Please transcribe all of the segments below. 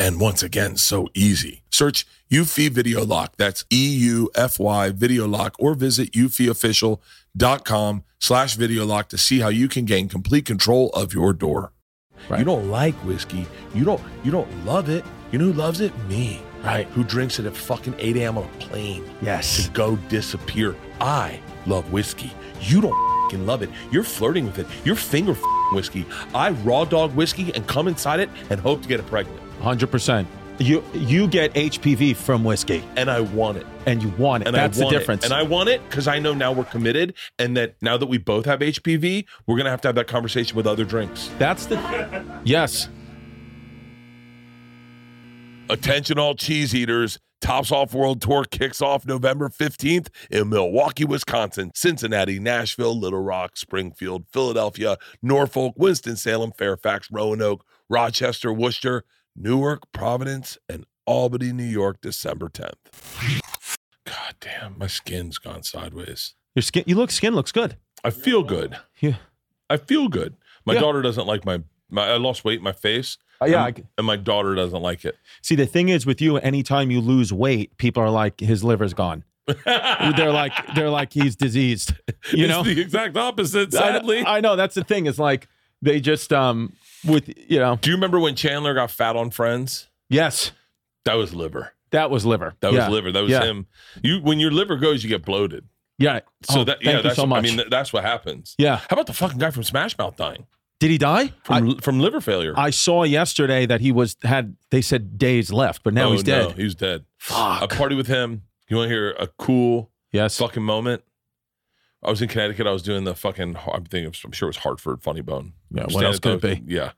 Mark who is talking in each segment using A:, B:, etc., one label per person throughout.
A: and once again, so easy. Search Eufy Video Lock. That's E-U-F-Y Video Lock or visit eufyofficial.com slash video lock to see how you can gain complete control of your door.
B: Right.
A: You don't like whiskey. You don't you don't love it. You know who loves it? Me.
B: Right.
A: Who drinks it at fucking 8 a.m. on a plane
B: Yes.
A: to go disappear. I love whiskey. You don't fucking love it. You're flirting with it. You're finger f***ing whiskey. I raw dog whiskey and come inside it and hope to get it pregnant.
B: Hundred percent. You you get HPV from whiskey,
A: And I want it.
B: and you want it.
A: And
B: That's
A: I want
B: the
A: it.
B: difference.
A: And I want it because I know now we're committed, and that now that we both have HPV, we're gonna have to have that conversation with other drinks.
B: That's the yes.
A: Attention, all cheese eaters! Tops Off World Tour kicks off November 15th in Milwaukee, Wisconsin, Cincinnati, Nashville, Little Rock, Springfield, Philadelphia, Norfolk, Winston-Salem, Fairfax, Roanoke, Rochester, Worcester, Newark, Providence, and Albany, New York, December 10th. God damn, my skin's gone sideways.
B: Your skin. You look. Skin looks good.
A: I feel good.
B: Yeah.
A: I feel good. My
B: Yeah.
A: daughter doesn't like my, my I lost weight in my face.
B: Uh, yeah.
A: And, and my daughter doesn't like it.
B: See, the thing is with you, anytime you lose weight, people are like, his liver's gone. they're like, they're like, he's diseased. You
A: it's
B: know.
A: the exact opposite,
B: I-
A: sadly.
B: I, know that's the thing. It's like they just um with you know.
A: Do you remember when Chandler got fat on Friends?
B: Yes,
A: That was liver.
B: that was liver.
A: That was liver. That was
B: Yeah.
A: him. You when your liver goes, you get bloated.
B: Yeah.
A: So
B: Oh,
A: that yeah, that's
B: so much.
A: I mean th- that's what happens.
B: yeah.
A: How about the fucking guy from Smash Mouth dying
B: Did he die? I,
A: from from liver failure?
B: I saw yesterday that he was had. They said days left, but now
A: oh,
B: he's dead.
A: No, he's dead.
B: Fuck.
A: I party with him. You want to hear a cool
B: yes.
A: fucking moment? I was in Connecticut. I was doing the fucking. I'm thinking. I'm sure it was Hartford Funny Bone.
B: Yeah. What else could it be?
A: Yeah.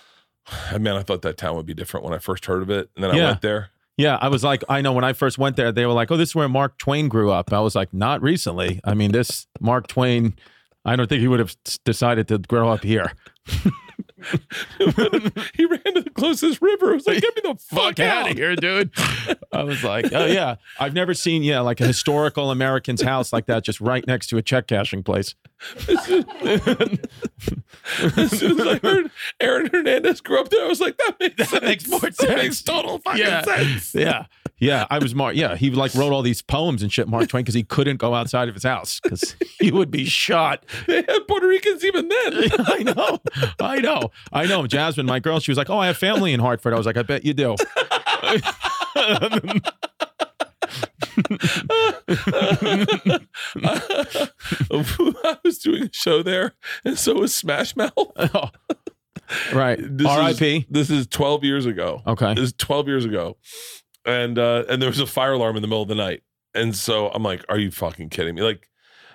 A: Man, I thought that town would be different when I first heard of it, and then I went there.
B: Yeah, I was like, I know when I first went there, they were like, "Oh, this is where Mark Twain grew up." I was like, "Not recently." I mean, this Mark Twain, I don't think he would have decided to grow up here.
A: he ran to the closest river. I was like, "Get me the fuck, out
B: of here, dude. I was like, "Oh yeah, I've never seen yeah like a historical American's house like that, just right next to a check cashing place."
A: As soon as I heard Aaron Hernandez grew up there, I was like, "That makes sense.
B: makes more
A: That makes total fucking
B: Yeah.
A: sense."
B: Yeah, yeah. I was Mark. Yeah, he like wrote all these poems and shit, Mark Twain, because he couldn't go outside of his house because he would be shot.
A: They had Puerto Ricans even then.
B: I know, I know, I know. Jasmine, my girl, she was like, "Oh, I have family in Hartford." I was like, "I bet you do."
A: I was doing a show there, and so was Smash Mouth.
B: right.
A: This
B: R.I.P.
A: Is, this is 12 years ago.
B: Okay.
A: This is 12 years ago. And uh and there was a fire alarm in the middle of the night. And so I'm like, are you fucking kidding me? Like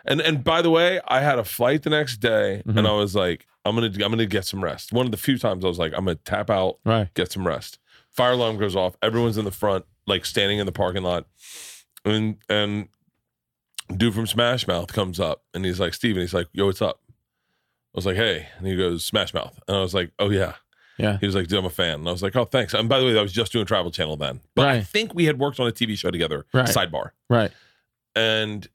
A: and and by the way, I had a flight the next day
B: Mhm.
A: and I was like, I'm gonna I'm gonna get some rest. One of the few times I was like, I'm gonna tap out,
B: Right.
A: get some rest. Fire alarm goes off. Everyone's in the front, like standing in the parking lot. And and dude from Smash Mouth comes up and he's like, Steven, he's like, yo, what's up? I was like, hey. And he goes, Smash Mouth. And I was like, oh yeah.
B: Yeah.
A: He was like, dude, I'm a fan. And I was like, oh, thanks. And by the way, I was just doing Travel Channel then. But I think we had worked on a TV show together,
B: Right.
A: Sidebar.
B: Right.
A: And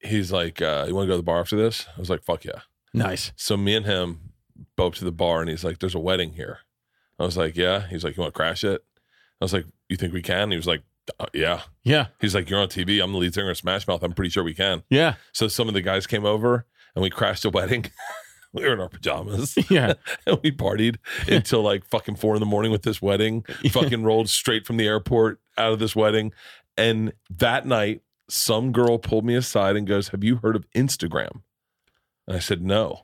A: he's like, uh, you want to go to the bar after this? I was like, fuck yeah.
B: Nice.
A: So me and him go up to the bar, and he's like, "There's a wedding here." I was like, "Yeah." He's like, "You want to crash it?" I was like, "You think we can?" He was like, uh, "Yeah."
B: Yeah.
A: He's like, "You're on TV. I'm the lead singer of Smash Mouth. I'm pretty sure we can."
B: Yeah.
A: So some of the guys came over, and we crashed a wedding. we were in our pajamas.
B: Yeah.
A: and we partied until like fucking four in the morning with this wedding. Fucking rolled straight from the airport out of this wedding. And that night, some girl pulled me aside and goes, Have you heard of Instagram? And I said, No.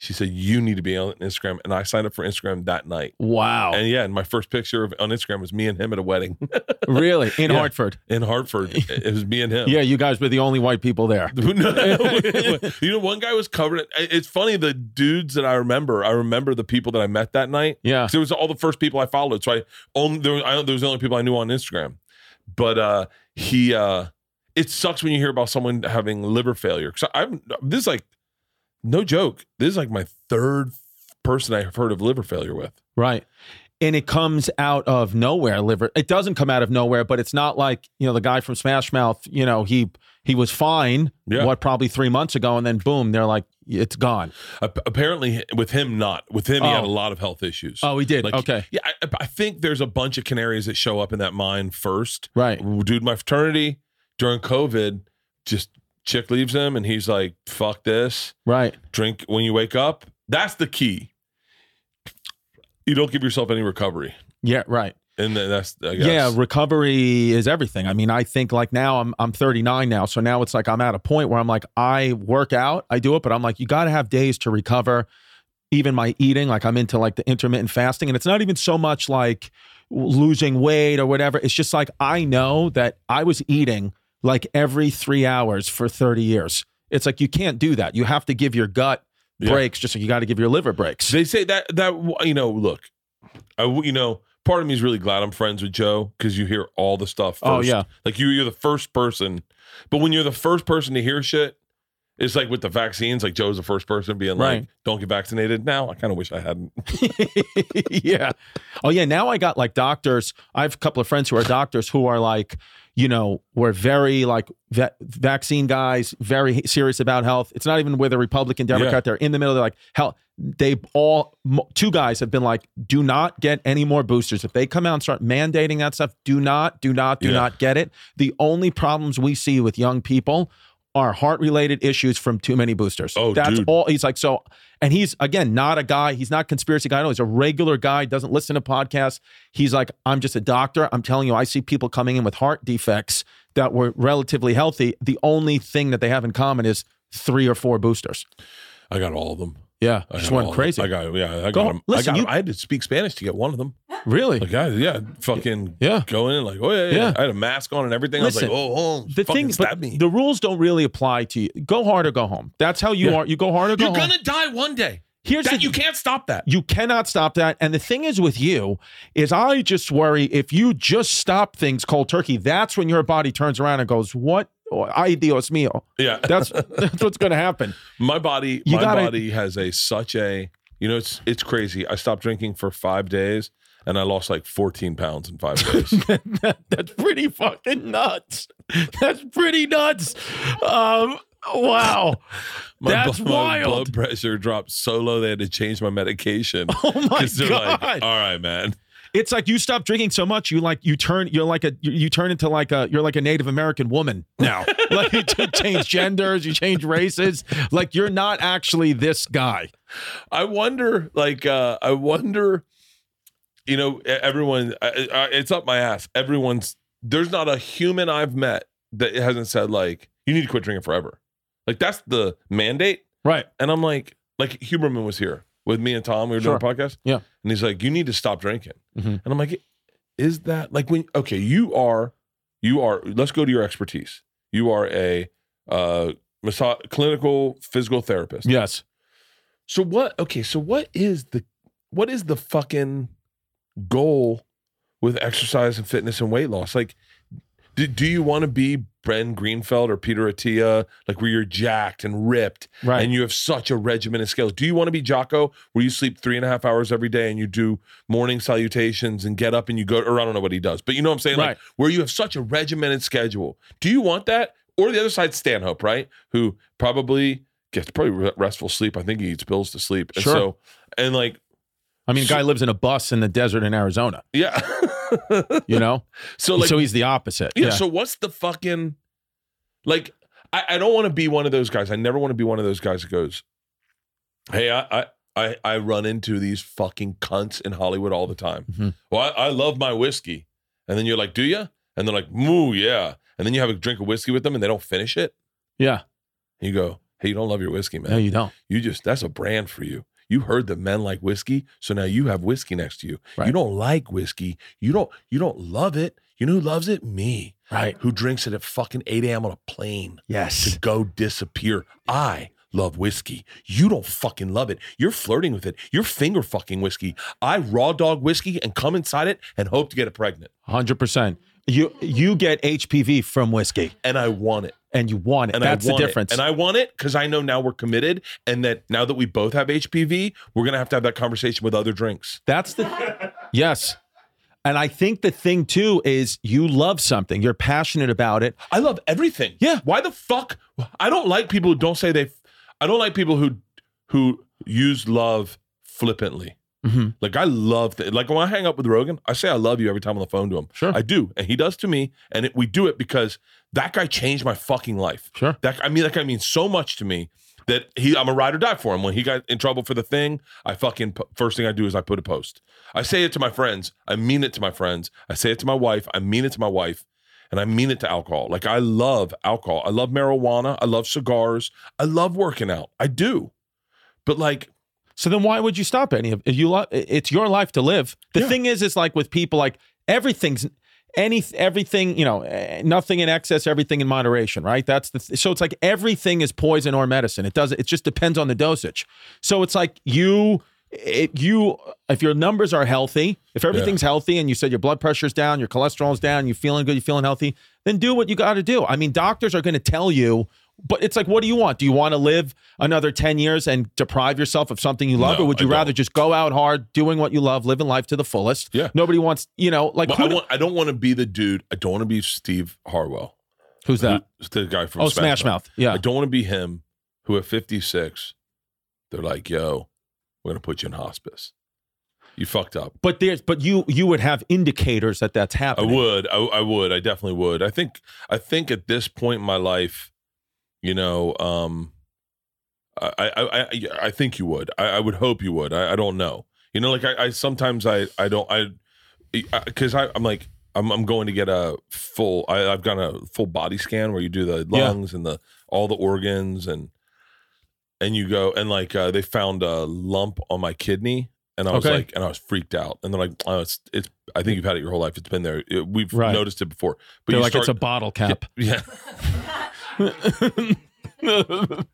A: She said, You need to be on Instagram. And I signed up for Instagram that night.
B: Wow.
A: And yeah, and my first picture of, on Instagram was me and him at a wedding
B: really? In
A: Yeah.
B: Hartford.
A: in Hartford. It was me and him.
B: Yeah, you guys were the only white people there.
A: you know, one guy was covered. It's funny the dudes that I remember. I remember the people that I met that night.
B: Yeah.
A: 'Cause it was all the first people I followed. So I only there, was- I, there was the only people I knew on Instagram. But uh he uh it sucks when you hear about someone having liver failure. Cause I'm this is like no joke. This is like my third person I've heard of liver failure with.
B: Right. And it comes out of nowhere, liver. It doesn't come out of nowhere, but it's not like, you know, the guy from Smash Mouth, you know, he he was fine,
A: Yeah.
B: what, probably three months ago, and then boom, they're like, it's gone.
A: Ap- Apparently with him not. With him he had
B: Oh.
A: a lot of health issues.
B: Oh, he did.
A: Like,
B: okay.
A: Yeah, I, I think there's a bunch of canaries that show up in that mine first.
B: Right.
A: Dude, my fraternity during COVID, just chick leaves him and he's like, fuck this.
B: Right.
A: Drink when you wake up. That's the key. You don't give yourself any recovery.
B: Yeah, right.
A: And then that's, I guess.
B: Yeah, recovery is everything. I mean, I think like now I'm I'm 39 now, so now it's like I'm at a point where I'm like I work out, I do it, but I'm like you got to have days to recover. Even my eating, like I'm into like the intermittent fasting, and it's not even so much like losing weight or whatever. It's just like I know that I was eating like every three hours for 30 years. It's like you can't do that. You have to give your gut
A: Yeah.
B: breaks, just like you got to give your liver breaks.
A: They say that, that, you know, look, I, you know, part of me is really glad I'm friends with Joe because you hear all the stuff oh, first.
B: Oh, yeah.
A: Like you, you're the first person. But when you're the first person to hear shit, it's like with the vaccines, like Joe's the first person being
B: Right.
A: like, don't get vaccinated. Now I kind of wish I hadn't.
B: yeah. Oh yeah. Now I got like doctors. I have a couple of friends who are doctors who are like, you know, we're very like va- vaccine guys, very serious about health. It's not even with a Republican, Democrat. They're in the middle. They're like, hell, they all two guys have been like, do not get any more boosters. If they come out and start mandating that stuff, do not, do not, do
A: Yeah.
B: not get it. The only problems we see with young people are heart related issues from too many boosters.
A: Oh,
B: that's
A: dude.
B: all. He's like, so, and he's again not a guy. He's not conspiracy guy. No, he's a regular guy. Doesn't listen to podcasts. He's like, I'm just a doctor. I'm telling you, I see people coming in with heart defects that were relatively healthy. The only thing that they have in common is three or four boosters.
A: I got all of them.
B: Yeah,
A: I
B: just went crazy.
A: I got, yeah, I
B: Go-
A: got them.
B: listen,
A: I, got
B: you-.
A: I had to speak Spanish to get one of them.
B: really?
A: Like, I, yeah, fucking
B: Yeah.
A: go in like, oh yeah, yeah,
B: Yeah.
A: I had a mask on and everything.
B: Listen,
A: I was like, oh, oh
B: the thing, but
A: me.
B: the rules don't really apply to you. Go hard or go home. That's how you
A: Yeah.
B: are. You go hard or go home.
A: You're
B: home.
A: gonna die one day.
B: Here's
A: That
B: the,
A: you can't stop that.
B: You cannot stop that. And the thing is with you is I just worry if you just stop things cold turkey, that's when your body turns around and goes, "What? Oh, Ay Dios mío."
A: Yeah,
B: That's that's what's going to happen.
A: my body.
B: You
A: my
B: gotta-
A: body has a such a. You know, it's it's crazy. I stopped drinking for five days, and I lost like 14 pounds in five days.
B: that's pretty fucking nuts. That's pretty nuts. Um, wow.
A: My,
B: That's
A: my
B: wild.
A: blood pressure dropped so low they had to change my medication.
B: Oh my god.
A: like, all right, man.
B: It's like you stop drinking so much, you like you turn you're like a you, you turn into like a you're like a Native American woman now. like you change genders, you change races. Like you're not actually this guy.
A: I wonder, like, uh, I wonder, you know, everyone, I, I, it's up my ass. Everyone's, there's not a human I've met that hasn't said, like, you need to quit drinking forever. Like, that's the mandate.
B: Right.
A: And I'm like, like, Huberman was here with me and Tom. We were doing a podcast.
B: Yeah.
A: And he's like, you need to stop drinking.
B: Mhm.
A: And I'm like, is that like when, okay, you are, you are, let's go to your expertise. You are a, uh, massage, clinical physical therapist.
B: Yes.
A: So what? Okay, so what is the what is the fucking goal with exercise and fitness and weight loss? Like, do, do you want to be Ben Greenfield or Peter Attia, like where you're jacked and ripped
B: Right.
A: and you have such a regimen of scales? Do you want to be Jocko, where you sleep three and a half hours every day and you do morning salutations and get up and you go? Or I don't know what he does, but you know what I'm saying? Like
B: Right.
A: where you have such a regimented schedule. Do you want that? Or the other side, Stanhope, right? Who probably gets probably restful sleep. I think he eats pills to sleep. And
B: Sure.
A: so and like
B: I mean, a guy lives in a bus in the desert in Arizona.
A: yeah.
B: You know,
A: so like
B: so he's the opposite.
A: yeah, So what's the fucking like? I, I don't want to be one of those guys. I never want to be one of those guys that goes, "Hey, I I I, I run into these fucking cunts in Hollywood all the time.
B: Mhm.
A: Well, I, I love my whiskey." And then you're like, "Do you?" And they're like, "Moo, yeah." And then you have a drink of whiskey with them, and they don't finish it.
B: yeah.
A: And you go, "Hey, you don't love your whiskey, man.
B: No, you don't.
A: You just that's a brand for you. You heard that men like whiskey, so now you have whiskey next to you.
B: Right.
A: You don't like whiskey. You don't you don't love it. You know who loves it? Me.
B: Right.
A: Who drinks it at fucking 8 a.m. on a plane
B: Yes.
A: to go disappear. I love whiskey. You don't fucking love it. You're flirting with it. You're finger fucking whiskey. I raw dog whiskey and come inside it and hope to get it pregnant.
B: Hundred percent. You you get HPV from whiskey,
A: And I want it.
B: and you want it.
A: And
B: That's
A: I
B: the difference.
A: It. And I want it because I know now we're committed, and that now that we both have HPV, we're gonna have to have that conversation with other drinks.
B: That's the yes. And I think the thing too is you love something, you're passionate about it.
A: I love everything.
B: Yeah.
A: Why the fuck? I don't like people who don't say they. I don't like people who who use love flippantly.
B: Mhm.
A: Like I love th- like when I hang up with Rogan, I say I love you every time on the phone to him.
B: Sure.
A: I do, and he does to me, and it, we do it because that guy changed my fucking life.
B: Sure.
A: That I mean, that guy means so much to me that he I'm a ride or die for him. When he got in trouble for the thing, I fucking first thing I do is I put a post. I say it to my friends. I mean it to my friends. I say it to my wife. I mean it to my wife. And I mean it to alcohol. Like I love alcohol. I love marijuana. I love cigars. I love working out. I do. But like,
B: So then why would you stop any of you lo- it's your life to live. The
A: Yeah.
B: thing is is like with people like everything's any everything, you know, eh, nothing in excess, everything in moderation, right? That's the th- so it's like everything is poison or medicine. It does it just depends on the dosage. So it's like you it, you if your numbers are healthy, if everything's healthy and you said your blood pressure's down, your cholesterol's down, you're feeling good, you're feeling healthy, then do what you got to do. I mean, doctors are going to tell you, but it's like, what do you want? Do you want to live another 10 years and deprive yourself of something you love?
A: No,
B: or would you
A: I
B: rather
A: don't.
B: just go out hard, doing what you love, living life to the fullest?
A: Yeah.
B: Nobody wants, you know, like, who
A: I want. I don't want to be the dude. I don't want to be Steve Harwell.
B: who's that?
A: Who's the guy from
B: Oh, Smash Mouth. Yeah.
A: I don't want to be him who at 56, they're like, yo, we're going to put you in hospice. You fucked up.
B: But there's, but you, you would have indicators that that's happening.
A: I would. I, I would. I definitely would. I think, I think at this point in my life, you know, um, I, I, I, I think you would. I, I would hope you would. I, I don't know. You know, like I, I sometimes I, I don't, I, because I, I'm like, I'm, I'm going to get a full. I, I've got a full body scan where you do the
B: Yeah.
A: lungs and the all the organs and and you go and like uh, they found a lump on my kidney and I was
B: Okay.
A: like and I was freaked out and they're like oh it's it's I think you've had it your whole life it's been there It- we've
B: Right.
A: noticed it before but
B: They're
A: you
B: like, it's a bottle cap.
A: yeah but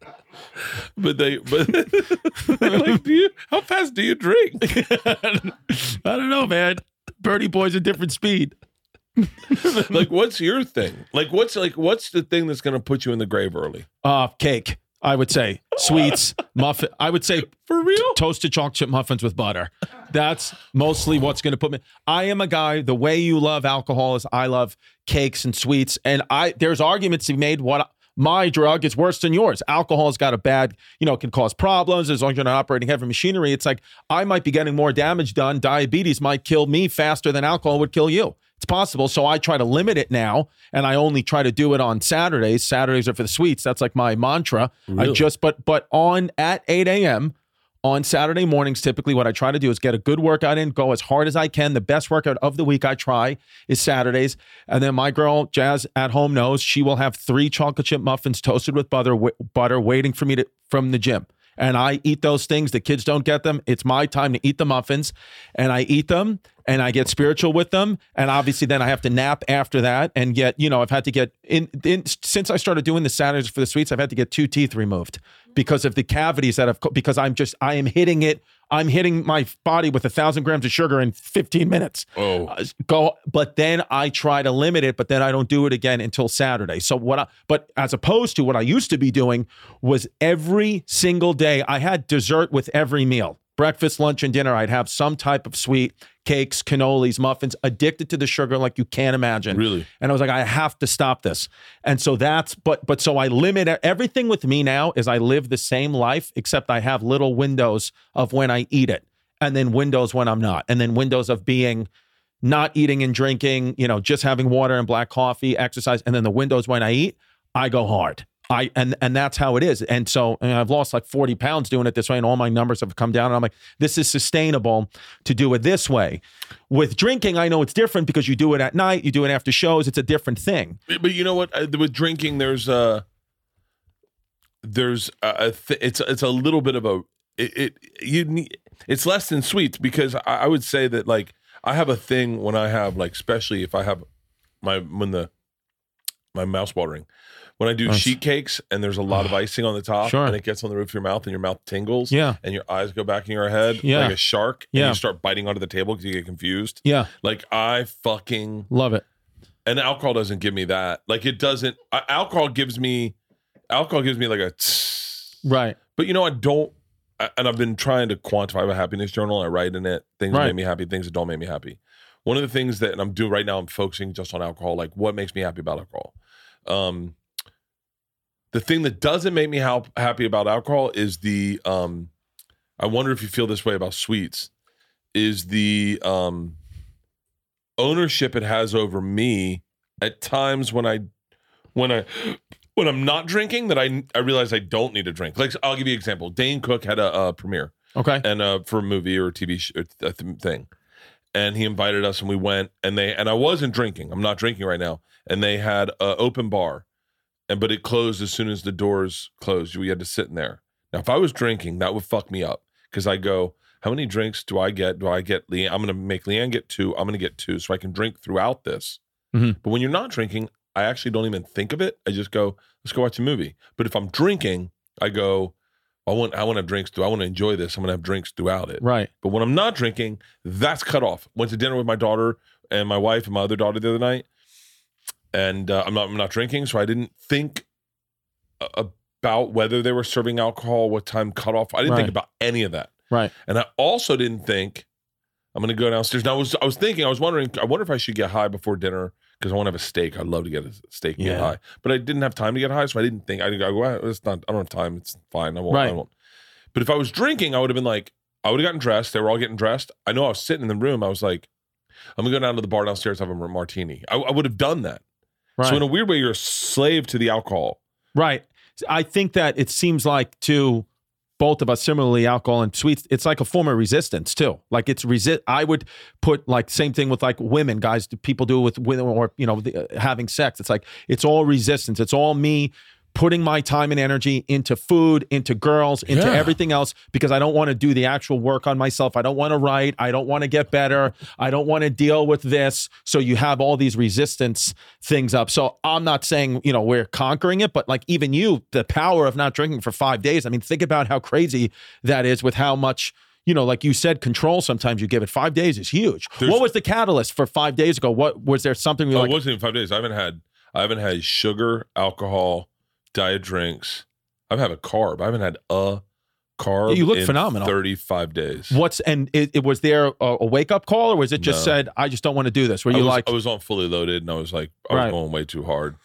A: they but they're like do you how fast do you drink
B: I don't know, man. Berty Boy's a different speed.
A: like what's your thing like what's like what's the thing that's gonna put you in the grave early
B: Uh, cake, I would say. Sweets, muffin. I would say
A: for real
B: toasted chocolate chip muffins with butter. That's mostly what's going to put me. I am a guy. The way you love alcohol is I love cakes and sweets, and I there's arguments to be made. What my drug is worse than yours. Alcohol's got a bad, you know, it can cause problems as long as you're not operating heavy machinery. It's like I might be getting more damage done. Diabetes might kill me faster than alcohol would kill you. It's possible. So I try to limit it now, and I only try to do it on Saturdays. Saturdays are for the sweets. That's like my mantra. I just but but on at 8 a.m on Saturday mornings, typically what I try to do is get a good workout in, go as hard as I can. The best workout of the week I try is Saturdays. And then my girl, Jazz, at home knows she will have three chocolate chip muffins toasted with butter, w- butter waiting for me to, from the gym. And I eat those things. The kids don't get them. It's my time to eat the muffins. And I eat them and I get spiritual with them. And obviously, then I have to nap after that and get, you know, I've had to get in, in since I started doing the Saturdays for the sweets, I've had to get two teeth removed because of the cavities that have, because I'm just, I am hitting it. I'm hitting my body with a thousand grams of sugar in 15 minutes.
A: oh
B: Uh, go, but then I try to limit it, but then I don't do it again until Saturday. So what? I, but as opposed to what I used to be doing was every single day I had dessert with every meal. breakfast, lunch, and dinner, I'd have some type of sweet cakes, cannolis, muffins, addicted to the sugar like you can't imagine.
A: Really?
B: And I was like, I have to stop this. And so that's, but, but so I limit everything with me now is I live the same life, except I have little windows of when I eat it and then windows when I'm not, and then windows of being not eating and drinking, you know, just having water and black coffee, exercise, and then the windows when I eat, I go hard. I and and that's how it is. And so and I've lost like 40 pounds doing it this way, and all my numbers have come down. And I'm like, this is sustainable to do it this way. With drinking, I know it's different because you do it at night, you do it after shows. It's a different thing.
A: But you know what? Uh, With drinking, there's a there's a, th- it's it's a little bit of a it, it you need it's less than sweets because I, I would say that like I have a thing when I have like especially if I have my when the my mouth's watering when I do
B: Nice.
A: sheet cakes and there's a lot of icing on the top
B: Sure.
A: and it gets on the roof of your mouth and your mouth tingles
B: Yeah.
A: and your eyes go back in your head
B: Yeah.
A: like a shark and
B: Yeah.
A: you start biting onto the table because you get confused
B: Yeah.
A: like I fucking
B: Love it.
A: and alcohol doesn't give me that. Like it doesn't. uh, Alcohol gives me, alcohol gives me like a. tss.
B: Right.
A: But you know, I don't. I- And I've been trying to quantify my happiness journal. I write in it things that make me happy, things that don't make me happy. One of the things that and I'm doing right now, I'm focusing just on alcohol. Like what makes me happy about alcohol. Um, the thing that doesn't make me hap- happy about alcohol is the. Um, I wonder if you feel this way about sweets. Is the um, ownership it has over me at times when I when I when I'm not drinking that I I realize I don't need to drink. Like I'll give you an example. Dane Cook had a, a premiere
B: Okay.
A: and uh for a movie or a TV sh- or th- thing, and he invited us and we went and they and I wasn't drinking. I'm not drinking right now, and they had a open bar, and but it closed as soon as the doors closed. We had to sit in there. Now if I was drinking, that would fuck me up because I go. How many drinks do I get? Do I get LeeAnn? I'm going to make LeeAnn get two. I'm going to get two so I can drink throughout this.
B: Mhm.
A: But when you're not drinking, I actually don't even think of it. I just go, let's go watch a movie. But if I'm drinking, I go, I want, I want to have drinks. Do I want to enjoy this? I'm going to have drinks throughout it.
B: Right.
A: But when I'm not drinking, that's cut off. Went to dinner with my daughter and my wife and my other daughter the other night, and uh, I'm not, I'm not drinking, so I didn't think a- about whether they were serving alcohol, what time cutoff. I didn't
B: Right.
A: think about any of that.
B: Right.
A: And I also didn't think I'm going to go downstairs. Now I was I was thinking I was wondering I wonder if I should get high before dinner because I want to have a steak. I'd love to get a steak and
B: Yeah.
A: get high, but I didn't have time to get high, so I didn't think I didn't go. Well, it's not. I don't have time. It's fine. I won't. I won't. But if I was drinking, I would have been like I would have gotten dressed. They were all getting dressed. I know I was sitting in the room. I was like, I'm gonna go down to the bar downstairs have a martini. I, I would have done that.
B: Right.
A: So in a weird way, you're a slave to the alcohol.
B: Right. I think that it seems like to both of us, similarly, alcohol and sweets, it's like a form of resistance too. Like it's resist. I would put like same thing with like women, guys. People do it with women or you know the, uh, having sex. It's like it's all resistance. It's all me putting my time and energy into food, into girls, into
A: Yeah.
B: everything else because I don't want to do the actual work on myself. I don't want to write. I don't want to get better. I don't want to deal with this. So you have all these resistance things up. So I'm not saying, you know, we're conquering it, but like even you, the power of not drinking for five days. I mean, think about how crazy that is with how much. You know, like you said, control. Sometimes you give it five days is huge.
A: There's-
B: what was the catalyst for five days ago? What was there something
A: Oh,
B: like?
A: it wasn't even five days. I haven't had I haven't had sugar, alcohol, diet drinks. I've had a carb. I haven't had a carb.
B: You look
A: in
B: phenomenal.
A: Thirty-five days.
B: What's and it, it was there a, a wake up call or was it just
A: No.
B: said I just don't want to do this? Were
A: I
B: you
A: was,
B: like
A: I was on fully loaded, and I was like, I was
B: Right.
A: going way too hard,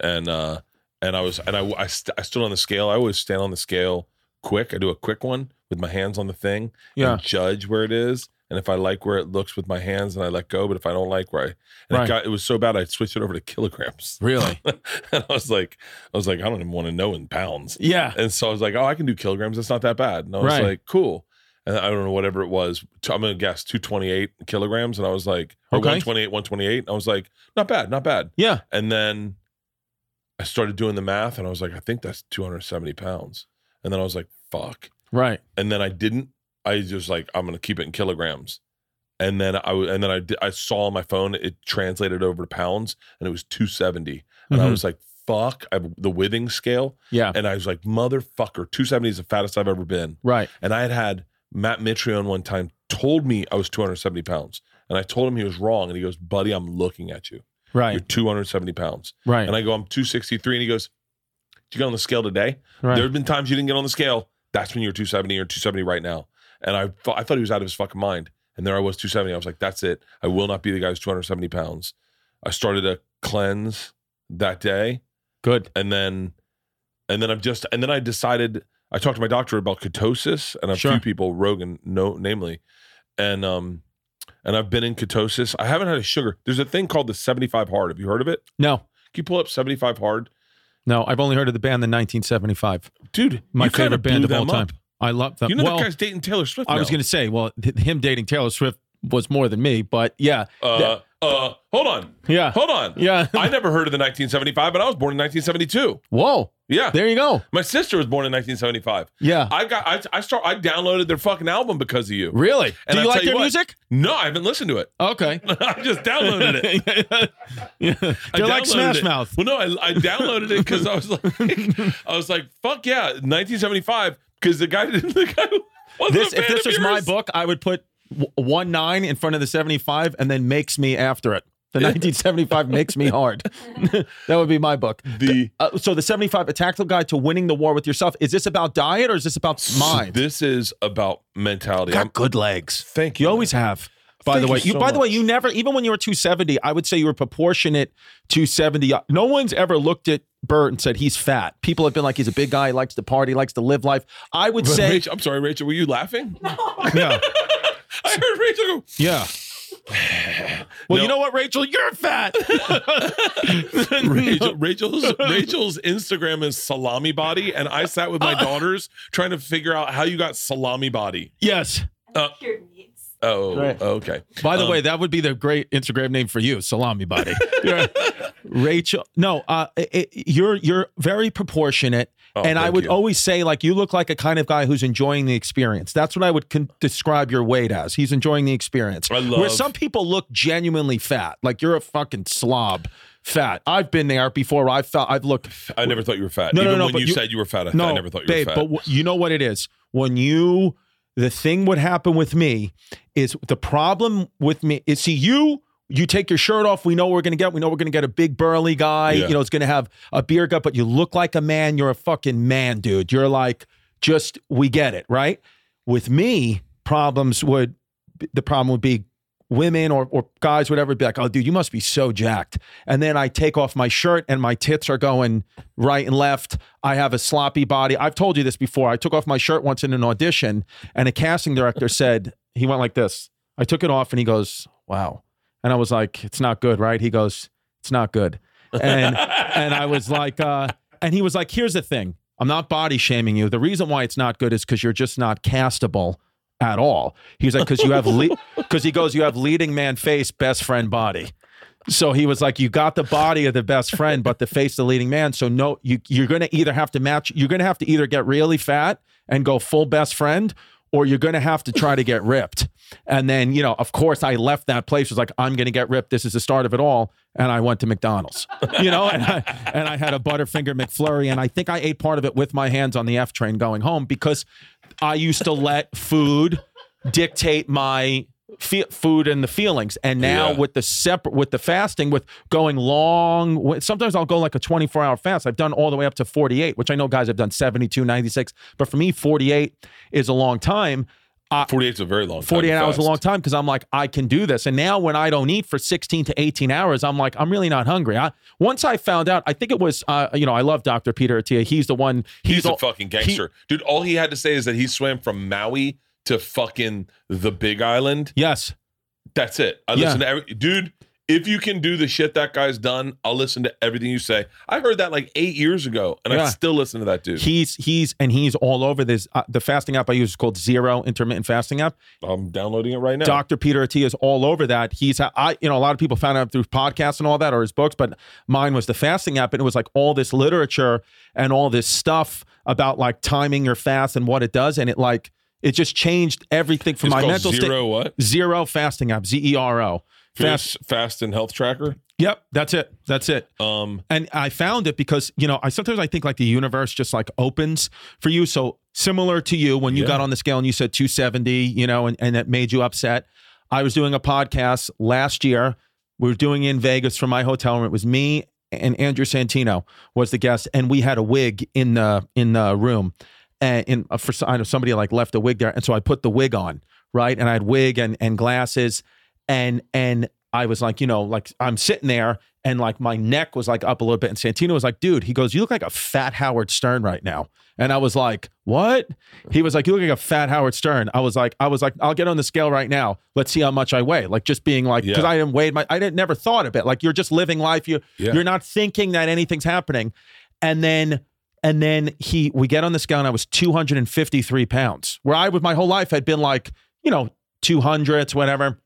A: and uh, and I was, and I, I, st- I stood on the scale. I always stand on the scale quick. I do a quick one with my hands on the thing,
B: yeah
A: and judge where it is. And if I like where it looks with my hands, and I let go. But if I don't like where I, and
B: Right.
A: it got, it was so bad, I switched it over to kilograms.
B: really
A: and I was like, I was like, I don't even want to know in pounds.
B: yeah
A: And so I was like, oh, I can do kilograms. That's not that bad. And I was
B: Right.
A: like, cool. And I don't know whatever it was. I'm gonna guess 228 kilograms. And I was like,
B: Okay.
A: 128, 128. And I was like, not bad, not bad.
B: yeah
A: And then I started doing the math, and I was like, I think that's 270 pounds. And then I was like, fuck.
B: right
A: And then I didn't. I just like, I'm gonna keep it in kilograms. And then I and then I I saw on my phone it translated over to pounds, and it was 270. And I
B: Mhm.
A: was like, fuck. I have the Withings scale.
B: yeah
A: And I was like, motherfucker, 270 is the fattest I've ever been.
B: right
A: And I had had Matt Mitrione one time told me I was 270 pounds. And I told him he was wrong. And he goes, buddy, I'm looking at you.
B: right?
A: You're 270 pounds.
B: right
A: And I go, I'm 263. And he goes, Did you get on the scale today?
B: right
A: There have been times you didn't get on the scale. That's when you're 270 or 270 right now. And I thought I thought he was out of his fucking mind. And there I was, 270. I was like, that's it. I will not be the guy who's 270 pounds. I started a cleanse that day,
B: Good.
A: and then, and then I've just, and then I decided. I talked to my doctor about ketosis, and a
B: Sure.
A: few people, Rogan, no, namely, and um, and I've been in ketosis. I haven't had a sugar. There's a thing called the 75 hard. Have you heard of it?
B: No,
A: Can you pull up 75 hard?
B: no. I've only heard of the band in 1975.
A: Dude,
B: My favorite band of all
A: them
B: time. I love that.
A: You know
B: well,
A: that guy's dating Taylor Swift.
B: I was going to say, well, th- him dating Taylor Swift was more than me, but yeah,
A: Uh, uh, hold on,
B: yeah,
A: hold on.
B: yeah.
A: I never heard of the 1975, but I was born in 1972.
B: Whoa,
A: Yeah,
B: there you go.
A: my sister was born in 1975.
B: Yeah,
A: I got, I, I start, I downloaded their fucking album because of you.
B: really.
A: And
B: Do
A: I'll
B: you like
A: tell you
B: their
A: what.
B: music?
A: No, I haven't listened to it.
B: Okay.
A: I just downloaded it.
B: yeah.
A: I
B: They're like Smash
A: it.
B: Mouth.
A: Well, no, I, I downloaded it because I was like, I was like, fuck yeah, 1975. Because the guy didn't, the guy
B: This, if this was my book, I would put one nine in front of the 75 and then makes me after it. The 1975 makes me hard. that would be my book.
A: The
B: Uh, so the 75, a tactical guide to winning the war with yourself. Is this about diet or is this about mind?
A: This is about mentality. I'm-
B: Got good legs.
A: thank
B: You
A: you.
B: always have. By
A: Thank
B: the way,
A: you
B: you,
A: so
B: by the way, you never even when you were 270, I would say you were proportionate 270. No one's ever looked at Bert and said he's fat. People have been like he's a big guy, he likes to party, he likes to live life. I would
A: But
B: say
A: Rachel, I'm sorry, Rachel. Were you laughing?
B: yeah.
A: I heard Rachel go.
B: Yeah. Well,
A: No.
B: you know what, Rachel? You're fat.
A: Rachel, Rachel's Rachel's Instagram is salami body, and I sat with my daughters trying to figure out how you got salami body.
B: yes.
A: Uh, Oh,
B: Right.
A: okay.
B: By the
A: Um,
B: way, that would be the great Instagram name for you, salami body. Rachel, no, uh, it, it- you're you're very proportionate,
A: Oh,
B: and I would
A: you.
B: always say like you look like a kind of guy who's enjoying the experience. That's what I would con- describe your weight as. He's enjoying the experience.
A: I
B: Where some people look genuinely fat, like you're a fucking slob, fat. I've been there before. I felt I've looked
A: I never thought you were fat.
B: No, no,
A: Even
B: no,
A: when
B: but
A: you,
B: you-
A: said you were fat, I,
B: no,
A: I never thought you
B: babe,
A: were fat.
B: But wh- you know what it is when you the thing would happen with me is the problem with me is see you. You take your shirt off. We know what we're gonna get. We know we're gonna get a big burly guy.
A: Yeah.
B: You know, it's gonna have a beer gut, but you look like a man. You're a fucking man, dude. You're like just we get it, right? With me, problems would the problem would be women or, or guys, whatever, be like, oh, dude, you must be so jacked. And then I take off my shirt and my tits are going right and left. I have a sloppy body. I've told you this before. I took off my shirt once in an audition and a casting director said, he went like this. I took it off and he goes, wow. And I was like, it's not good, right? He goes, it's not good. And and I was like, uh, and he was like, here's the thing. I'm not body shaming you. The reason why it's not good is because you're just not castable at all. He's like, because you have, because he goes, you have leading man face, best friend body. So he was like, you got the body of the best friend, but the face, of the leading man. So no, you you're gonna either have to match. You're gonna have to either get really fat and go full best friend, or you're gonna have to try to get ripped. And then you know, of course, I left that place. Was like, I'm gonna get ripped. This is the start of it all. And I went to McDonald's, you know, and I, and I had a Butterfinger McFlurry, and I think I ate part of it with my hands on the F train going home because I used to let food dictate my fe- food and the feelings. And now
A: Yeah.
B: with the separate, with the fasting, with going long, sometimes I'll go like a 24 hour fast. I've done all the way up to 48, which I know guys have done 72, 96. But for me, 48 is a long time.
A: 48 is a very long time.
B: 48 hours is a long time because I'm like, I can do this. And now when I don't eat for 16 to 18 hours, I'm like, I'm really not hungry. I, once I found out, I think it was, uh, you know, I love Dr. Peter Attia. He's the one.
A: He's, a
B: all-
A: fucking gangster. Dude, all he had to say is that he swam from Maui to fucking the Big Island.
B: Yes.
A: That's it. I
B: Yeah.
A: listen to every dude. If you can do the shit that guy's done, I'll listen to everything you say. I heard that like eight years ago, and I still listen to that dude.
B: He's he's and he's all over this. Uh, the fasting app I use is called Zero Intermittent Fasting app.
A: I'm downloading it right now.
B: Dr. Peter Attia is all over that. He's I you know a lot of people found out through podcasts and all that or his books, but mine was the fasting app, and it was like all this literature and all this stuff about like timing your fast and what it does, and it like it just changed everything from
A: it's
B: my mental
A: zero
B: state.
A: what?
B: Zero fasting app, Z E R O. Fast.
A: Fast, and health tracker.
B: Yep, that's it. That's it.
A: Um,
B: And I found it because, you know, I sometimes I think like the universe just like opens for you. So similar to you, when you
A: Yeah.
B: got on the scale and you said 270, you know, and, and it made you upset. I was doing a podcast last year. We were doing it in Vegas from my hotel room. It was me and Andrew Santino was the guest, and we had a wig in the in the room. and in uh, for I know somebody like left a wig there, and so I put the wig on, right, and I had wig and and glasses, and and I was like, you know, like I'm sitting there and like my neck was like up a little bit. And Santino was like, dude, he goes, you look like a fat Howard Stern right now. And I was like, what? He was like, you look like a fat Howard Stern. I was like, I was like, I'll get on the scale right now. Let's see how much I weigh. Like just being like, because
A: Yeah.
B: I didn't weigh my, I didn't never thought of it. Like you're just living life. You
A: Yeah.
B: you're not thinking that anything's happening. And then and then he we get on the scale and I was 253 pounds. Where I with my whole life had been like, you know, 200s, whatever.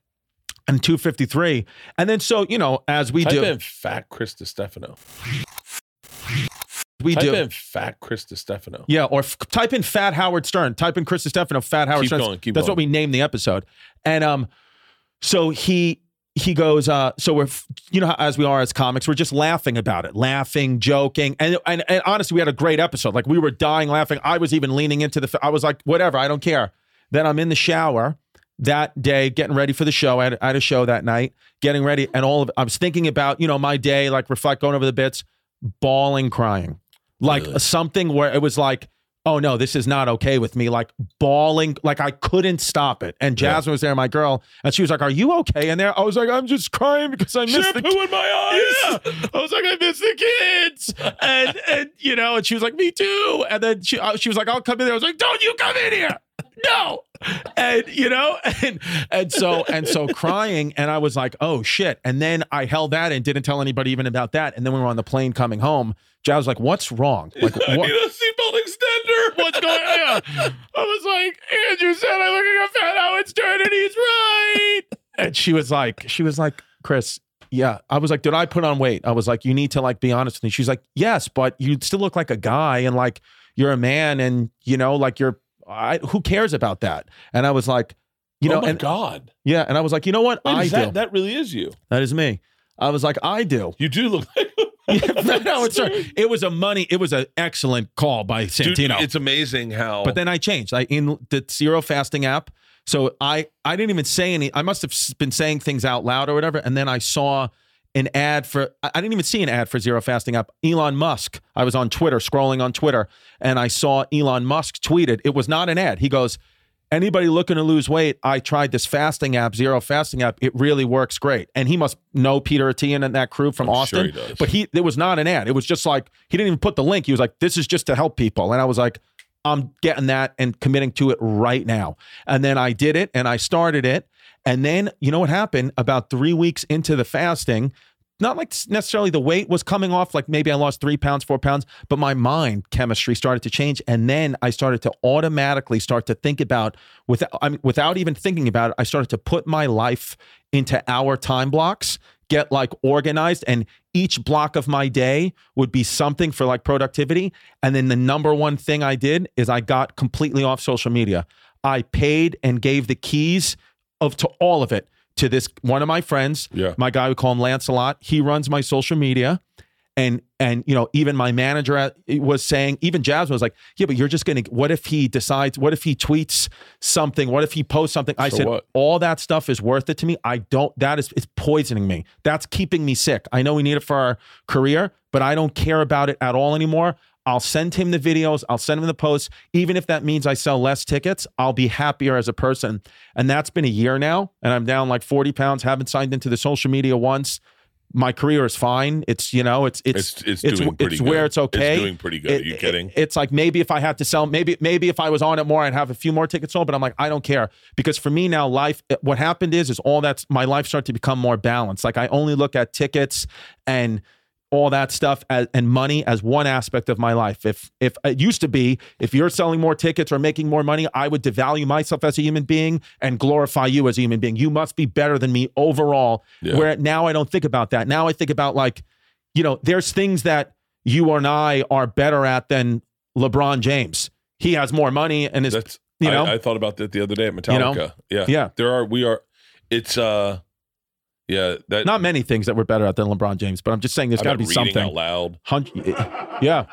B: And 253. And then so, you know, as we
A: Type
B: do
A: in fat Chris Distefano.
B: we
A: Type
B: do
A: in fat Chris Distefano.
B: Yeah, or f- type in Fat Howard Stern. Type in Chris Distefano, Fat Howard
A: Keep
B: Stern.
A: going, keep
B: That's
A: going.
B: what we named the episode. And um, so he he goes, uh, so we're you know as we are as comics, we're just laughing about it, laughing, joking, and and and honestly, we had a great episode. Like we were dying laughing. I was even leaning into the. I was like, whatever, I don't care. Then I'm in the shower that day, getting ready for the show. I had, I had a show that night, getting ready, and all of I was thinking about you know my day, like reflect, going over the bits, bawling, crying, like
A: Really?
B: something where it was like, oh no, this is not okay with me, like bawling, like I couldn't stop it. And
A: Yeah.
B: Jasmine was there, my girl, and she was like, "Are you okay?" And there, I was like, "I'm just crying because I missed the."
A: Shampoo in my eyes.
B: Yeah. I was like, I miss the kids, and and you know, and she was like, me too. And then she uh, she was like, I'll come in there. I was like, don't you come in here, no. And you know, and and so and so crying, and I was like, oh shit. And then I held that and didn't tell anybody even about that. And then we were on the plane coming home. Jazz was like, what's wrong? Like
A: I
B: what?
A: need a seatbelt extender.
B: What's going on? I was like, Andrew said I look like a fat Howard Stern, and he's right. And she was like, she was like, Chris, yeah. I was like, did I put on weight? I was like, you need to like be honest with me. She's like, yes, but you still look like a guy, and like you're a man, and you know, like you're. I, who cares about that? And I was like, you oh know,
A: oh my
B: and
A: God.
B: yeah, and I was like, you know what?
A: Wait,
B: I
A: is
B: do.
A: that, that really is you.
B: that is me. I was like, I do.
A: You do look like
B: Yeah, no, it's it was a money. It was an excellent call by
A: Dude,
B: Santino.
A: it's amazing how.
B: But then I changed. I in the zero fasting app. So I I didn't even say any. I must have been saying things out loud or whatever. And then I saw an ad for. I didn't even see an ad for zero fasting app. Elon Musk. I was on Twitter scrolling on Twitter, and I saw Elon Musk tweeted. It was not an ad. He goes. Anybody looking to lose weight, I tried this fasting app, zero fasting app. It really works great. And he must know Peter Attia and that crew from
A: I'm
B: Austin.
A: sure he.
B: But he, it was not an ad. It was just like he didn't even put the link. He was like, "This is just to help people." And I was like, I'm getting that and committing to it right now. And then I did it and I started it. And then you know what happened? About three weeks into the fasting, not like necessarily the weight was coming off, like maybe I lost three pounds, four pounds, but my mind chemistry started to change. And then I started to automatically start to think about without I mean, without even thinking about it, I started to put my life into hour time blocks, get like organized, and each block of my day would be something for like productivity. And then the number one thing I did is I got completely off social media. I paid and gave the keys of to all of it to this one of my friends,
A: Yeah.
B: my guy we call him Lancelot. He runs my social media. And and you know, even my manager uh, was saying, even Jasmine was like, yeah, but you're just gonna. What if he decides? What if he tweets something? What if he posts something? I
A: So
B: said,
A: what?
B: all that stuff is worth it to me. I don't. That is it's poisoning me. That's keeping me sick. I know we need it for our career, but I don't care about it at all anymore. I'll send him the videos. I'll send him the posts. Even if that means I sell less tickets, I'll be happier as a person. And that's been a year now. And I'm down like 40 pounds. Haven't signed into the social media once. My career is fine. It's, you know, it's, it's,
A: It's it's, doing pretty
B: it's
A: good.
B: where it's okay.
A: It's doing pretty good. Are you
B: It-
A: kidding?
B: It's like maybe if I had to sell, maybe maybe if I was on it more, I'd have a few more tickets sold. But I'm like, I don't care because for me now, life. Eh, what happened is, is all that's my life started to become more balanced. Like I only look at tickets and all that stuff as, and money as one aspect of my life. If if it used to be, if you're selling more tickets or making more money, I would devalue myself as a human being and glorify you as a human being. You must be better than me overall.
A: Yeah.
B: Where now I don't think about that. Now I think about like, you know, there's things that you and I are better at than LeBron James. He has more money and is
A: That's
B: you know?
A: I, I thought about that the other day at
B: know?
A: Metallica. Yeah.
B: Yeah.
A: There are we are it's uh yeah, that
B: not many things that we're better at than LeBron James, but I'm just saying there's got to be
A: reading
B: something.
A: out loud.
B: Hun- yeah.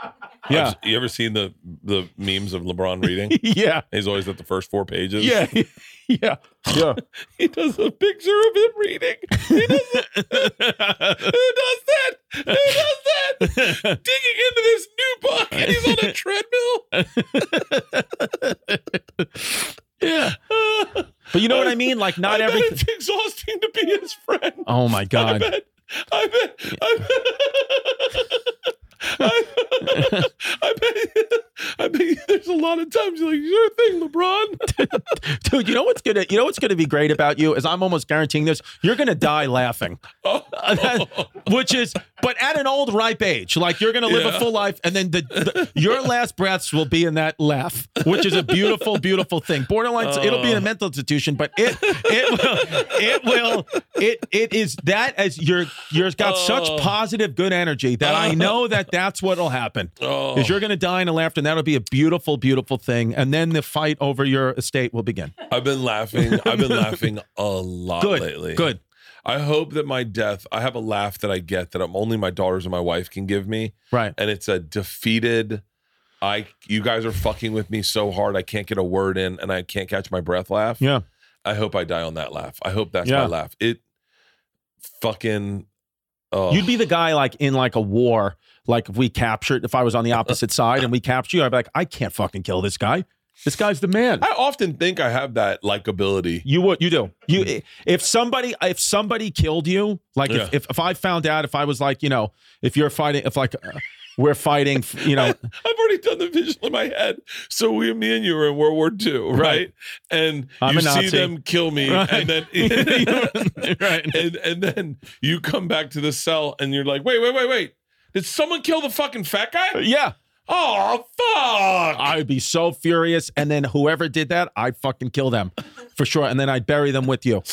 B: Yeah.
A: I've- you ever seen the the memes of LeBron reading?
B: yeah.
A: He's always at the first four pages.
B: Yeah. Yeah. Yeah.
A: he does a picture of him reading. He does it. Who does that? Who does that? Digging into this new book, and he's on a treadmill.
B: yeah. But you know what I mean? Like not everything.
A: It's exhausting to be his friend.
B: Oh my God.
A: bet. I bet. I bet. I, I bet. I bet there's a lot of times you're like, "Your thing, LeBron."
B: Dude, you know what's gonna you know what's gonna be great about you is I'm almost guaranteeing this. You're gonna die laughing.
A: Oh.
B: Which is but at an old ripe age. Like you're gonna live a full life and then the, the your last breaths will be in that laugh, which is a beautiful, beautiful thing. Borderline it'll be in a uh. mental institution, but it it will it will it it is that as you're you're got such
A: Oh.
B: positive good energy that I know that that's what'll happen.
A: Oh.
B: Is you're going to die in a laughter, and that'll be a beautiful, beautiful thing. And then the fight over your estate will begin.
A: I've been laughing. I've been laughing a lot
B: Good,
A: lately.
B: good.
A: I hope that my death, I have a laugh that I get that I'm only my daughters and my wife can give me.
B: Right.
A: And it's a defeated, I you guys are fucking with me so hard I can't get a word in and I can't catch my breath laugh.
B: Yeah.
A: I hope I die on that laugh. I hope that's
B: Yeah.
A: my laugh. It fucking oh
B: You'd be the guy like in like a war, like if we captured, if I was on the opposite side and we captured you, I'd be like, I can't fucking kill this guy. This guy's the man.
A: I often think I have that likability.
B: You would, you do. You, if somebody, if somebody killed you, like
A: Yeah.
B: if, if, if I found out, if I was like, you know, if you're fighting, if like uh, we're fighting, you know,
A: I've already done the visual in my head. So we, me and you were in World War II, right?
B: Right.
A: And
B: I'm
A: you see them kill me,
B: Right.
A: and then
B: right.
A: and and then you come back to the cell, and you're like, wait, wait, wait, wait. Did someone kill the fucking fat guy?
B: Yeah.
A: Oh fuck!
B: I'd be so furious. And then whoever did that, I'd fucking kill them for sure. And then I'd bury them with you.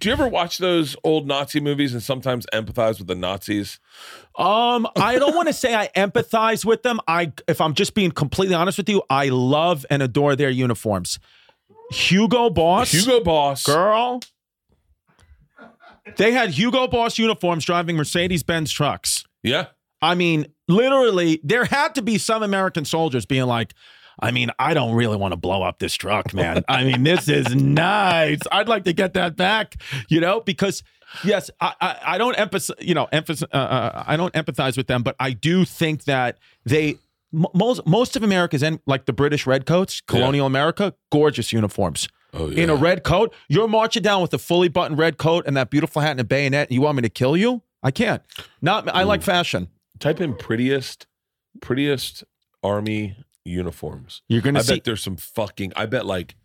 A: Do you ever watch those old Nazi movies and sometimes empathize with the Nazis?
B: Um, I don't want to say I empathize with them. I, if I'm just being completely honest with you, I love and adore their uniforms. Hugo Boss,
A: Hugo Boss.
B: girl. They had Hugo Boss uniforms driving Mercedes Benz trucks.
A: Yeah.
B: I mean, literally, there had to be some American soldiers being like, I mean, I don't really want to blow up this truck, man. I mean, this is nice. I'd like to get that back, you know, because yes, I I, I don't emphasize, you know, emphasis. Uh, uh, I don't empathize with them, but I do think that they m- most most of America's and like the British redcoats, colonial America, gorgeous uniforms.
A: Oh
B: In a red coat, you're marching down with a fully buttoned red coat and that beautiful hat and a bayonet. And you want me to kill you? I can't. Not. I like fashion.
A: Type in prettiest, prettiest army uniforms.
B: You're gonna
A: I
B: see.
A: bet there's some fucking. I bet like,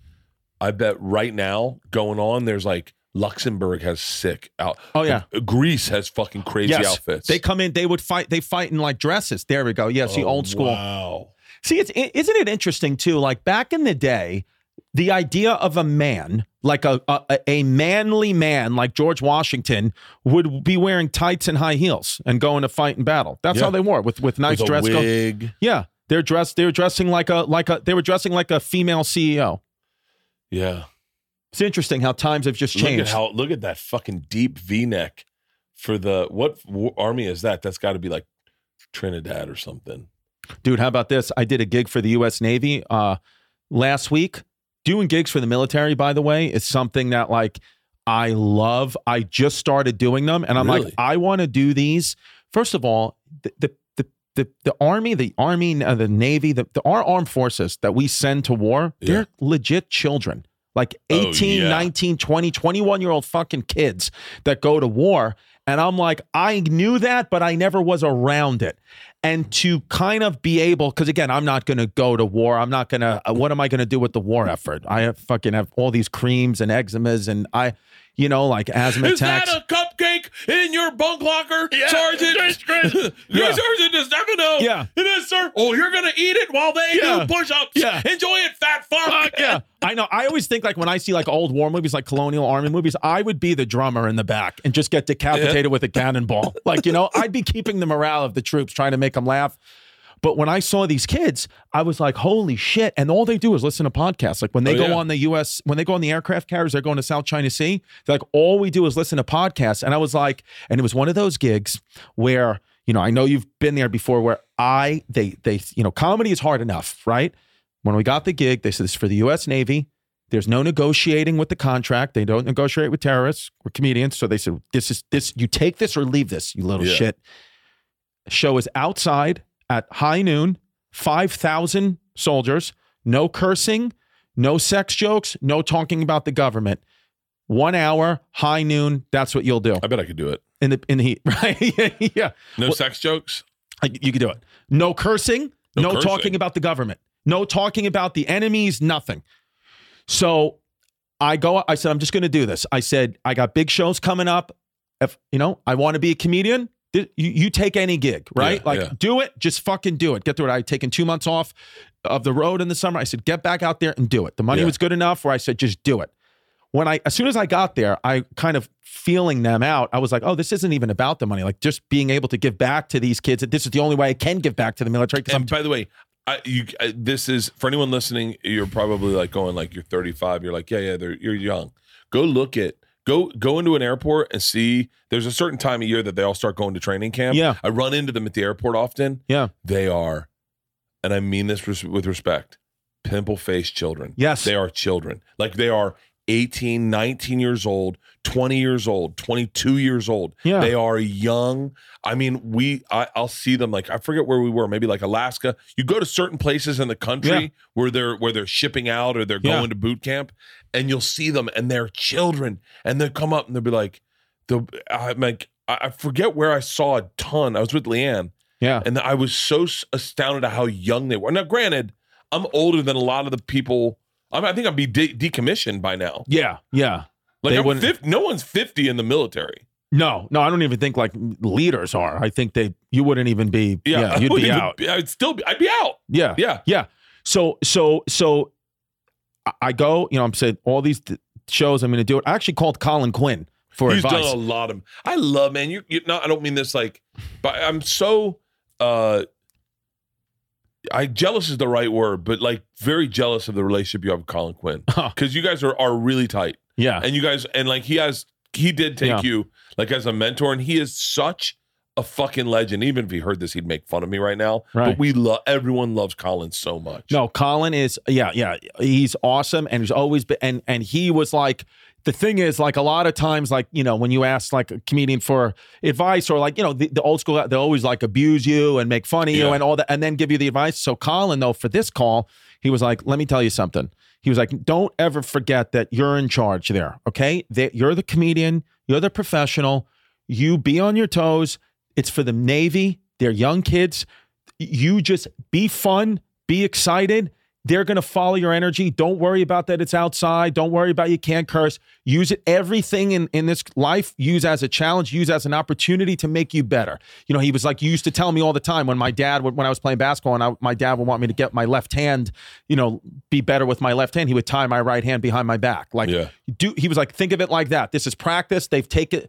A: I bet right now going on. There's like Luxembourg has sick out.
B: Oh, yeah.
A: Greece has fucking crazy
B: yes,
A: outfits.
B: they come in. They would fight. They fight in like dresses. There we go. Yeah, see,
A: Oh,
B: old school.
A: Wow.
B: See, it's isn't it interesting too? Like back in the day, the idea of a man, like a a, a manly man, like George Washington, would be wearing tights and high heels and going to fight in battle. That's
A: Yeah.
B: how they wore with with nice
A: With
B: dress.
A: wig.
B: yeah, they're dressed. They're dressing like a like a. They were dressing like a female CEO.
A: Yeah.
B: It's interesting how times have just
A: Look at
B: changed.
A: how. Look at that fucking deep V neck for the what army is that? That's got to be like Trinidad or something.
B: Dude, how about this? I did a gig for the U.S. Navy uh, last week. Doing gigs for the military, by the way, is something that like I love. I just started doing them, and I'm
A: Really?
B: like, I want to do these. First of all, the the the the, the army, the army, uh, the navy, the, the our armed forces that we send to war,
A: Yeah.
B: they're legit children. Like
A: Oh,
B: 18,
A: yeah.
B: 19, 20, 21 year old fucking kids that go to war. And I'm like, I knew that, but I never was around it. And to kind of be able, because again, I'm not going to go to war. I'm not going to, uh, what am I going to do with the war effort? I have fucking have all these creams and eczemas and I, you know, like asthma
A: Is that a cupcake in your bunk locker, Sergeant?
B: Yeah.
A: Your sergeant is never know.
B: Yeah.
A: It is, sir. Oh, you're gonna eat it while they
B: Yeah.
A: do push-ups.
B: Yeah.
A: Enjoy it, fat fuck.
B: yeah, I know. I always think like when I see like old war movies, like colonial army movies, I would be the drummer in the back and just get decapitated with a cannonball. Like you know, I'd be keeping the morale of the troops, trying to make them laugh. But when I saw these kids, I was like, "Holy shit!" And all they do is listen to podcasts. Like when they
A: Oh,
B: go
A: yeah.
B: on the U.S. when they go on the aircraft carriers, they're going to South China Sea. They're like, all we do is listen to podcasts. And I was like, and it was one of those gigs where you know, I know you've been there before, where I they they you know comedy is hard enough, right? When we got the gig, they said this is for the U.S. Navy. There's no negotiating with the contract. They don't negotiate with terrorists or comedians. So they said, "This is this. You take this or leave this, you little
A: Yeah.
B: shit." Show is outside at high noon. Five thousand soldiers. No cursing. No sex jokes. No talking about the government. One hour, high noon. That's what you'll do
A: I bet I could do it.
B: in the in the heat, right? yeah.
A: No
B: Well-
A: sex jokes.
B: You could do it. No cursing.
A: No
B: No,
A: cursing.
B: talking about the government. No talking about the enemies. Nothing. So I go. I said I'm just going to do this. I said I got big shows coming up. If you know I want to be a comedian, you, you take any gig, right?
A: Yeah,
B: like
A: yeah.
B: do it. Just fucking do it. Get through it. I had taken two months off of the road in the summer. I said get back out there and do it. The money
A: Yeah.
B: was good enough where I said just do it. When I as soon as I got there, I kind of feeling them out. I was like, oh, this isn't even about the money. Like just being able to give back to these kids. This is the only way I can give back to the military because I'm
A: And by the way, I, you, I, this is for anyone listening. You're probably like going like you're 35. You're like, yeah, yeah, they're, you're young. Go look at go go into an airport and see. There's a certain time of year that they all start going to training camp.
B: Yeah.
A: I run into them at the airport often.
B: yeah.
A: They are, and I mean this res- with respect, pimple faced children.
B: Yes.
A: They are children. Like they are 18, 19 years old, 20 years old, 22 years old.
B: Yeah.
A: They are young. I mean, we I, I'll see them like I forget where we were, maybe like Alaska. You go to certain places in the country
B: Yeah.
A: where they're where they're shipping out or they're
B: Yeah.
A: going to boot camp, and you'll see them and they're children, and they'll come up and they'll be like, the I'm like I forget where I saw a ton. I was with LeeAnn,
B: Yeah.
A: and I was so astounded at how young they were. Now, granted, I'm older than a lot of the people. I, mean, I think I'd be de- decommissioned by now.
B: Yeah. Yeah.
A: Like
B: They
A: I'm 50, no one's 50 in the military.
B: No, no, I don't even think like leaders are. I think they you wouldn't even be yeah,
A: I
B: you'd be out.
A: I'd still be. I'd be out.
B: Yeah.
A: Yeah.
B: Yeah. So so so I- go, you know, I'm saying all these th- shows I'm going to do it. I actually called Colin Quinn for
A: He's
B: advice.
A: done a lot of. I love man. You, you not. I don't mean this like, but I'm so. uh I jealous is the right word, but like very jealous of the relationship you have with Colin Quinn
B: Huh.
A: because you guys are are really tight,
B: yeah.
A: and you guys and like he has he did take
B: Yeah.
A: you like as a mentor, and he is such a fucking legend. Even if he heard this, he'd make fun of me right now.
B: Right.
A: But we love everyone loves Colin so much.
B: No, Colin is yeah, yeah. He's awesome and he's always been and and he was like the thing is like a lot of times like you know when you ask like a comedian for advice or like you know the, the old school they always like abuse you and make fun of you and all that and then give you the advice so colin though for this call he was like let me tell you something he was like don't ever forget that you're in charge there okay that you're the comedian you're the professional you be on your toes it's for the navy they're young kids you just be fun, be excited. They're going to follow your energy. Don't worry about that it's outside. Don't worry about you can't curse. Use it everything in in this life use as a challenge, use as an opportunity to make you better. You know, he was like he used to tell me all the time when my dad would when I was playing basketball and I, my dad would want me to get my left hand, you know, be better with my left hand, he would tie my right hand behind my back. Like
A: Yeah.
B: do he was like think of it like that. This is practice. They've taken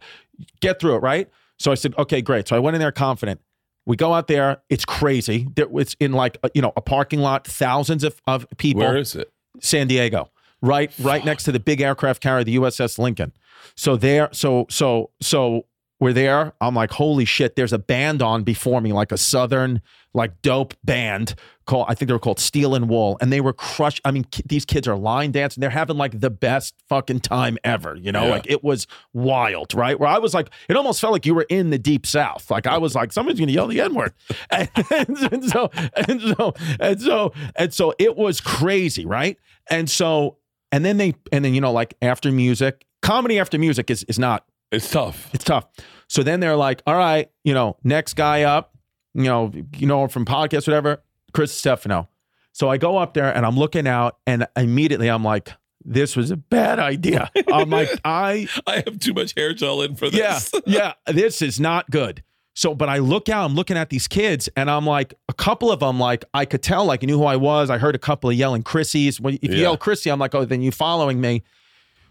B: get through it, right? So I said, "Okay, great." So I went in there confident. We go out there. It's crazy. There- It's in like a, you know a parking lot, thousands of, of people.
A: Where is it?
B: San Diego, right, right next to the big aircraft carrier, the USS Lincoln. So there, so so so we're there. I'm like, holy shit! There's a band on before me, like a southern, like dope band called. I think they were called Steel and Wool, and they were crushed. I mean, ki- these kids are line dancing. They're having like the best fucking time ever. You know,
A: Yeah.
B: like it was wild, right? Where I was like, it almost felt like you were in the deep south. Like I was like, somebody's gonna yell the n word, and, and so and so and so and so it was crazy, right? And so and then they and then you know like after music, comedy after music is is not
A: It's tough.
B: it's tough. So then they're like, all right, you know, next guy up, you know, you know, from podcast, whatever, Chris Stefano. So I go up there and I'm looking out, and immediately I'm like, this was a bad idea. I'm like, I
A: I have too much hair gel in for
B: yeah,
A: this.
B: yeah, this is not good. So, but I look out, I'm looking at these kids, and I'm like, a couple of them, like, I could tell, like, you knew who I was. I heard a couple of yelling Chrissy's. When if you
A: Yeah.
B: yell Chrissy, I'm like, oh, then you following me.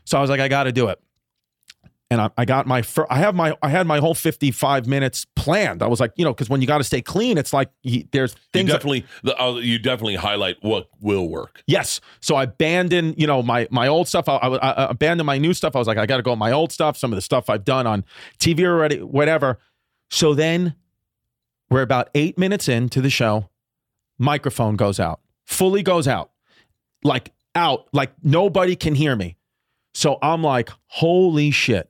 B: So I was like, I got to do it. And I, I got my, fir- I have my, I had my whole 55 minutes planned. I was like, you know, because when you got to stay clean, it's like you, there's
A: You
B: things. that-
A: definitely, the, uh, you definitely highlight what will work.
B: Yes. So I abandoned, you know, my my old stuff. I, I, I abandoned my new stuff. I was like, I got to go with my old stuff. Some of the stuff I've done on TV already, whatever. So then We're about eight minutes into the show. Microphone goes out, fully goes out, like out, like nobody can hear me. So I'm like, holy shit.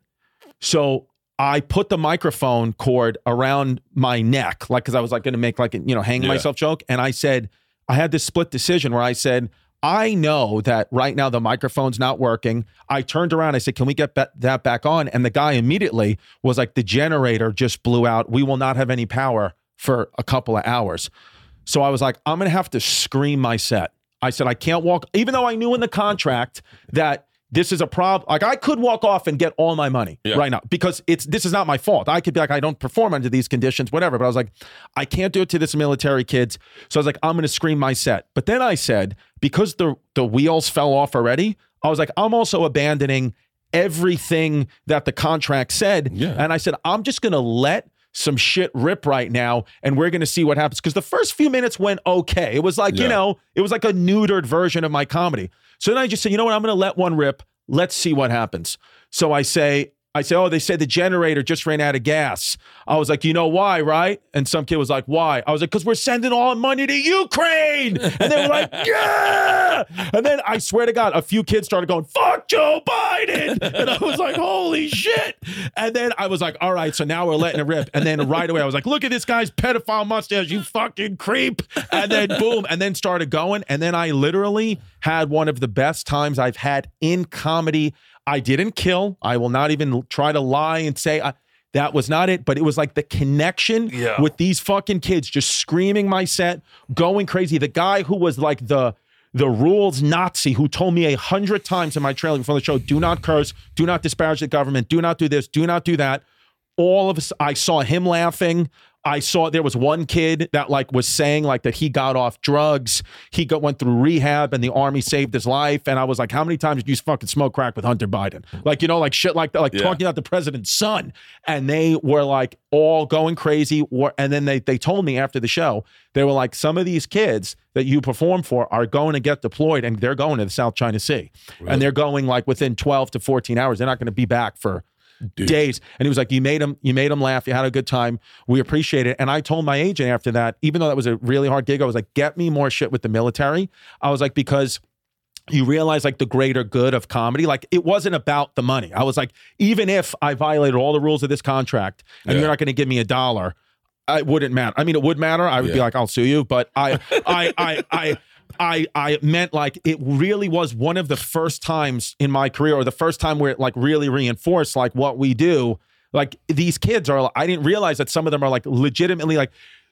B: So I put the microphone cord around my neck, like, cause I was like going to make like, a, you know, hang
A: Yeah.
B: myself joke. And I said, I had this split decision where I said, I know that right now the microphone's not working. I turned around. I said, Can we get ba- that back on? And the guy immediately was like, The generator just blew out. We will not have any power for a couple of hours. So I was like, I'm going to have to scream my set. I said, I can't walk, even though I knew in the contract that this is a problem. Like I could walk off and get all my money
A: Yeah.
B: right now because it's this is not my fault. I could be like, I don't perform under these conditions, whatever. But I was like, I can't do it to this military kids. So I was like, I'm gonna scream my set. But then I said, because the the wheels fell off already, I was like, I'm also abandoning everything that the contract said.
A: Yeah.
B: And I said, I'm just gonna let some shit rip right now and we're going to see what happens because the first few minutes went okay it was like you know it was like a neutered version of my comedy so then i just said you know what? I'm going to let one rip. Let's see what happens. So i say i say oh they said the generator just ran out of gas. I was like you know why right? And some kid was like why? I was like because we're sending all our money to ukraine! And they were like yeah! And then i swear to god a few kids started going fuck joe biden! And i was like holy shit! And then i was like all right so now we're letting it rip. And then right away i was like look at this guy's pedophile mustache you fucking creep! And then boom and then started going. And then i literally had one of the best times i've had in comedy i didn't kill i will not even try to lie and say I, that was not it but it was like the connection
A: Yeah.
B: with these fucking kids just screaming my set going crazy the guy who was like the the rules Nazi who told me a hundred times in my trailer before the show, do not curse, do not disparage the government, do not do this, do not do that. All of us, I saw him laughing. I saw there was one kid that like was saying like that he got off drugs. He got went through rehab and the army saved his life. And I was like, how many times did you fucking smoke crack with Hunter Biden? Like, you know, like shit like that, like
A: Yeah.
B: talking about the president's son. And they were like all going crazy. And then they they told me after the show, they were like, some of these kids that you perform for are going to get deployed and they're going to the South China Sea. And they're going like within 12 to 14 hours. They're not going to be back for days. And he was like, "You made him, you made him laugh. You had a good time. We appreciate it." And I told my agent after that, even though that was a really hard gig, I was like, "Get me more shit with the military." I was like, because you realize like the greater good of comedy. Like it wasn't about the money. I was like, even if I violated all the rules of this contract and
A: Yeah.
B: you're not going to give me a dollar, it wouldn't matter. I mean, it would matter. I would be like, I'll sue you. But I, I, I, I. I I meant like it really was one of the first times in my career, or the first time where it like really reinforced like what we do. Like these kids are, I didn't realize that some of them are like legitimately like,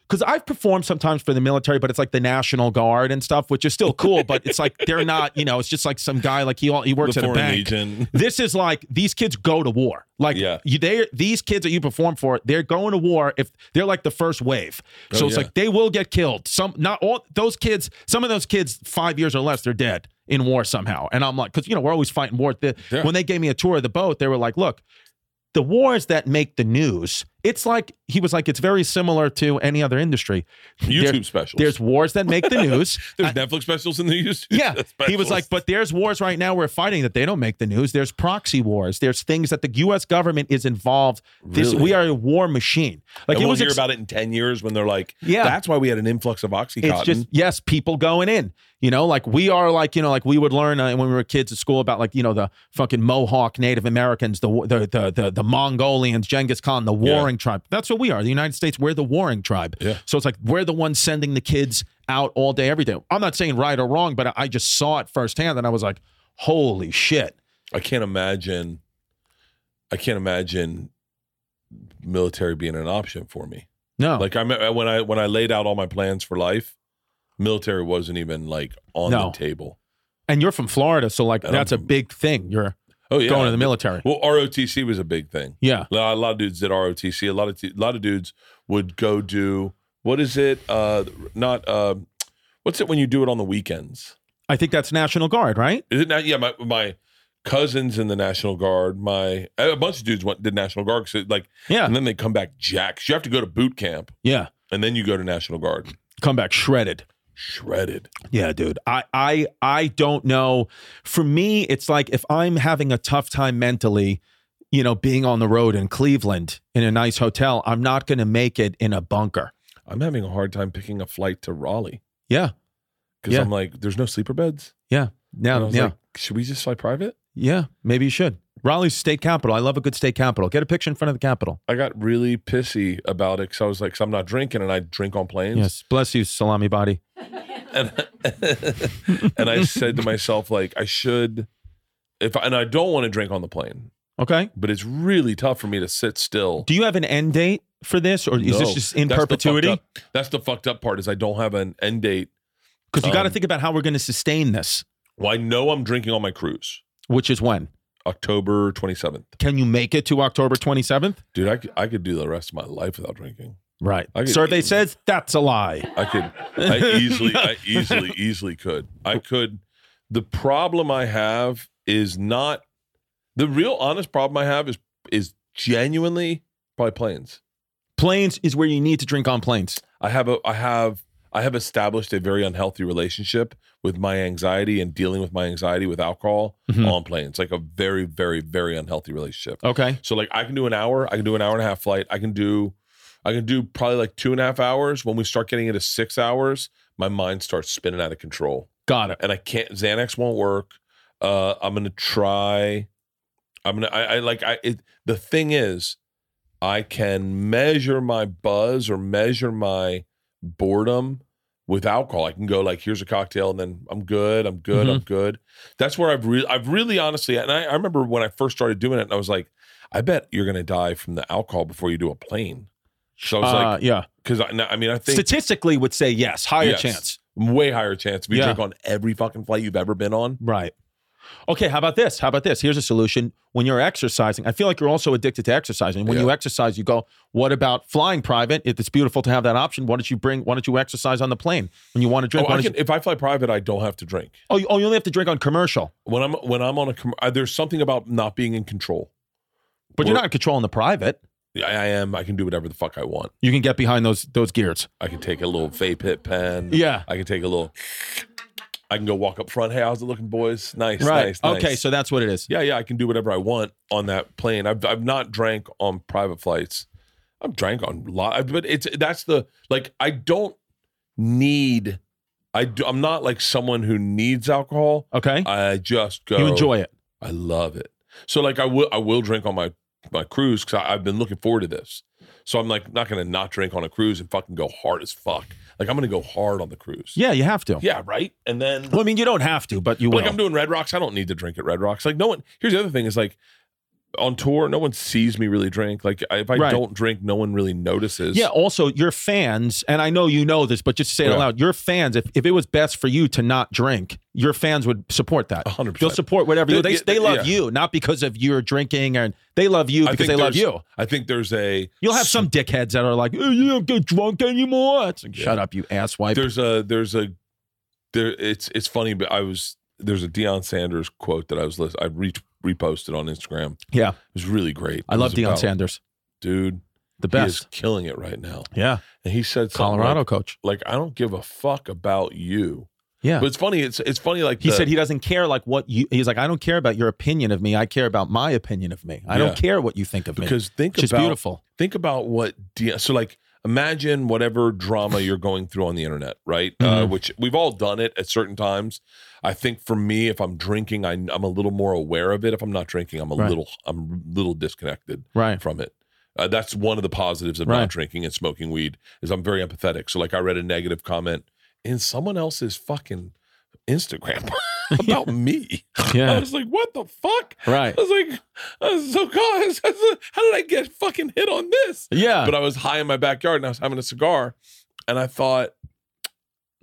B: because I've performed sometimes for the military, but it's like the National Guard and stuff, which is still cool, but it's like they're not, you know, it's just like some guy like he all, he works
A: The
B: at a bank.
A: Legion.
B: This is like these kids go to war. Like
A: Yeah.
B: you, they these kids that you perform for, they're going to war if they're like the first wave. Oh, so
A: Oh,
B: it's
A: yeah.
B: like they will get killed. Some not all those kids. Some of those kids, five years or less, they're dead in war somehow. And I'm like, because you know we're always fighting war. The-
A: Yeah.
B: When they gave me a tour of the boat, they were like, look. The wars that make the news, it's like he was like, it's very similar to any other industry.
A: YouTube
B: There-
A: specials.
B: There's wars that make the news.
A: There's Netflix specials in the news.
B: Yeah. He was like, but there's wars right now we're fighting that they don't make the news. There's proxy wars. There's things that the US government is involved. This we are a war machine. Like
A: and
B: it
A: we'll
B: was
A: hear
B: ex-
A: about it in 10 years when they're like,
B: Yeah.
A: that's why we had an influx of Oxycontin.
B: it's just yes, people going in. You know, like we are like you know, like we would learn uh, when we were kids at school about like you know the fucking Mohawk Native Americans, the the the the, the Mongolians, Genghis Khan, the warring tribe. That's what we are. The United States, we're the warring tribe.
A: Yeah.
B: So it's like we're the ones sending the kids out all day, every day. I'm not saying right or wrong, but I- just saw it firsthand, and I was like, holy shit.
A: I can't imagine. I can't imagine military being an option for me.
B: No,
A: Like I uh, when I when I laid out all my plans for life, military wasn't even like on
B: No.
A: the table.
B: and you're from Florida, so like
A: And
B: that's a
A: I'm-
B: big thing. You're
A: Oh yeah,
B: going to the military.
A: Well, ROTC was a big thing.
B: Yeah.
A: A lot, of dudes did ROTC. A lot of t- a lot of dudes would go do what is it? Uh, not uh, what's it when you do it on the weekends?
B: I think that's National Guard, right?
A: Is it not? Yeah, my my cousins in the National Guard. My a bunch of dudes went did National Guard. it, like,
B: Yeah.
A: and then they come back jacked. You have to go to boot camp
B: Yeah.
A: and then you go to National Guard
B: Come back shredded.
A: Shredded.
B: Yeah, dude. I I I don't know. For me, it's like if I'm having a tough time mentally, you know, being on the road in Cleveland in a nice hotel, I'm not going to make it in a bunker.
A: I'm having a hard time picking a flight to Raleigh
B: Yeah.
A: because
B: Yeah.
A: I'm like, there's no sleeper beds.
B: Yeah. Now, yeah.
A: like, should we just fly private?
B: yeah. Maybe you should. Raleigh's state capital. I love a good state capital. Get a picture in front of the Capitol.
A: I got really pissy about it because I was like, because I'm not drinking and I drink on planes.
B: Yes. Bless you, salami body.
A: and and I said to myself like I should if I, and I don't want to drink on the plane,
B: Okay.
A: but it's really tough for me to sit still.
B: Do you have an end date for this, or is
A: No.
B: this just in
A: That's the
B: perpetuity?
A: up- that's the fucked up part is I don't have an end date.
B: Because you got to
A: Um,
B: think about how we're going to sustain this,
A: Well, I know I'm drinking on my cruise,
B: which is when.
A: October 27th.
B: Can you make it to October 27th?
A: Dude, I could, I could do the rest of my life without drinking.
B: Right. Survey says that's a lie.
A: I could I easily I easily easily could. I could the problem I have is not the real honest problem I have is is genuinely probably planes.
B: Planes is where you need to drink on planes.
A: I have a I have I have established a very unhealthy relationship with my anxiety and dealing with my anxiety with alcohol
B: Mhm.
A: on planes. Like a very very very unhealthy relationship.
B: Okay.
A: So like I can do an hour, I can do an hour and a half flight. I can do I can do probably like two and a half hours. When we start getting into six hours, my mind starts spinning out of control.
B: Got it.
A: And I can't Xanax won't work. Uh I'm gonna try. I'm gonna I, I like I it the thing is I can measure my buzz or measure my boredom with alcohol. I can go like, here's a cocktail, and then I'm good, I'm good, I'm good. That's where I've really, I've really honestly, and I, I remember when I first started doing it, and I was like, I bet you're gonna die from the alcohol before you do a plane. So I was
B: Uh,
A: like,
B: yeah.
A: because I, I mean, I think
B: Statistically, would say yes. Higher
A: Yes.
B: chance.
A: way higher chance if you
B: Yeah.
A: drink on every fucking flight you've ever been on.
B: Right. Okay, how about this? How about this? Here's a solution. When you're exercising, I feel like you're also addicted to exercising. When
A: Yeah.
B: you exercise, you go, what about flying private? If it's beautiful to have that option, why don't you bring why don't you exercise on the plane? When you want to
A: Oh,
B: drink, why
A: I can,
B: you,
A: if I fly private, I don't have to drink.
B: oh, you, oh, you only have to drink on commercial.
A: When I'm when I'm on a, com- uh, there's something about not being in control.
B: But you're not in control in the private.
A: I, I am. I can do whatever the fuck I want.
B: You can get behind those those gears.
A: I can take a little vape hit pen.
B: Yeah.
A: I can take a little. I can go walk up front. Hey, how's it looking, boys? Nice,
B: Right.
A: nice, nice.
B: Okay, so that's what it is.
A: yeah, yeah, I can do whatever I want on that plane. I've I've not drank on private flights. I've drank on lot, but it's that's the like I don't need. I do, I'm not like someone who needs alcohol.
B: Okay.
A: I just go.
B: you enjoy it.
A: I love it. So like I will I will drink on my my cruise because I've been looking forward to this. So I'm like not gonna not drink on a cruise and fucking go hard as fuck. Like I'm gonna go hard on the cruise.
B: Yeah, you have to.
A: Yeah, right. And then
B: Well, I mean, you don't have to, but you will.
A: like I'm doing Red Rocks. I don't need to drink at Red Rocks. Like no one. Here's the other thing: is like on tour, no one sees me really drink. Like if I
B: Right.
A: don't drink, no one really notices.
B: Yeah. Also, your fans, and I know you know this, but just to say it
A: Yeah.
B: out loud, your fans, if, if it was best for you to not drink, your fans would support that.
A: A hundred
B: They'll support whatever you.
A: They-
B: They, they love
A: yeah.
B: you, not because of your drinking, and they love you because they love you.
A: I think there's a
B: You'll have some dickheads that are like, oh, "You don't get drunk anymore." It's like, shut up, you asswipe.
A: there's a there's a there. It's it's funny, but I was there's a Deion Sanders quote that I was listening. I re- reposted on Instagram.
B: Yeah.
A: It was really great.
B: I
A: It
B: love Deion
A: about-
B: Sanders,
A: dude.
B: the
A: He is
B: best.
A: killing it right now.
B: Yeah,
A: And he said something
B: Colorado
A: like,
B: coach.
A: like, I don't give a fuck about you.
B: Yeah.
A: But it's funny. It's it's funny. Like
B: he
A: the-
B: said he doesn't care like what you. He's like, I don't care about your opinion of me. I care about my opinion of me. I
A: Yeah.
B: don't care what you think of me.
A: because think about
B: beautiful.
A: think about what De- so like imagine whatever drama you're going through on the internet right uh,
B: Mhm.
A: which we've all done it at certain times i think for me if i'm drinking I, i'm a little more aware of it if i'm not drinking i'm a
B: Right.
A: little i'm a little disconnected
B: Right.
A: from it uh, that's one of the positives of
B: Right.
A: not drinking and smoking weed is i'm very empathetic so like i read a negative comment in someone else's fucking instagram about me
B: Yeah.
A: i was like what the fuck
B: Right.
A: I was like, I was so guys, how did I get fucking hit on this?
B: Yeah.
A: But I was high in my backyard and I was having a cigar, and I thought,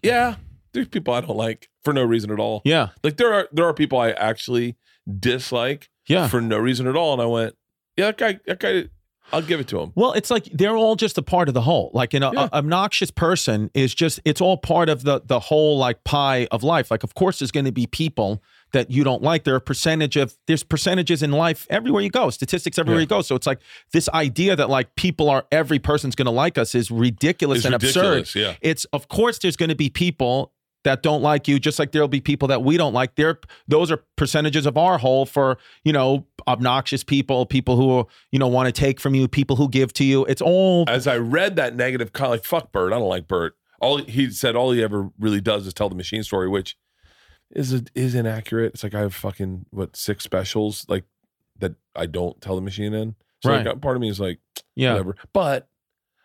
A: yeah, there's people I don't like for no reason at all.
B: yeah.
A: Like there are there are people I actually dislike
B: Yeah.
A: for no reason at all, and I went, yeah, that guy, that guy, I'll give it to him.
B: Well, it's like they're all just a part of the whole. Like an
A: Yeah.
B: obnoxious person is just it's all part of the the whole like pie of life. Like of course there's going to be people that you don't like. There are percentage of there's percentages in life everywhere you go. Statistics everywhere
A: Yeah.
B: you go. So it's like this idea that like people are every person's going to like us is ridiculous
A: It's
B: and
A: ridiculous,
B: absurd.
A: yeah.
B: It's of course there's going to be people that don't like you, just like there'll be people that we don't like. There, those are percentages of our whole for you know obnoxious people, people who you know want to take from you, people who give to you. It's all
A: As I read that negative comment, like fuck Bert, I don't like Bert. All he said, all he ever really does is tell the machine story, which is is inaccurate. It's like I have fucking what six specials like that I don't tell the machine in. So
B: Right.
A: like, part of me is like
B: yeah.
A: whatever. But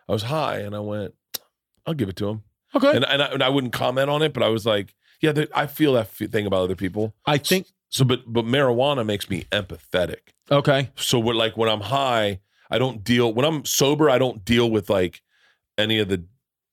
A: I was high and I went, I'll give it to him.
B: Okay,
A: And and I, and I wouldn't comment on it, but I was like, yeah, there- I feel that f- thing about other people.
B: I think
A: So, but but marijuana makes me empathetic.
B: okay,
A: So what like when I'm high, I don't deal when I'm sober, I don't deal with like any of the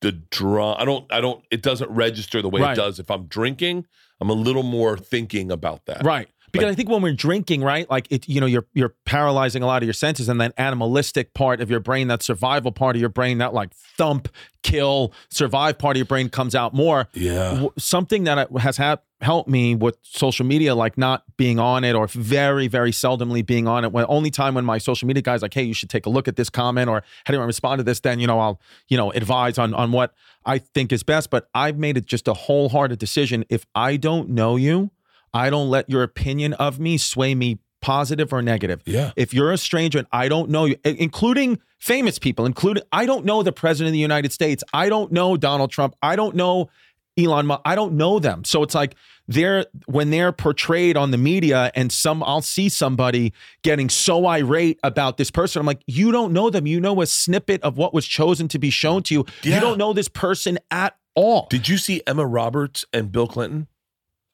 A: the draw. I don't I don't it doesn't register the way
B: Right.
A: it does if I'm drinking. I'm a little more thinking about that.
B: right. Because
A: Like-
B: I think when we're drinking, right, like it, you know, you're you're paralyzing a lot of your senses, and that animalistic part of your brain, that survival part of your brain, that like thump, kill, survive part of your brain comes out more.
A: Yeah.
B: something that has ha- helped me with social media, like not being on it or very, very seldomly being on it. When only time when my social media guys like, hey, you should take a look at this comment or how do I respond to this? Then you know I'll you know advise on on what I think is best. But I've made it just a wholehearted decision. If I don't know you, I don't let your opinion of me sway me positive or negative.
A: Yeah.
B: If you're a stranger and I don't know you, including famous people, including I don't know the president of the United States, I don't know Donald Trump, I don't know Elon Musk, I don't know them. So it's like they're when they're portrayed on the media and some I'll see somebody getting so irate about this person. I'm like, you don't know them. You know a snippet of what was chosen to be shown to you.
A: Yeah.
B: You don't know this person at all.
A: Did you see Emma Roberts and Bill Clinton?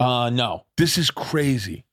B: Uh no.
A: This is crazy.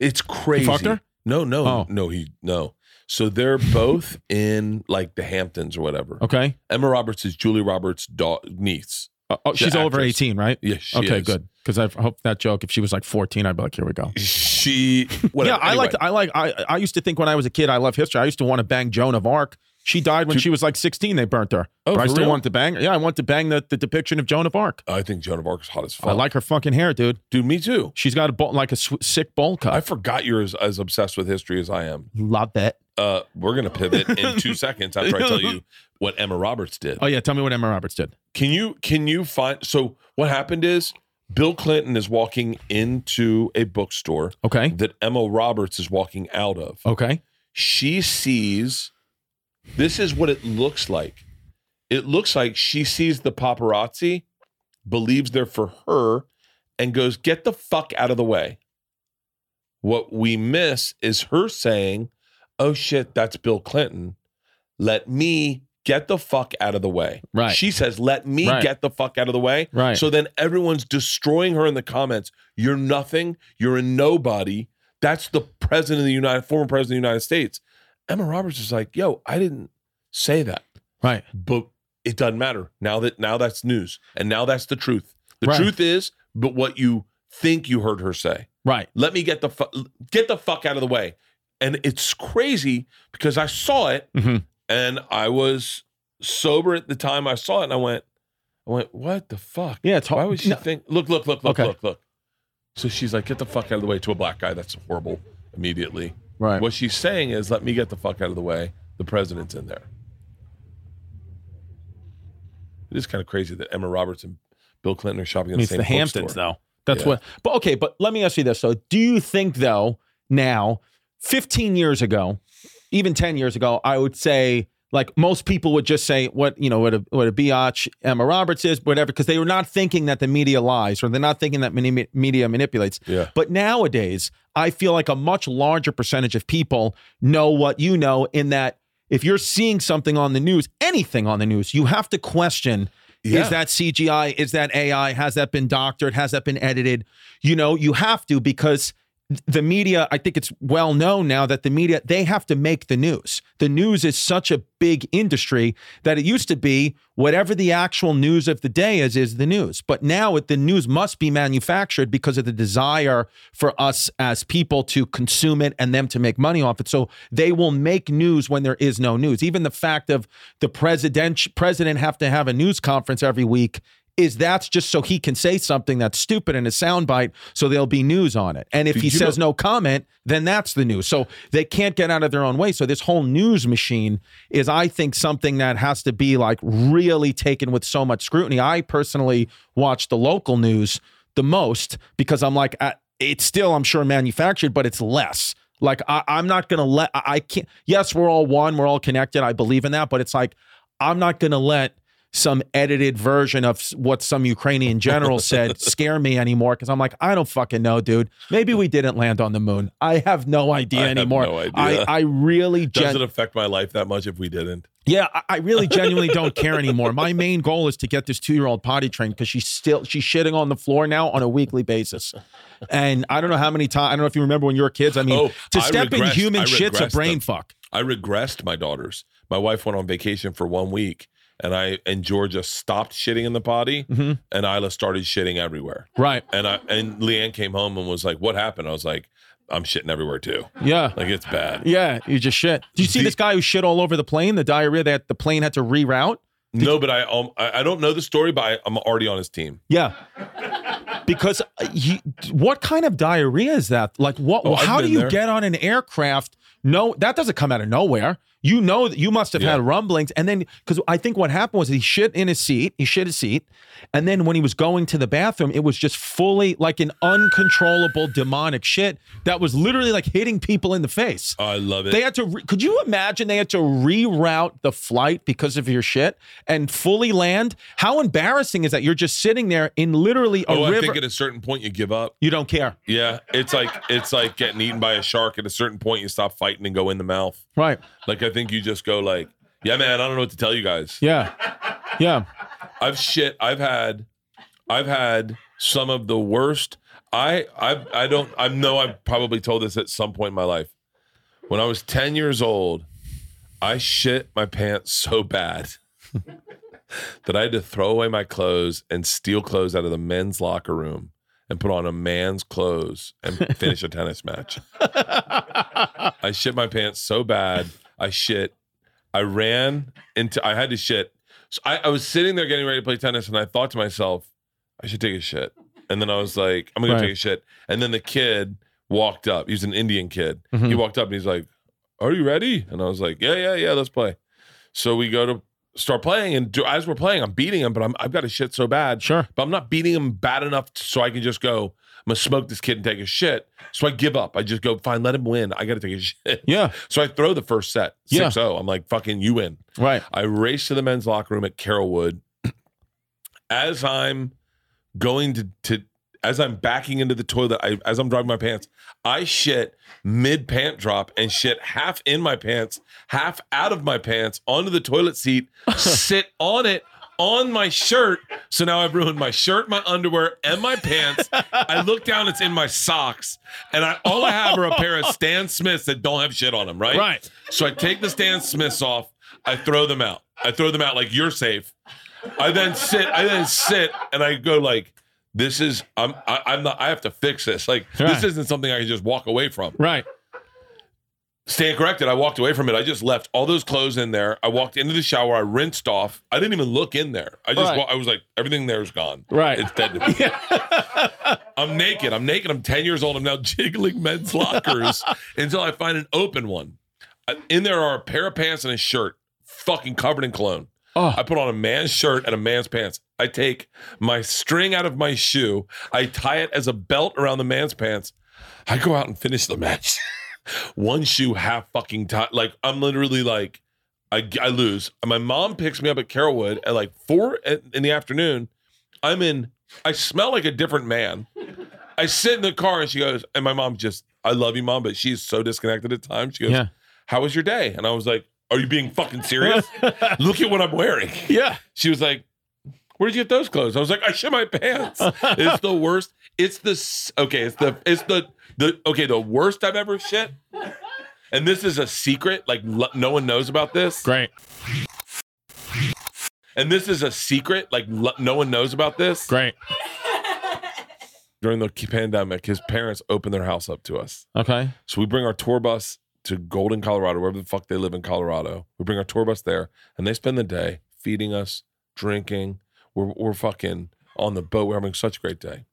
A: It's crazy.
B: He fucked her?
A: No, no,
B: Oh.
A: no, he no. So they're both in like the Hamptons or whatever.
B: Okay.
A: Emma Roberts is Julia Roberts' da- niece.
B: Uh, oh, she's over
A: actress.
B: 18, right?
A: Yeah, she
B: okay,
A: is.
B: good. Because I hope that joke. If she was like 14, I'd be like, here we go.
A: She whatever.
B: Yeah, I
A: Anyway.
B: like. I like. I I used to think when I was a kid, I love history. I used to want to bang Joan of Arc. She died when she was like 16. They burnt her.
A: Oh,
B: but I still
A: real?
B: wanted to bang her. Yeah, I want to bang the, the depiction of Joan of Arc.
A: I think Joan of Arc is hot as fuck.
B: I like her fucking hair, dude.
A: dude. Me too.
B: She's got a bowl, like a sw- sick bowl cut.
A: I forgot you're as, as obsessed with history as I am.
B: love that.
A: Uh, we're gonna pivot in two seconds after I tell you what Emma Roberts did.
B: Oh yeah, tell me what Emma Roberts did.
A: Can you can you find? So what happened is Bill Clinton is walking into a bookstore
B: Okay.
A: that Emma Roberts is walking out of.
B: Okay.
A: She sees. This is what it looks like. It looks like she sees the paparazzi, believes they're for her, and goes, "Get the fuck out of the way." What we miss is her saying, "Oh shit, that's Bill Clinton. Let me get the fuck out of the way."
B: Right.
A: She says, "Let me
B: Right.
A: get the fuck out of the way."
B: Right.
A: So then everyone's destroying her in the comments. You're nothing. You're a nobody. That's the president of the United, former president of the United States. Emma Roberts is like, "Yo, I didn't say that,
B: Right.
A: but it doesn't matter now that now that's news, and now that's the truth. The
B: Right.
A: truth is, but what you think you heard her say.
B: Right.
A: Let me get the fu- get the fuck out of the way." And it's crazy because I saw it
B: Mhm.
A: and I was sober at the time I saw it, and I went, I went, what the fuck?
B: Yeah, it's hard-
A: Why would she
B: no.
A: think? Look, look, look, look,
B: Okay.
A: look, look. So she's like, get the fuck out of the way to a black guy. That's horrible. Immediately,
B: Right.
A: what she's saying is, let me get the fuck out of the way. The president's in there. It is kind of crazy that Emma Roberts and Bill Clinton are shopping
B: I
A: in
B: mean,
A: the same
B: the Hamptons,
A: bookstore.
B: though. That's
A: Yeah.
B: what. But okay, but let me ask you this. So, do you think though now, 15 years ago, even 10 years ago, I would say like most people would just say what you know what a what a biatch Emma Roberts is, whatever, because they were not thinking that the media lies or they're not thinking that media manipulates.
A: Yeah.
B: But nowadays, I feel like a much larger percentage of people know what you know. In that, if you're seeing something on the news, anything on the news, you have to question.
A: Yeah.
B: Is that CGI? Is that AI? Has that been doctored? Has that been edited? You know, you have to because the media, I think it's well known now that the media, they have to make the news. The news is such a big industry that it used to be whatever the actual news of the day is, is the news. But now it, the news must be manufactured because of the desire for us as people to consume it and them to make money off it. So they will make news when there is no news. Even the fact of the president president have to have a news conference every week is that's just so he can say something that's stupid in a soundbite so there'll be news on it. And if
A: Did
B: he says
A: know-
B: no comment, then that's the news. So they can't get out of their own way. So this whole news machine is, I think, something that has to be like really taken with so much scrutiny. I personally watch the local news the most because I'm like, it's still, I'm sure, manufactured, but it's less. Like I, I'm not gonna let I, I can't. Yes, we're all one, we're all connected. I believe in that, but it's like I'm not gonna let some edited version of what some Ukrainian general said scare me anymore because I'm like, I don't fucking know, dude. Maybe we didn't land on the moon. I have no idea
A: I
B: anymore.
A: no idea.
B: I, I really
A: Does
B: gen-
A: it affect my life that much if we didn't?
B: yeah, I, I really genuinely don't care anymore. My main goal is to get this two year old potty trained because she's still she's shitting on the floor now on a weekly basis. And I don't know how many times I don't know if you remember when you were kids. I mean,
A: Oh,
B: to step in human shit's a brain
A: them.
B: fuck.
A: I regressed my daughters. My wife went on vacation for one week, and I and Georgia stopped shitting in the potty,
B: Mhm.
A: and Isla started shitting everywhere.
B: Right.
A: And I and LeeAnn came home and was like, "What happened?" I was like, "I'm shitting everywhere too.
B: Yeah.
A: Like it's bad."
B: Yeah, you just shit. Do you see
A: The-
B: this guy who shit all over the plane? The diarrhea that the plane had to reroute.
A: no, but I um I, I don't know the story, but I, I'm already on his team.
B: Yeah, because uh, he, what kind of diarrhea is that? Like, what?
A: Oh,
B: how do you
A: there.
B: get on an aircraft? No, that doesn't come out of nowhere. You know that you must have
A: Yeah.
B: had rumblings, and then because I think what happened was he shit in his seat. He shit his seat, and then when he was going to the bathroom, it was just fully like an uncontrollable demonic shit that was literally like hitting people in the face.
A: Oh, I love it.
B: They had to. Re- could you imagine they had to reroute the flight because of your shit and fully land? How embarrassing is that? You're just sitting there in literally a
A: oh, I think at a certain point you give up.
B: you don't care,
A: Yeah, it's like it's like getting eaten by a shark. At a certain point, you stop fighting and go in the mouth.
B: Right?
A: Like I think you just go like, "Yeah, man, I don't know what to tell you guys."
B: Yeah, yeah.
A: I've shit. I've had, I've had some of the worst. I I I don't. I know I've probably told this at some point in my life. When I was ten years old, I shit my pants so bad that I had to throw away my clothes and steal clothes out of the men's locker room and put on a man's clothes and finish a tennis match. I shit my pants so bad. I shit. I ran into. I had to shit. So I, I was sitting there getting ready to play tennis, and I thought to myself, I should take a shit. And then I was like, I'm gonna
B: Right.
A: take a shit. And then the kid walked up. He was an Indian kid. He
B: Mhm.
A: walked up and he's like, "Are you ready?" And I was like, "Yeah, yeah, yeah. Let's play." So we go to start playing, and do, as we're playing, I'm beating him, but I'm, I've got a shit so bad
B: Sure.
A: but I'm not beating him bad enough so I can just go, I'm gonna smoke this kid and take a shit. So I give up. I just go, fine, let him win. I gotta take a shit.
B: Yeah.
A: So I throw the first set,
B: Yeah.
A: 6 0. I'm like, fucking, you win.
B: Right.
A: I race to the men's locker room at Carrollwood. As I'm going to, to as I'm backing into the toilet, I, as I'm driving my pants, I shit mid pant drop and shit half in my pants, half out of my pants onto the toilet seat, sit on it on my shirt. So now I've ruined my shirt, my underwear, and my pants. I look down, it's in my socks, and I all I have are a pair of Stan Smiths that don't have shit on them, right?
B: Right.
A: So I take the Stan Smiths off, I throw them out. I throw them out like you're safe. I then sit, I then sit and I go like, this is I'm I, I'm not I have to fix this. Like this isn't something I can just walk away from.
B: Right.
A: Stand corrected. I walked away from it. I just left all those clothes in there. I walked into the shower. I rinsed off. I didn't even look in there. I just
B: Right.
A: wa- I was like, everything there is gone.
B: Right.
A: It's dead to me. Yeah. I'm naked. I'm naked. I'm 10 years old. I'm now jiggling men's lockers until I find an open one. In there are a pair of pants and a shirt, fucking covered in cologne.
B: Oh.
A: I put on a man's shirt and a man's pants. I take my string out of my shoe. I tie it as a belt around the man's pants. I go out and finish the match. One shoe half fucking tied. Like I'm literally like, I, I lose. And my mom picks me up at Carrollwood at like four in in the afternoon. I'm in. I smell like a different man. I sit in the car and she goes, and my mom just, I love you, mom, but she's so disconnected at times. She goes,
B: Yeah.
A: How was your day? And I was like, Are you being fucking serious? Look at what I'm wearing.
B: Yeah.
A: She was like, Where'd you get those clothes? I was like, I shit my pants. It's the worst. It's the okay. It's the it's the the okay. The worst I've ever shit. And this is a secret. Like l- no one knows about this.
B: Great.
A: And this is a secret. Like l- no one knows about this.
B: Great.
A: During the pandemic, his parents opened their house up to us.
B: Okay.
A: So we bring our tour bus to Golden, Colorado, wherever the fuck they live in Colorado. We bring our tour bus there, and they spend the day feeding us, drinking. We're we're fucking on the boat. We're having such a great day.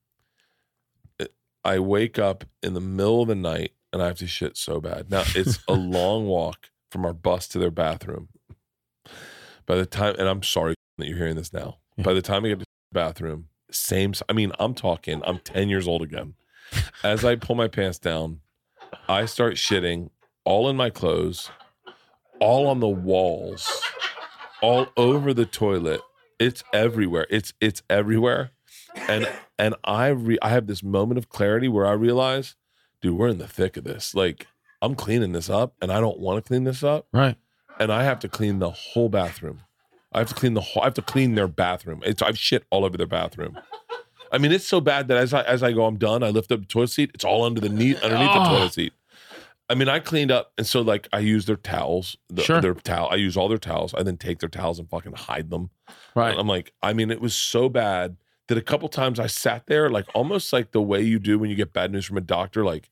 A: I wake up in the middle of the night and I have to shit so bad. Now it's a long walk from our bus to their bathroom. By the time, and I'm sorry that you're hearing this now. By the time I get to the bathroom, same. I mean, I'm talking. I'm 10 years old again. As I pull my pants down, I start shitting all in my clothes, all on the walls, all over the toilet. It's everywhere. It's it's everywhere. And and I re- I have this moment of clarity where I realize, dude, we're in the thick of this. Like I'm cleaning this up and I don't want to clean this up
B: Right.
A: and I have to clean the whole bathroom. I have to clean the whole. I have to clean their bathroom. It's I've shit all over their bathroom. I mean, it's so bad that as I as I go, I'm done. I lift up the toilet seat. It's all under the knee underneath the
B: Oh.
A: toilet seat. I mean, I cleaned up, and so like I use their towels, the,
B: Sure.
A: their towel. I use all their towels. I then take their towels and fucking hide them.
B: Right.
A: I'm like, I mean, it was so bad that a couple times I sat there, like almost like the way you do when you get bad news from a doctor. Like,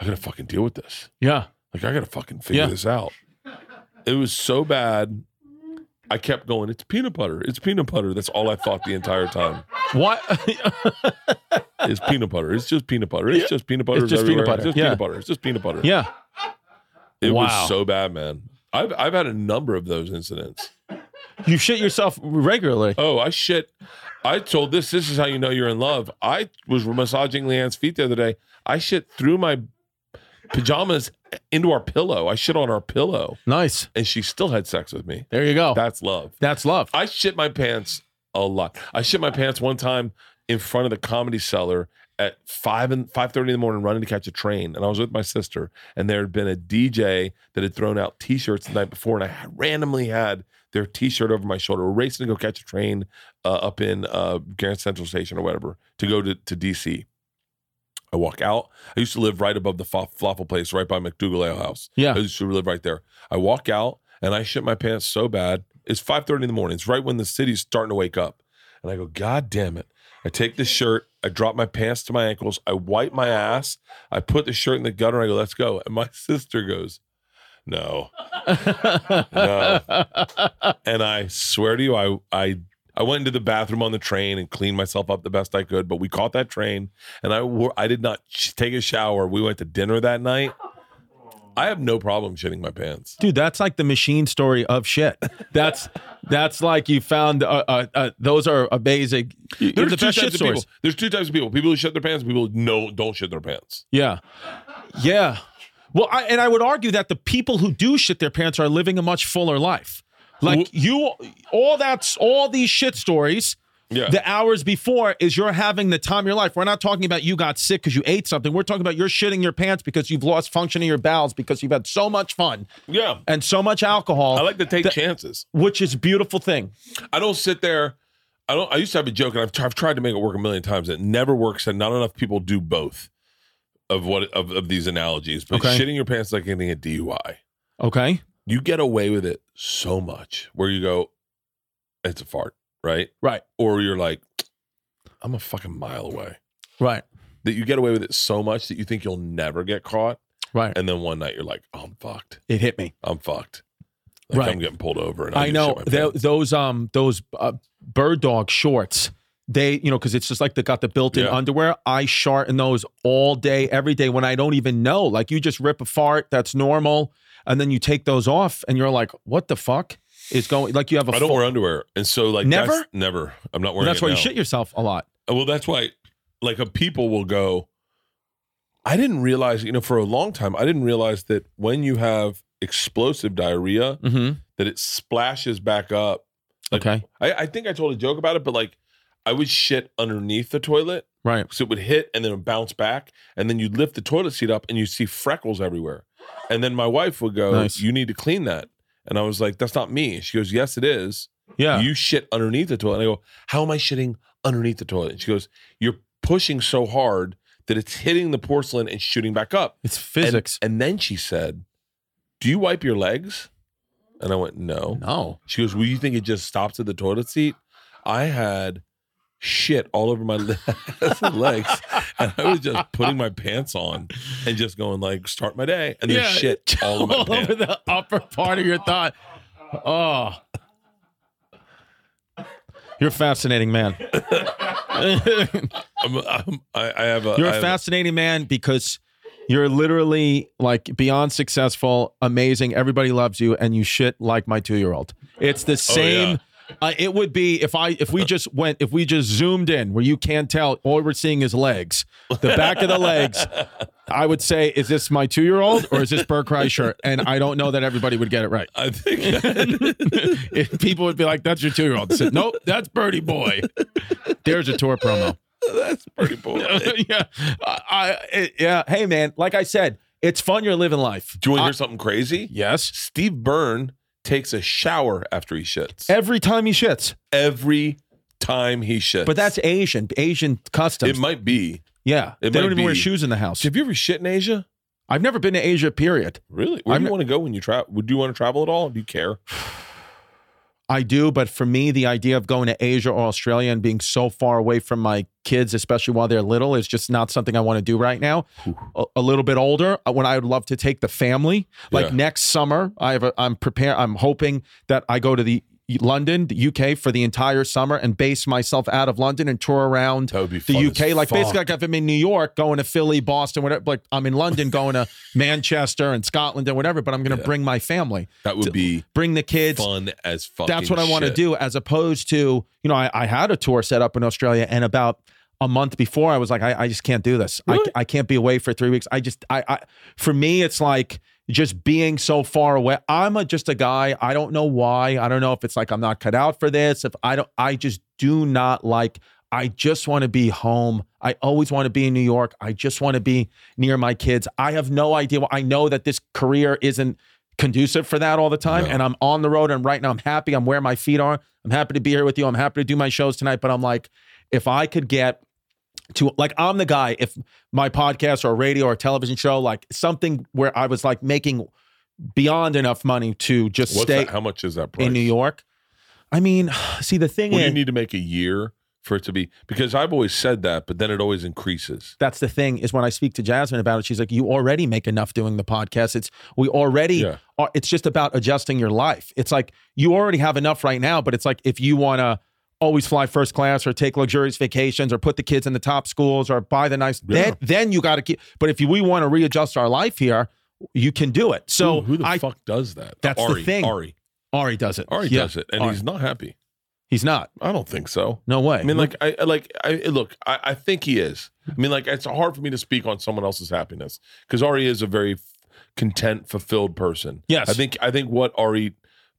A: I gotta fucking deal with this.
B: Yeah.
A: Like I gotta fucking figure
B: Yeah.
A: this out. It was so bad. I kept going. It's peanut butter. It's peanut butter. That's all I thought the entire time.
B: What?
A: It's peanut butter. It's just peanut butter. It's just peanut butter.
B: It's just peanut butter.
A: It's just
B: Yeah.
A: peanut butter. It's just peanut butter.
B: yeah.
A: It
B: Wow.
A: was so bad, man. I've I've had a number of those incidents.
B: You shit yourself regularly.
A: Oh, I shit. I told this. This is how you know you're in love. I was massaging LeeAnn's feet the other day. I shit through my pajamas into our pillow. I shit on our pillow,
B: Nice.
A: and she still had sex with me.
B: There you go.
A: That's love.
B: That's love.
A: I shit my pants a lot. I shit my pants one time in front of the comedy cellar at five and five thirty in the morning, running to catch a train, and I was with my sister. And there had been a DJ that had thrown out T-shirts the night before, and I randomly had their T-shirt over my shoulder. We're racing to go catch a train uh, up in uh, Grand Central Station or whatever to go to, to DC. I walk out. I used to live right above the fa- falafel place, right by MacDougal Ale House.
B: Yeah.
A: I used to live right there. I walk out and I shit my pants so bad. It's 5:30 in the morning. It's right when the city's starting to wake up. And I go, God damn it. I take the shirt, I drop my pants to my ankles, I wipe my ass, I put the shirt in the gutter, and I go, let's go. And my sister goes, No. No. And I swear to you, I I I went into the bathroom on the train and cleaned myself up the best I could. But we caught that train, and I wore, I did not sh- take a shower. We went to dinner that night. I have no problem shitting my pants.
B: Dude, that's like the machine story of shit. That's that's like you found uh, uh, uh, those are a basic.
A: There's
B: the
A: two types of people. There's two types of people: people who shit their pants, people who no don't shit their pants.
B: Yeah, yeah. Well, I, and I would argue that the people who do shit their pants are living a much fuller life. Like you, all that's all these shit stories.
A: Yeah,
B: The hours before is you're having the time of your life. We're not talking about you got sick because you ate something. We're talking about you're shitting your pants because you've lost function in your bowels because you've had so much fun
A: yeah.
B: and so much alcohol,
A: I like to take
B: The-
A: chances.
B: which is a beautiful thing.
A: I don't sit there. I don't. I used to have a joke, and I've, I've tried to make it work a million times. It never works, and not enough people do both of what of, of these analogies. But
B: Okay.
A: shitting your pants is like getting a DUI.
B: Okay.
A: You get away with it so much, where you go, it's a fart, right?
B: Right.
A: Or you're like, I'm a fucking mile away.
B: Right.
A: That you get away with it so much that you think you'll never get caught,
B: Right.
A: and then one night you're like, oh, I'm fucked.
B: It hit me.
A: I'm fucked. Like
B: Right.
A: I'm getting pulled over, and
B: I
A: I,
B: know
A: Shit my pants.
B: those um those uh, bird dog shorts. They you know because it's just like they got the built-in
A: Yeah.
B: underwear. I shart in those all day, every day when I don't even know. Like you just rip a fart, that's normal, and then you take those off, and you're like, what the fuck is going? Like you have a.
A: I don't
B: full-
A: wear underwear, and so like
B: Never?
A: that's, never. I'm not wearing.
B: that's why you shit yourself a lot.
A: Well, that's why, like, a people will go. I didn't realize, you know, for a long time, I didn't realize that when you have explosive diarrhea,
B: Mm-hmm.
A: that it splashes back up. Like,
B: Okay.
A: I, I think I told a joke about it, but like, I would shit underneath the toilet,
B: Right.
A: so it would hit and then it would bounce back, and then you'd lift the toilet seat up and you see freckles everywhere, and then my wife would go,
B: Nice.
A: "You need to clean that," and I was like, "That's not me." She goes, "Yes, it is."
B: Yeah.
A: You shit underneath the toilet. And I go, How am I shitting underneath the toilet? And she goes, You're pushing so hard that it's hitting the porcelain and shooting back up.
B: it's
A: And-
B: physics.
A: And, then she said, Do you wipe your legs? And I went, No.
B: no.
A: She goes, Well, you think it just stops at the toilet seat? I had shit all over my le- legs. And I was just putting my pants on and just going like, start my day. And there's shit all over
B: all over the upper part of your thigh. Oh. You're a fascinating man.
A: I'm, I'm, I, I have a.
B: You're a fascinating man because you're literally like beyond successful, amazing. Everybody loves you, and you shit like my two year old. It's the oh, same. Uh, it would be if I if we just went if we just zoomed in where you can't tell all we're seeing is legs, the back of the legs. I would say, is this my two year old or is this Bert Kreischer? And I don't know that everybody would get it right.
A: I think
B: If people would be like, "That's your two year old." Said, nope, that's Berty Boy. There's a tour promo.
A: that's pretty boy.
B: yeah, I, I it- yeah. Hey man, like I said, it's fun. You're living life.
A: Do you want to hear something crazy?
B: yes.
A: Steve Byrne takes a shower after he shits.
B: Every time he shits,
A: Every time he shits.
B: but that's Asian, Asian customs.
A: it might be.
B: yeah,
A: it
B: they don't even wear shoes in the house.
A: Have you ever shit in Asia?
B: I've never been to Asia. Period.
A: Really? Where
B: I'm
A: do you want to go when you travel? Would you want to travel at all? Do you care?
B: I do, but for me, the idea of going to Asia or Australia and being so far away from my kids, especially while they're little, is just not something I want to do right now. A, a little bit older, uh, when I would love to take the family, like
A: Yeah.
B: next summer, I have. A, I'm prepared. I'm hoping that I go to the London, the UK, for the entire summer and base myself out of London and tour around
A: That would be
B: the UK. Like
A: fuck.
B: basically, like if I'm in New York, going to Philly, Boston, whatever. Like I'm in London, going to Manchester and Scotland and whatever. But I'm going to bring my family,
A: That would be
B: bring the kids.
A: fun as fuck.
B: That's what I want to do, as opposed to, you know, I, I had a tour set up in Australia, and about a month before, I was like, I, I just can't do this.
A: Really?
B: I, I can't be away for three weeks. I just, I, I, for me, it's like just being so far away. I'm a, just a guy. I don't know why. I don't know if it's like I'm not cut out for this. If I don't, I just do not like. I just want to be home. I always want to be in New York. I just want to be near my kids. I have no idea. I know that this career isn't conducive for that all the time.
A: No.
B: And I'm on the road and right now I'm happy. I'm where my feet are. I'm happy to be here with you. I'm happy to do my shows tonight. But I'm like, if I could get to like I'm the guy, if my podcast or radio or television show, like something where I was like making beyond enough money to just
A: What's
B: stay
A: that? How much is that price?
B: in New York. I mean, see the thing
A: Well, you need to make a year for it to be because I've always said that, but then it always increases.
B: that's the thing is when I speak to Jasmine about it, she's like, "You already make enough doing the podcast. It's we already
A: Yeah.
B: are. It's just about adjusting your life. It's like you already have enough right now, but it's like if you want to always fly first class or take luxurious vacations or put the kids in the top schools or buy the nice,
A: Yeah.
B: then then you got to keep. But if we want to readjust our life here, you can do it. So
A: who, who the
B: I,
A: fuck does that?
B: That's the thing.
A: Ari,
B: Ari does it.
A: Ari
B: Yeah.
A: does it, and
B: Ari.
A: he's not happy.
B: he's not.
A: I don't think so.
B: No way.
A: I mean, like, I I- like, I look. I, I think he is. I mean, like, it's hard for me to speak on someone else's happiness because Ari is a very content, fulfilled person.
B: Yes.
A: I think. I think what Ari,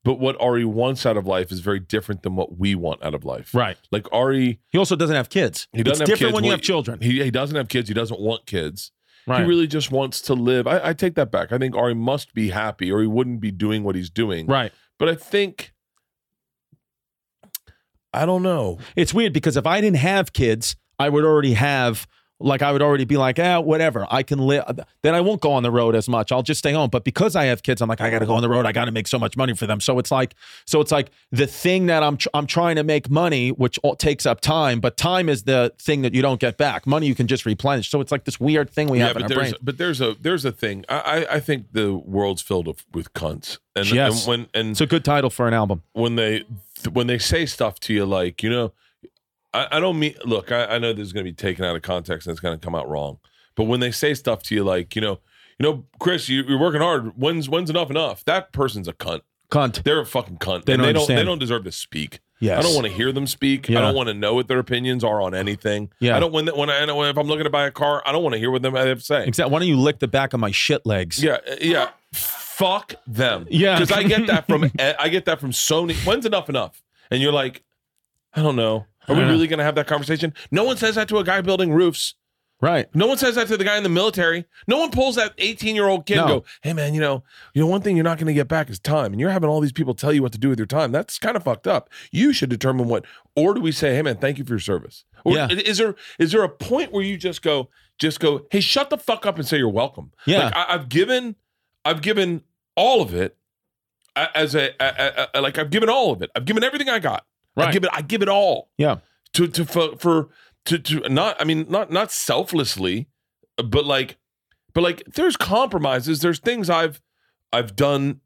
A: but what Ari wants out of life is very different than what we want out of life.
B: right.
A: Like Ari,
B: He also doesn't have kids.
A: he doesn't
B: it's
A: have
B: different
A: kids.
B: when you have children.
A: He he doesn't have kids. He doesn't want kids.
B: right.
A: He really just wants to live. I, I take that back. I think Ari must be happy, or he wouldn't be doing what he's doing.
B: right.
A: But I think. I don't know.
B: It's weird because if I didn't have kids, I would already have like I would already be like, ah, whatever. I can live. Then I won't go on the road as much. I'll just stay home. But because I have kids, I'm like, I got to go on the road. I got to make so much money for them. So it's like, so it's like the thing that I'm tr- I'm trying to make money, which all, takes up time. But time is the thing that you don't get back. Money you can just replenish. So it's like this weird thing we have in our brain.
A: but there's a there's a thing. I I, I think the world's filled with cunts, and,
B: Yes.
A: and when and
B: It's a good title for an album.
A: when they when they say stuff to you like you know, I, I don't mean look. I, I know this is going to be taken out of context and it's going to come out wrong. But when they say stuff to you like you know, you know, Chris, you, you're working hard. When's when's enough enough? That person's a cunt.
B: Cunt.
A: They're a fucking cunt.
B: They
A: and
B: don't
A: they don't they don't deserve to speak.
B: Yes.
A: I don't want to hear them speak.
B: Yeah.
A: I don't want to know what their opinions are on anything.
B: Yeah.
A: I don't when when I when if I'm looking to buy a car, I don't want to hear what them have to say.
B: Exactly. Why don't you lick the back of my shit legs?
A: Yeah, uh, yeah. Fuck them.
B: Yeah.
A: because I get that from I get that from Sony. When's enough enough? And you're like, I don't know. Are we really going to have that conversation? No one says that to a guy building roofs.
B: Right.
A: No one says that to the guy in the military. No one pulls that 18 year old kid and
B: No.
A: go, "Hey man, you know, you know one thing you're not going to get back is time, and you're having all these people tell you what to do with your time. That's kind of fucked up. You should determine what." Or do we say, "Hey man, thank you for your service"? Or
B: Yeah.
A: is there is there a point where you just go, just go, "Hey, shut the fuck up and say you're welcome"?
B: Yeah.
A: Like, I, I've given, I've given all of it a- as a, a, a- a- like I've given all of it. I've given everything I got. I give it. I give it all
B: Yeah.
A: to to for, for to to not. I mean, not not selflessly, but like, but like, there's compromises. There's things I've I've done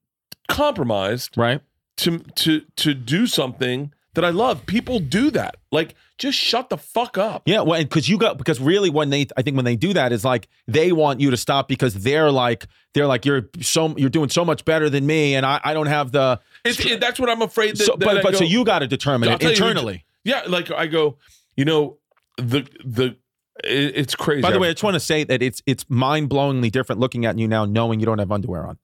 A: compromised
B: Right.
A: to to to do something that I love. People do that. Like, just shut the fuck up.
B: Yeah, well, because you got because really when they I think when they do that is like they want you to stop because they're like they're like you're so you're doing so much better than me and I, I don't have the
A: It's, it- that's what I'm afraid that.
B: so,
A: that
B: but but so you got to determine
A: I'll
B: it
A: tell you
B: internally.
A: yeah, like I go, you know, the the it, it's crazy.
B: By the way, I just want to say that it's it's mind blowingly different looking at you now knowing you don't have underwear on.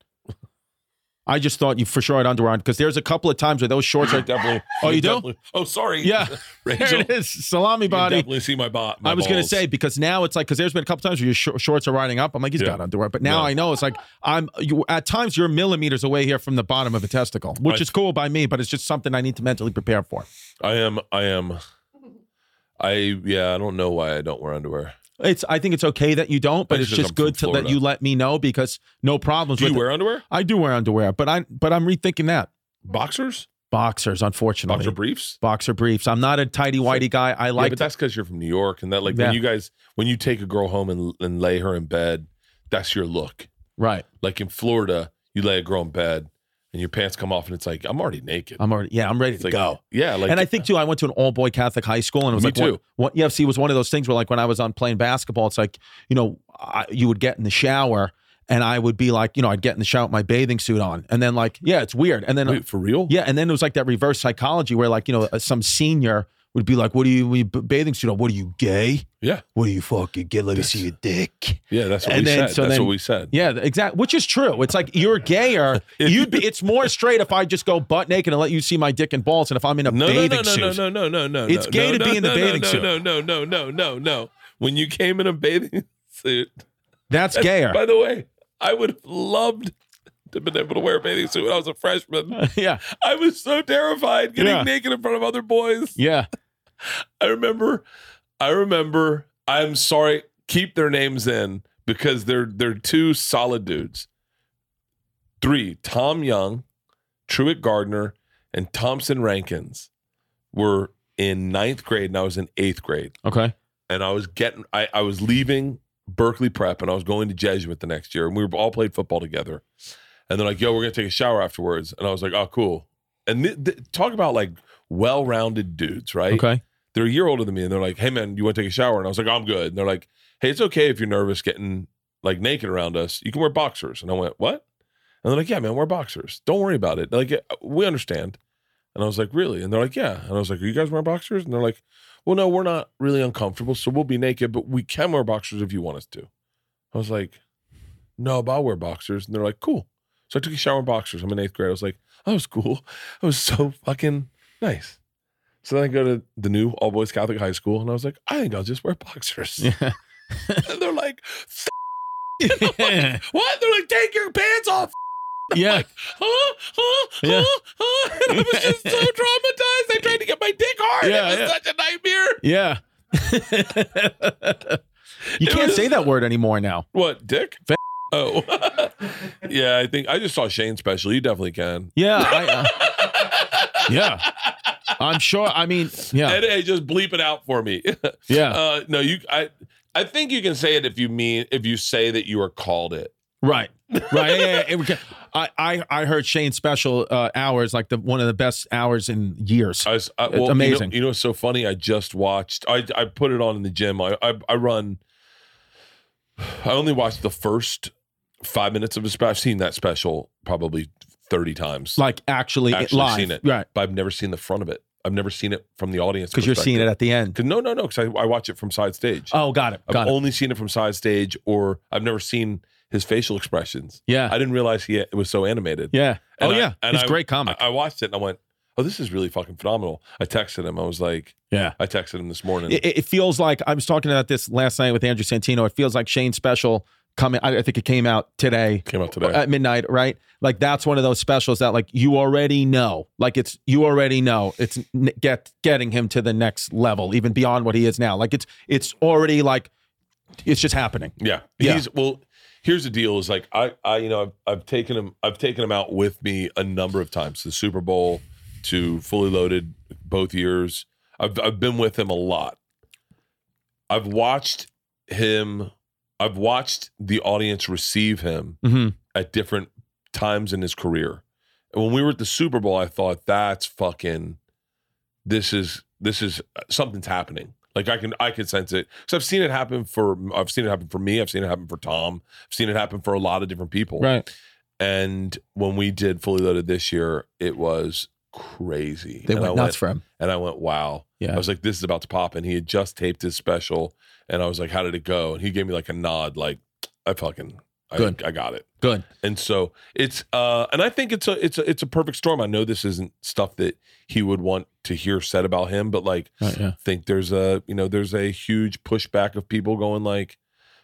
B: I just thought you for sure had underwear on because there's a couple of times where those shorts are oh,
A: definitely.
B: Oh, you do?
A: Oh, sorry.
B: Yeah. there
A: Rachel.
B: it is salami
A: You
B: body.
A: definitely see my bot.
B: I was going to say because now it's like because there's been a couple times where your sh- shorts are riding up. I'm like he's
A: Yeah.
B: got underwear, but now
A: Yeah.
B: I know it's like I'm you, at times you're millimeters away here from the bottom of a testicle, which
A: Right.
B: is cool by me, but it's just something I need to mentally prepare for.
A: I am. I am. I yeah. I don't know why I don't wear underwear.
B: It's I think it's okay that you don't, but it's just good to let you let me know because no problems
A: Do you
B: with it.
A: wear underwear?
B: I do wear underwear, but I but I'm rethinking that
A: Boxers?
B: boxers. Unfortunately,
A: Boxer briefs?
B: boxer briefs. I'm not a tidy whitey guy. I
A: yeah,
B: like
A: but that's because you're from New York, and that like
B: Yeah.
A: when you guys when you take a girl home and and lay her in bed, that's your look.
B: right.
A: Like in Florida, you lay a girl in bed, and your pants come off, and it's like I'm already naked.
B: I'm already yeah. I'm ready
A: It's
B: to
A: like
B: go.
A: Yeah, like
B: and I think too, I went to an all boy Catholic high school, and it was
A: Me
B: like one-
A: too.
B: One, yeah, was one of those things where like when I was on playing basketball, it's like you know I, you would get in the shower, and I would be like, you know, I'd get in the shower with my bathing suit on, and then like yeah, it's weird, and then
A: wait for real.
B: yeah, and then it was like that reverse psychology where like you know uh, some senior would be like, what are you, you bathing suit on? What are you gay?
A: yeah,
B: What are you fucking gay? Let me see your dick.
A: yeah. That's what
B: And
A: we
B: then-
A: said.
B: so
A: that's
B: then-
A: what we said.
B: Yeah, exactly. Which is true. It's like you're gayer. You'd be. It's more straight if I just go butt naked and let you see my dick and balls, and if I'm in a
A: No, no,
B: bathing
A: no, no,
B: suit.
A: no, no, no, no, no.
B: It's
A: no,
B: gay
A: no,
B: to be
A: no,
B: in the
A: no,
B: bathing
A: no,
B: suit.
A: No, no, no, no, no, no. When you came in a bathing suit,
B: That's gayer.
A: By the way, I would have loved to have been able to wear a bathing suit when I was a freshman.
B: yeah,
A: I was so terrified getting
B: Yeah.
A: naked in front of other boys.
B: yeah.
A: I remember, I remember. I'm sorry. Keep their names in because they're they're two solid dudes. Three: Tom Young, Truett Gardner, and Thompson Rankins were in ninth grade, and I was in eighth grade.
B: Okay.
A: And I was getting, I, I was leaving Berkeley Prep, and I was going to Jesuit the next year, and we were all played football together. And they're like, "Yo, we're gonna take a shower afterwards," and I was like, "Oh, cool." And th- th- talk about like well-rounded dudes, right?
B: Okay.
A: They're a year older than me and they're like, "Hey man, you want to take a shower?" And I was like, "I'm good." And they're like, "Hey, it's okay if you're nervous getting like naked around us. You can wear boxers." And I went, "What?" And they're like, "Yeah, man, wear boxers. Don't worry about it. Like, uh, we understand." And I was like, "Really?" And they're like, "Yeah." And I was like, "Are you guys wearing boxers?" And they're like, "Well, no, we're not really uncomfortable, so we'll be naked, but we can wear boxers if you want us to." I was like, "No, but I'll wear boxers." And they're like, "Cool." So I took a shower in boxers. I'm in eighth grade. I was like, "That was cool. That was so fucking nice." So then I go to the new all boys Catholic high school, and I was like, I think I'll just wear boxers.
B: Yeah.
A: and they're like, what? They're like, take your pants off.
B: yeah.
A: Huh? Huh?
B: Yeah.
A: Huh? Huh? And I was just so traumatized. I tried to get my dick hard.
B: Yeah,
A: it was such a nightmare.
B: Yeah. you
A: It
B: can't
A: was-
B: say that word anymore now.
A: What, dick?
B: Fa-
A: Oh, yeah. I think I just saw Shane special. You definitely can.
B: Yeah. I, uh, yeah. I'm sure. I mean, yeah.
A: Hey, just bleep it out for me.
B: Yeah.
A: Uh, no, you. I. I think you can say it if you mean if you say that you are called it.
B: Right. Right. Yeah, yeah, yeah. I, I I heard Shane's special uh, hours like the one of the best hours in years.
A: I was I,
B: It's
A: well, you know-
B: amazing.
A: You know, what's so funny? I just watched. I I put it on in the gym. I I, I run. I only watched the first five minutes of his special. I've seen that special probably thirty times,
B: Like actually,
A: Actually
B: live.
A: seen it.
B: Right.
A: but I've never seen the front of it. I've never seen it from the audience
B: Because you're seeing it at the end.
A: No, no, no. Because I, I watch it from side stage.
B: Oh, got it.
A: I've
B: Got it.
A: only seen it from side stage, or I've never seen his facial expressions.
B: Yeah.
A: I didn't realize he it was so animated.
B: Yeah.
A: And
B: oh,
A: I-
B: yeah.
A: and
B: He's
A: I-
B: great comic.
A: I, I watched it and I went, "Oh, this is really fucking phenomenal." I texted him. I was like,
B: yeah.
A: I texted him this morning.
B: It, it feels like I was talking about this last night with Andrew Santino. It feels like Shane's special coming. I, I think it came out today
A: Came out today.
B: at midnight, right? Like that's one of those specials that like you already know. Like it's you already know it's n- get getting him to the next level, even beyond what he is now. Like it's it's already like it's just happening.
A: Yeah.
B: Yeah.
A: He's well, here's the deal is like I I you know I've, I've taken him I've taken him out with me a number of times. The Super Bowl to fully loaded both years. I've I've been with him a lot. I've watched him I've watched the audience receive him
B: hmm
A: at different times in his career. And when we were at the Super Bowl, I thought that's fucking this is this is something's happening. Like I can I can sense it because I've seen it happen for I've seen it happen for me. I've seen it happen for Tom. I've seen it happen for a lot of different people.
B: Right.
A: And when we did fully loaded this year, it was crazy.
B: They
A: and
B: went
A: I
B: nuts for him.
A: and I went, wow.
B: Yeah.
A: I was like, this is about to pop. And he had just taped his special. And I was like, how did it go? And he gave me like a nod, like, I fucking, I,
B: Good.
A: I got it.
B: Good.
A: And so it's, uh, and I think it's a, it's a, it's a perfect storm. I know this isn't stuff that he would want to hear said about him, but like,
B: Right, yeah.
A: I think there's a, you know, there's a huge pushback of people going like,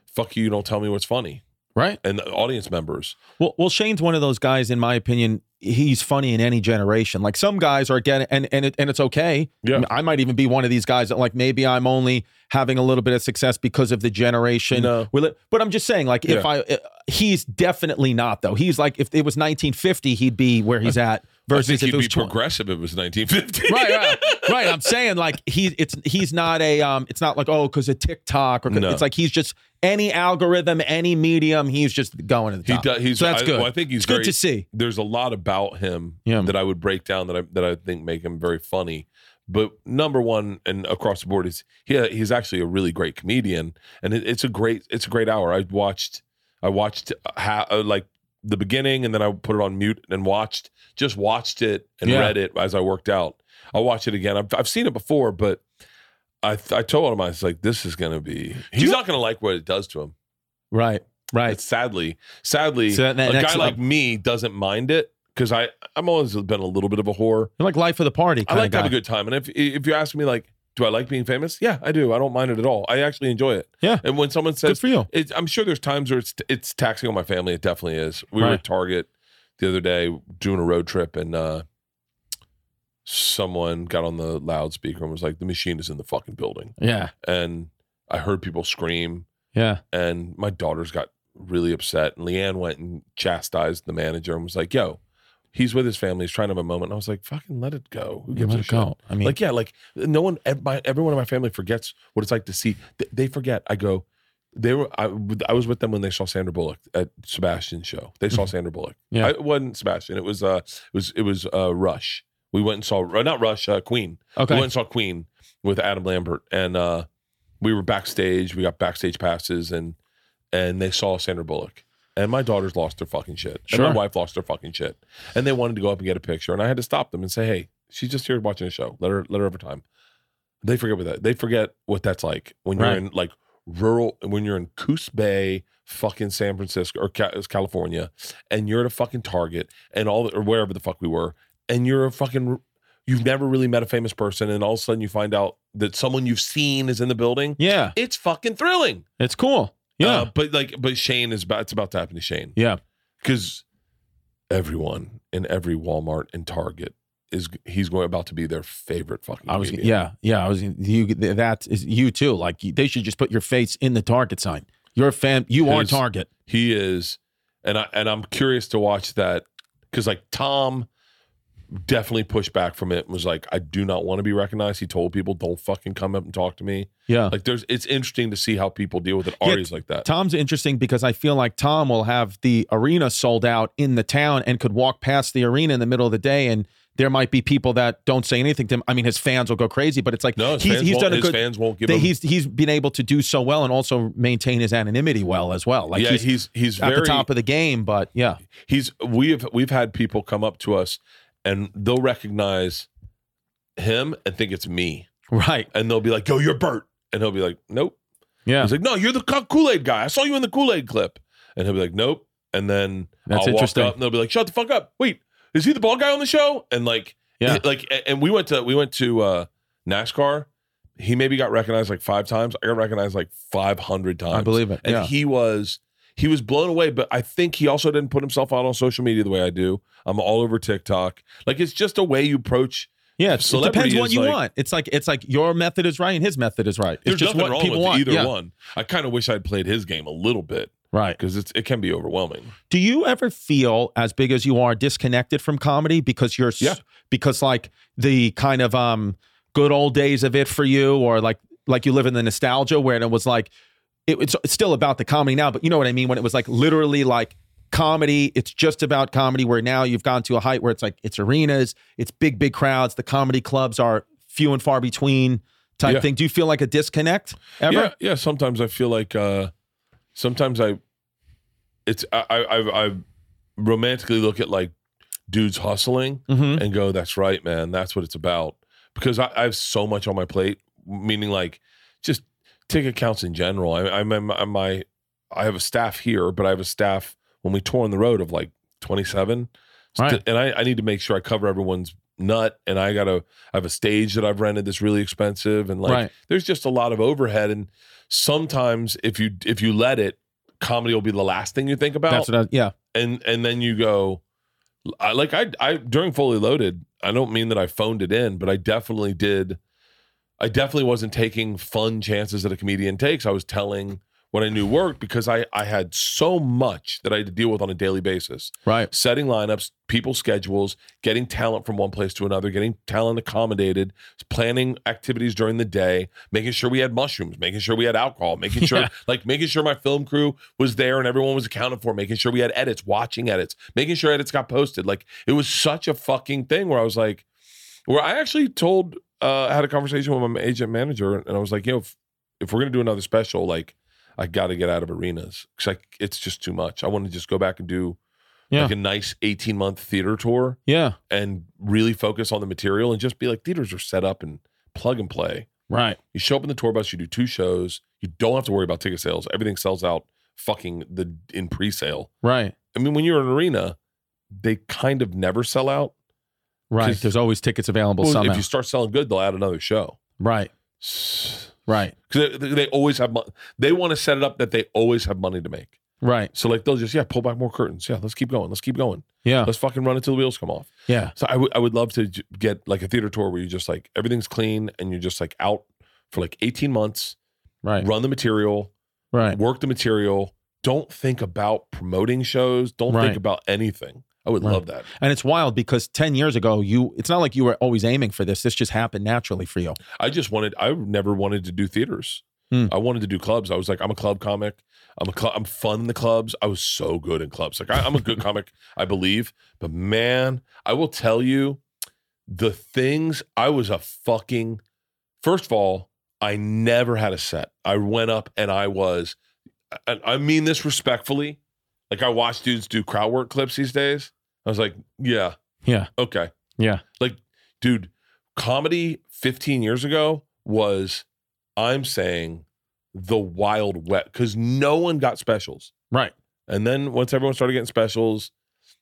A: fuck you, you don't tell me what's funny.
B: Right.
A: And the audience members.
B: Well, well, Shane's one of those guys, in my opinion. He's funny in any generation. Like some guys are getting, and and it, and it's okay.
A: Yeah.
B: I, might even be one of these guys that like maybe I'm only having a little bit of success because of the generation.
A: No.
B: It- But I'm just saying, like if
A: Yeah.
B: I, uh, he's definitely not though. He's like if it was 1950, he'd be where he's at. Versus
A: I think
B: if
A: he'd
B: it
A: be
B: 20
A: progressive if it was 1950.
B: right, right, right. I'm saying like he's it's he's not a um it's not like oh because of TikTok or
A: No.
B: it's like he's just any algorithm, any medium, he's just going to the
A: He
B: top.
A: does. He's.
B: so that's
A: I,
B: good.
A: Well, I think he's
B: it's good to see.
A: There's a lot about him
B: Yeah.
A: that I would break down that I that I think make him very funny. But number one, and across the board, is he. He's actually a really great comedian, and it, it's a great. It's a great hour. I watched. I watched ha, uh, like the beginning, and then I put it on mute and watched. Just watched it and
B: Yeah.
A: read it as I worked out. I'll watch it again. I've, I've seen it before, but I I told him I was like, this is gonna be. He's
B: you-
A: not gonna like what it does to him.
B: Right, right.
A: It's sadly, sadly,
B: So that- that
A: a guy like me doesn't mind it because I I'm always been a little bit of a whore.
B: You're like life of the party.
A: I like to have a good time, and if if you ask me like, do I like being famous? Yeah, I do. I don't mind it at all. I actually enjoy it.
B: Yeah.
A: And when someone
B: Good
A: says,
B: for you.
A: it's, I'm sure there's times where it's it's taxing on my family. It definitely is. We were at Target the other day doing a road trip, and uh someone got on the loudspeaker and was like, "The machine is in the fucking building,"
B: Yeah,
A: and I heard people scream
B: yeah.
A: and my daughters got really upset and LeeAnn went and chastised the manager and was like yo he's with his family he's trying to have a moment and i was like fucking let it go who gives
B: Let
A: a
B: it
A: shit?
B: go. I mean,
A: like yeah like no one my, everyone in my family forgets what it's like to see they, they forget i go they were I, I was with them when they saw sandra bullock at sebastian's show they saw sandra bullock
B: Mm-hmm. Yeah.
A: I, it wasn't sebastian it was uh it was it was uh rush we went and saw uh, not rush uh, queen
B: okay.
A: we went and saw Queen with Adam Lambert, and uh, we were backstage. We got backstage passes, and and they saw Sandra Bullock. And my daughters lost their fucking shit. And my wife lost their fucking shit. And they wanted to go up and get a picture. And I had to stop them and say, hey, she's just here watching a show. Let her let her have her time. They forget what that they forget what that's like when you're
B: Right.
A: in like rural when you're in Coos Bay, fucking San Francisco or California, and you're at a fucking Target and all or wherever the fuck we were, and you're a fucking you've never really met a famous person, and all of a sudden you find out that someone you've seen is in the building.
B: yeah,
A: It's fucking thrilling.
B: it's cool. Yeah,
A: Uh, but like, but Shane is about it's about to happen to Shane
B: yeah.
A: because everyone in every Walmart and Target is he's going about to be their favorite fucking.
B: I was,
A: comedian.
B: yeah, yeah. I was. You that is you too. Like they should just put your face in the Target sign. You're a fan. You are Target.
A: he is, and I and I'm curious to watch that because like Tom definitely pushed back from it and was like, I do not want to be recognized. He told people, don't fucking come up and talk to me.
B: Yeah.
A: Like there's, it's interesting to see how people deal with it.
B: Yeah,
A: Ari's like that.
B: Tom's interesting because I feel like Tom will have the arena sold out in the town and could walk past the arena in the middle of the day and there might be people that don't say anything to him. I mean, his fans will go crazy, but it's like
A: No, his,
B: he's, he's done a
A: his
B: good.
A: fans won't give him.
B: he's he's been able to do so well and also maintain his anonymity well as well. Like
A: yeah,
B: he's,
A: he's he's
B: at
A: very
B: the top of the game, but yeah,
A: he's we've we've had people come up to us and they'll recognize him and think it's me,
B: right,
A: and they'll be like, "Yo, you're Bert," and he'll be like, "Nope."
B: yeah,
A: He's like, "No, you're the Kool Aid guy. I saw you in the Kool Aid clip," and he'll be like, "Nope." And then
B: That's
A: I'll
B: interesting.
A: walk up and they'll be like, "Shut the fuck up! Wait, is he the bald guy on the show?" And like,
B: Yeah.
A: it- like, and we went to we went to uh, NASCAR. He maybe got recognized like five times. I got recognized like five hundred times.
B: I believe it.
A: and
B: Yeah,
A: he was he was blown away but i think he also didn't put himself out on social media the way i do i'm all over tiktok like it's just a way you approach
B: yeah. It depends what you
A: like-
B: want. It's like it's like your method is right and his method is right. It's
A: there's
B: just
A: nothing
B: what
A: wrong
B: people
A: with
B: want.
A: either
B: yeah.
A: one i kind of wish i'd played his game a little bit
B: Right.
A: because it's it can be overwhelming
B: Do you ever feel as big as you are disconnected from comedy because you're
A: Yeah.
B: because like the kind of um good old days of it for you or like like you live in the nostalgia where it was like it, it's, it's still about the comedy now but you know what I mean when it was like literally like comedy it's just about comedy where now you've gone to a height where it's like it's arenas it's big big crowds the comedy clubs are few and far between type
A: Yeah.
B: thing. Do you feel like a disconnect ever?
A: Yeah, yeah. Sometimes I feel like, uh sometimes I, it's I I I, romantically look at like dudes hustling
B: Mhm.
A: and go, "That's right, man. That's what it's about." Because I, I have so much on my plate. Meaning, like, just ticket counts in general. I, I'm, I'm, I'm my, I have a staff here, but I have a staff when we tour on the road of like 27,
B: Right.
A: and I, I need to make sure I cover everyone's nut. And I gotta, I have a stage that I've rented that's really expensive, and like,
B: Right.
A: there's just a lot of overhead. And sometimes, if you if you let it, comedy will be the last thing you think about
B: That's what I, yeah.
A: and and then you go I like I I during fully loaded I don't mean that I phoned it in but I definitely did I definitely wasn't taking fun chances that a comedian takes I was telling what I knew worked because I I had so much that I had to deal with on a daily basis
B: Right.
A: setting lineups people's schedules getting talent from one place to another getting talent accommodated planning activities during the day making sure we had mushrooms making sure we had alcohol making sure
B: Yeah.
A: like making sure my film crew was there and everyone was accounted for making sure we had edits watching edits making sure edits got posted like it was such a fucking thing where i was like where i actually told uh I had a conversation with my agent manager and i was like you know if, if we're gonna do another special like i gotta get out of arenas because like it's just too much i want to just go back and do
B: Yeah.
A: like a nice 18 month theater tour
B: Yeah.
A: and really focus on the material and just be like theaters are set up and plug and play
B: Right.
A: you show up in the tour bus, you do two shows. You don't have to worry about ticket sales. Everything sells out fucking the in pre-sale.
B: Right.
A: I mean, when you're in an arena, they kind of never sell out.
B: Right. There's always tickets available
A: Well,
B: somehow.
A: if you start selling good, they'll add another show.
B: right. Right.
A: Because they, they always have money. They want to set it up that they always have money to make.
B: Right.
A: So like they'll just yeah pull back more curtains. Yeah, let's keep going. Let's keep going.
B: Yeah.
A: Let's fucking run until the wheels come off.
B: Yeah.
A: So I would I would love to j- get like a theater tour where you just like everything's clean and you're just like out for like 18 months,
B: Right.
A: run the material,
B: Right.
A: work the material. Don't think about promoting shows. Don't
B: Right.
A: think about anything. I would
B: Right.
A: love that.
B: And it's wild because 10 years ago, you it's not like you were always aiming for this. This just happened naturally for you.
A: I just wanted. I never wanted to do theaters.
B: Hmm.
A: I wanted to do clubs. I was like, I'm a club comic. I'm a club. I'm fun in the clubs. I was so good in clubs. Like I, I'm a good comic, I believe. But man, I will tell you, the things I was a fucking. First of all, I never had a set. I went up and I was. And I mean this respectfully. Like I watch dudes do crowd work clips these days. I was like, yeah,
B: Yeah.
A: okay
B: Yeah.
A: Like, dude, comedy 15 years ago was, I'm saying, the wild wet because no one got specials.
B: Right.
A: And then once everyone started getting specials,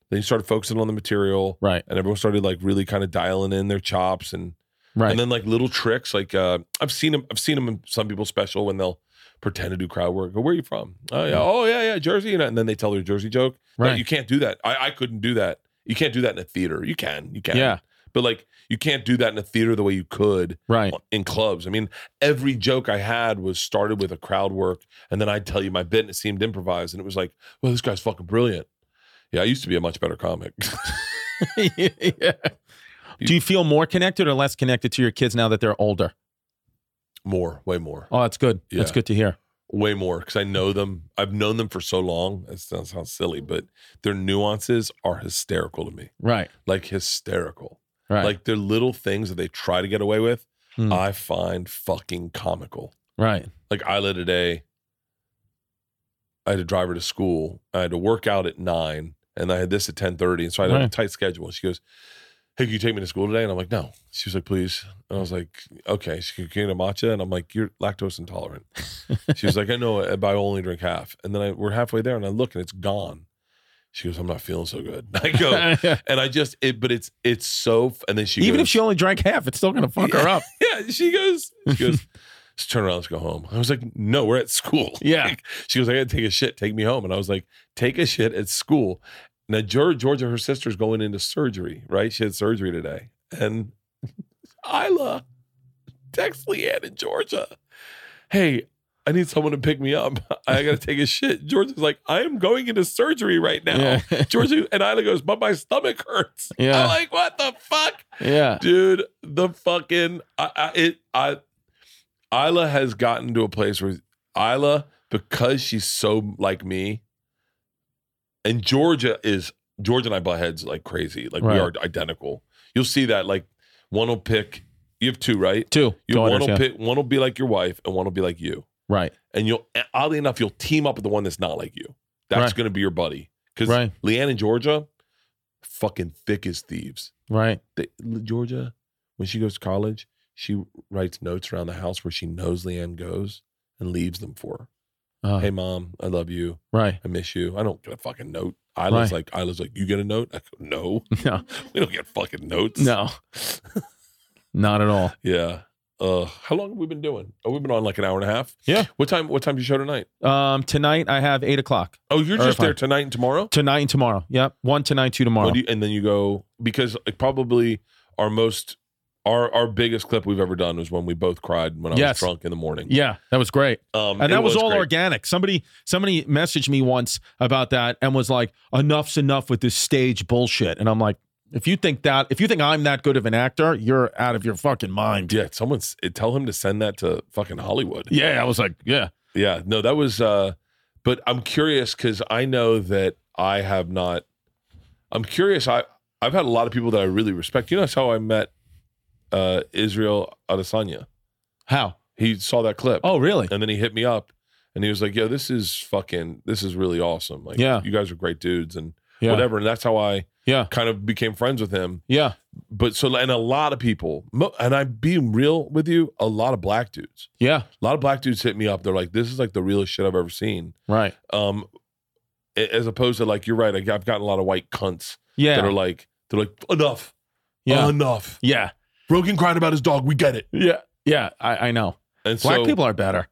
A: then you started focusing on the material
B: Right.
A: and everyone started like really kind of dialing in their chops and
B: Right.
A: and then like little tricks like uh I've seen them I've seen them in some people's special when they'll pretend to do crowd work. Go, where are you from? Oh yeah, mm-hmm. oh yeah, yeah, Jersey. And then they tell their Jersey joke. No,
B: Right.
A: you can't do that. I, I couldn't do that. You can't do that in a theater. You can, you can.
B: Yeah.
A: But like you can't do that in a theater the way you could
B: right.
A: in clubs. I mean, every joke I had was started with a crowd work, and then I'd tell you my bit and it seemed improvised, and it was like, well, this guy's fucking brilliant. Yeah, I used to be a much better comic.
B: yeah. Do you feel more connected or less connected to your kids now that they're older?
A: More, way more,
B: Oh, that's good. That's good to hear.
A: way more because I know them. I've known them for so long. That sounds, sounds silly, but their nuances are hysterical to me.
B: Right.
A: Like hysterical.
B: Right.
A: Like they're little things that they try to get away with.
B: Hmm.
A: I find fucking comical.
B: right.
A: like Ila today, I had to drive her to school. I had to work out at nine, and I had this at ten thirty, and so I had a tight schedule. She goes, "Hey, can you take me to school today?" And I'm like, "No." She was like, "Please," and I was like, "Okay." She can get a matcha, and I'm like, "You're lactose intolerant." she was like, "I know, uh, but I only drink half." And then I we're halfway there, and I look, and it's gone. She goes, "I'm not feeling so good." I go, and I just it, but it's it's so. And then she
B: Even
A: goes,
B: if she only drank half, it's still gonna fuck her up.
A: yeah, she goes, she goes, let's turn around, let's go home. I was like, no, we're at school.
B: Yeah.
A: she goes, I gotta take a shit, take me home. And I was like, take a shit at school. Now, Georgia, Georgia, her sister's going into surgery, right? She had surgery today. And Ila text LeeAnn in Georgia, hey, I need someone to pick me up. I gotta take a shit. Georgia's like, I am going into surgery right now.
B: Yeah.
A: Georgia and Ila goes, but my stomach hurts.
B: Yeah.
A: I'm like, what the fuck?
B: yeah.
A: dude the fucking I, I it i Ila has gotten to a place where Ila because she's so like me and georgia is georgia and i butt heads like crazy like we are identical you'll see that like one will pick You have two, right?
B: Two
A: You have one will
B: yeah.
A: pick, one will be like your wife, and one will be like you.
B: Right.
A: And you'll oddly enough, you'll team up with the one that's not like you. That's
B: Right.
A: going to be your buddy. Because
B: Right.
A: LeeAnn and Georgia, fucking thick as thieves.
B: Right.
A: They, Georgia, when she goes to college, she writes notes around the house where she knows LeeAnn goes and leaves them for her.
B: Uh,
A: hey, mom, I love you.
B: Right.
A: I miss you. I don't get a fucking note. Ila's
B: Right.
A: like, Ila's like, you get a note? I go, no,
B: No.
A: we don't get fucking notes.
B: No. Not at all.
A: Yeah. Uh, how long have we been doing? Oh, we've been on like an hour and a half.
B: Yeah.
A: What time? What time do you show tonight?
B: Um, tonight I have eight o'clock.
A: Oh, you're just there tonight and tomorrow.
B: Tonight and tomorrow. Yep. One tonight, two tomorrow.
A: You- and then you go because like, probably our most our our biggest clip we've ever done was when we both cried when I
B: Yes.
A: was drunk in the morning.
B: yeah, that was great.
A: Um,
B: And that was, all
A: great.
B: organic. Somebody somebody messaged me once about that and was like, "Enough's enough with this stage bullshit." And I'm like, if you think that, if you think I'm that good of an actor, you're out of your fucking mind.
A: Yeah, someone's tell him to send that to fucking Hollywood.
B: Yeah, I was like, yeah,
A: Yeah, no, that was. uh But I'm curious because I know that I have not. I'm curious. I I've had a lot of people that I really respect. You know, that's how I met uh Israel Adesanya.
B: how?
A: He saw that clip.
B: Oh, really?
A: and then he hit me up and he was like, "Yo, this is fucking. This is really awesome. Like,
B: Yeah.
A: you guys are great dudes and
B: Yeah,
A: whatever." And that's how I
B: yeah,
A: kind of became friends with him.
B: yeah,
A: But so, and a lot of people, and I'm being real with you, a lot of black dudes.
B: yeah.
A: A lot of black dudes hit me up. They're like, "This is like the realest shit I've ever seen."
B: Right.
A: Um, as opposed to like, you're right. I've gotten a lot of white cunts
B: Yeah.
A: that are like, they're like, enough,
B: yeah,
A: enough.
B: yeah,
A: Rogan cried about his dog. We get it.
B: yeah, yeah. I, I know.
A: And
B: Black
A: so,
B: people are better.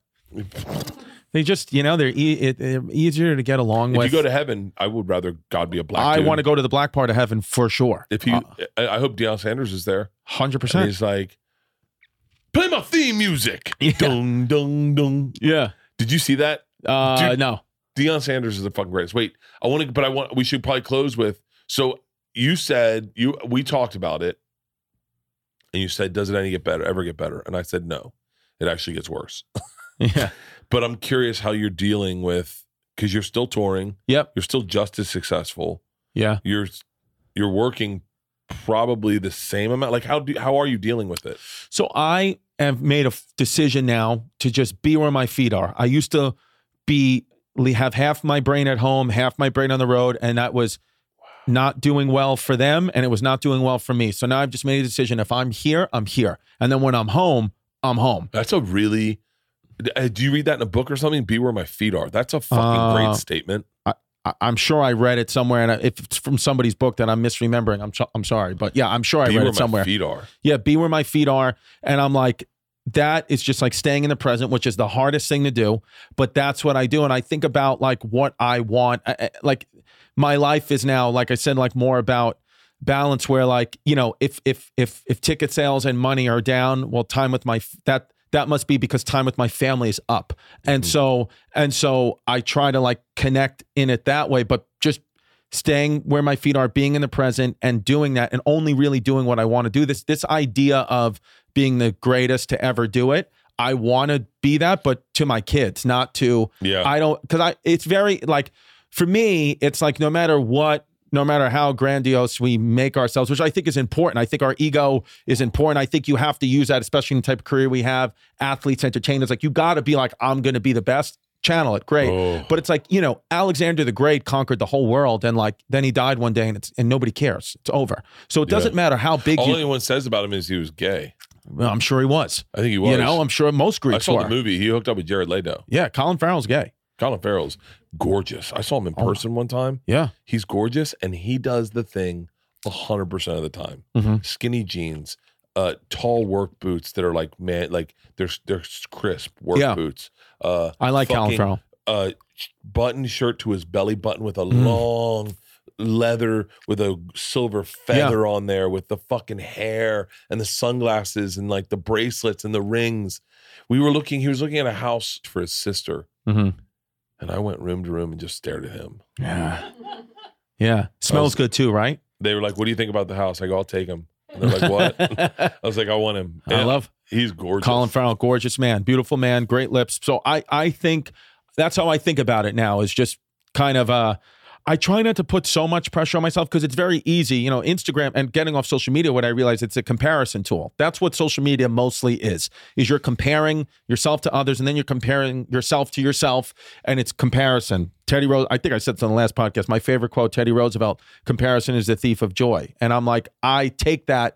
B: They just, you know, they're, e- it, they're easier to get along
A: if
B: with.
A: If you go to heaven, I would rather God be a black.
B: I
A: dude.
B: want to go to the black part of heaven for sure.
A: If he, I I hope Deion Sanders is there.
B: hundred percent.
A: he's like, play my theme music.
B: Yeah.
A: Dung, dung, dung.
B: Yeah.
A: Did you see that?
B: Uh,
A: Dude.
B: no.
A: Deion Sanders is the fucking greatest. Wait, I want to, but I want, we should probably close with, so you said, you, we talked about it and you said, does it any get better, ever get better? And I said, no, it actually gets worse.
B: Yeah.
A: But I'm curious how you're dealing with, because you're still touring,
B: Yep.
A: you're still just as successful.
B: Yeah.
A: You're, you're working probably the same amount. Like, how do, how are you dealing with it?
B: So I have made a decision now to just be where my feet are. I used to be have half my brain at home, half my brain on the road, and that was not doing well for them, and it was not doing well for me. So now I've just made a decision: if I'm here, I'm here, and then when I'm home, I'm home.
A: That's a really. uh, Do you read that in a book or something? Be where my feet are. That's a fucking
B: Uh,
A: great statement.
B: I, I'm sure I read it somewhere, and if it's from somebody's book that I'm misremembering, I'm I'm sorry, but yeah, I'm sure I
A: Be
B: read it somewhere.
A: my feet are.
B: Yeah, be where my feet are. And I'm like, that is just like staying in the present, which is the hardest thing to do. But that's what I do. And I think about like what I want. I- I- Like my life is now, like I said, like more about balance where like, you know, if if if if ticket sales and money are down, well, time with my f- that that must be because time with my family is up. And mm-hmm. so and so I try to like connect in it that way, but just staying where my feet are, being in the present and doing that and only really doing what I want to do. This this idea of being the greatest to ever do it. I want to be that, but to my kids, not to
A: Yeah.
B: I don't because I it's very like for me, it's like no matter what, no matter how grandiose we make ourselves, which I think is important. I think our ego is important. I think you have to use that, especially in the type of career we have, athletes, entertainers. Like you gotta be like, I'm gonna be the best. Channel it, great.
A: Oh.
B: But it's like, you know, Alexander the Great conquered the whole world and like then he died one day and it's and nobody cares. It's over. So it
A: Yeah.
B: doesn't matter how big
A: All
B: you
A: anyone says about him is he was gay.
B: well, I'm sure he was.
A: I think he was.
B: You know, I'm sure most Greeks I
A: saw
B: were.
A: the movie. He hooked up with Jared Leto.
B: Yeah, Colin Farrell's gay.
A: Colin Farrell's gorgeous. I saw him in
B: Oh.
A: person one time.
B: Yeah.
A: He's gorgeous, and he does the thing hundred percent of the time.
B: Mhm.
A: Skinny jeans, uh, tall work boots that are like man, like they're they're crisp work
B: Yeah.
A: boots. Uh,
B: I like Colin
A: Fucking-
B: Farrell.
A: uh button shirt to his belly button with a
B: Mm.
A: long leather with a silver feather on there with the fucking hair and the sunglasses and like the bracelets and the rings. We were looking, he was looking at a house for his sister,
B: hmm
A: and I went room to room and just stared at him.
B: Yeah. Yeah. Smells good too, right?
A: They were like, What do you think about the house? I go, I'll take him. And they're like, What? I was like, I want him.
B: I love
A: he's gorgeous.
B: Colin Farrell, gorgeous man, beautiful man, great lips. So I I think that's how I think about it now is just kind of uh I try not to put so much pressure on myself because it's very easy, you know, Instagram and getting off social media. What I realize it's a comparison tool. That's what social media mostly is. Is you're comparing yourself to others, and then you're comparing yourself to yourself, and it's comparison. Teddy Rose, I think I said this on the last podcast. My favorite quote, Teddy Roosevelt: "Comparison is the thief of joy." And I'm like, I take that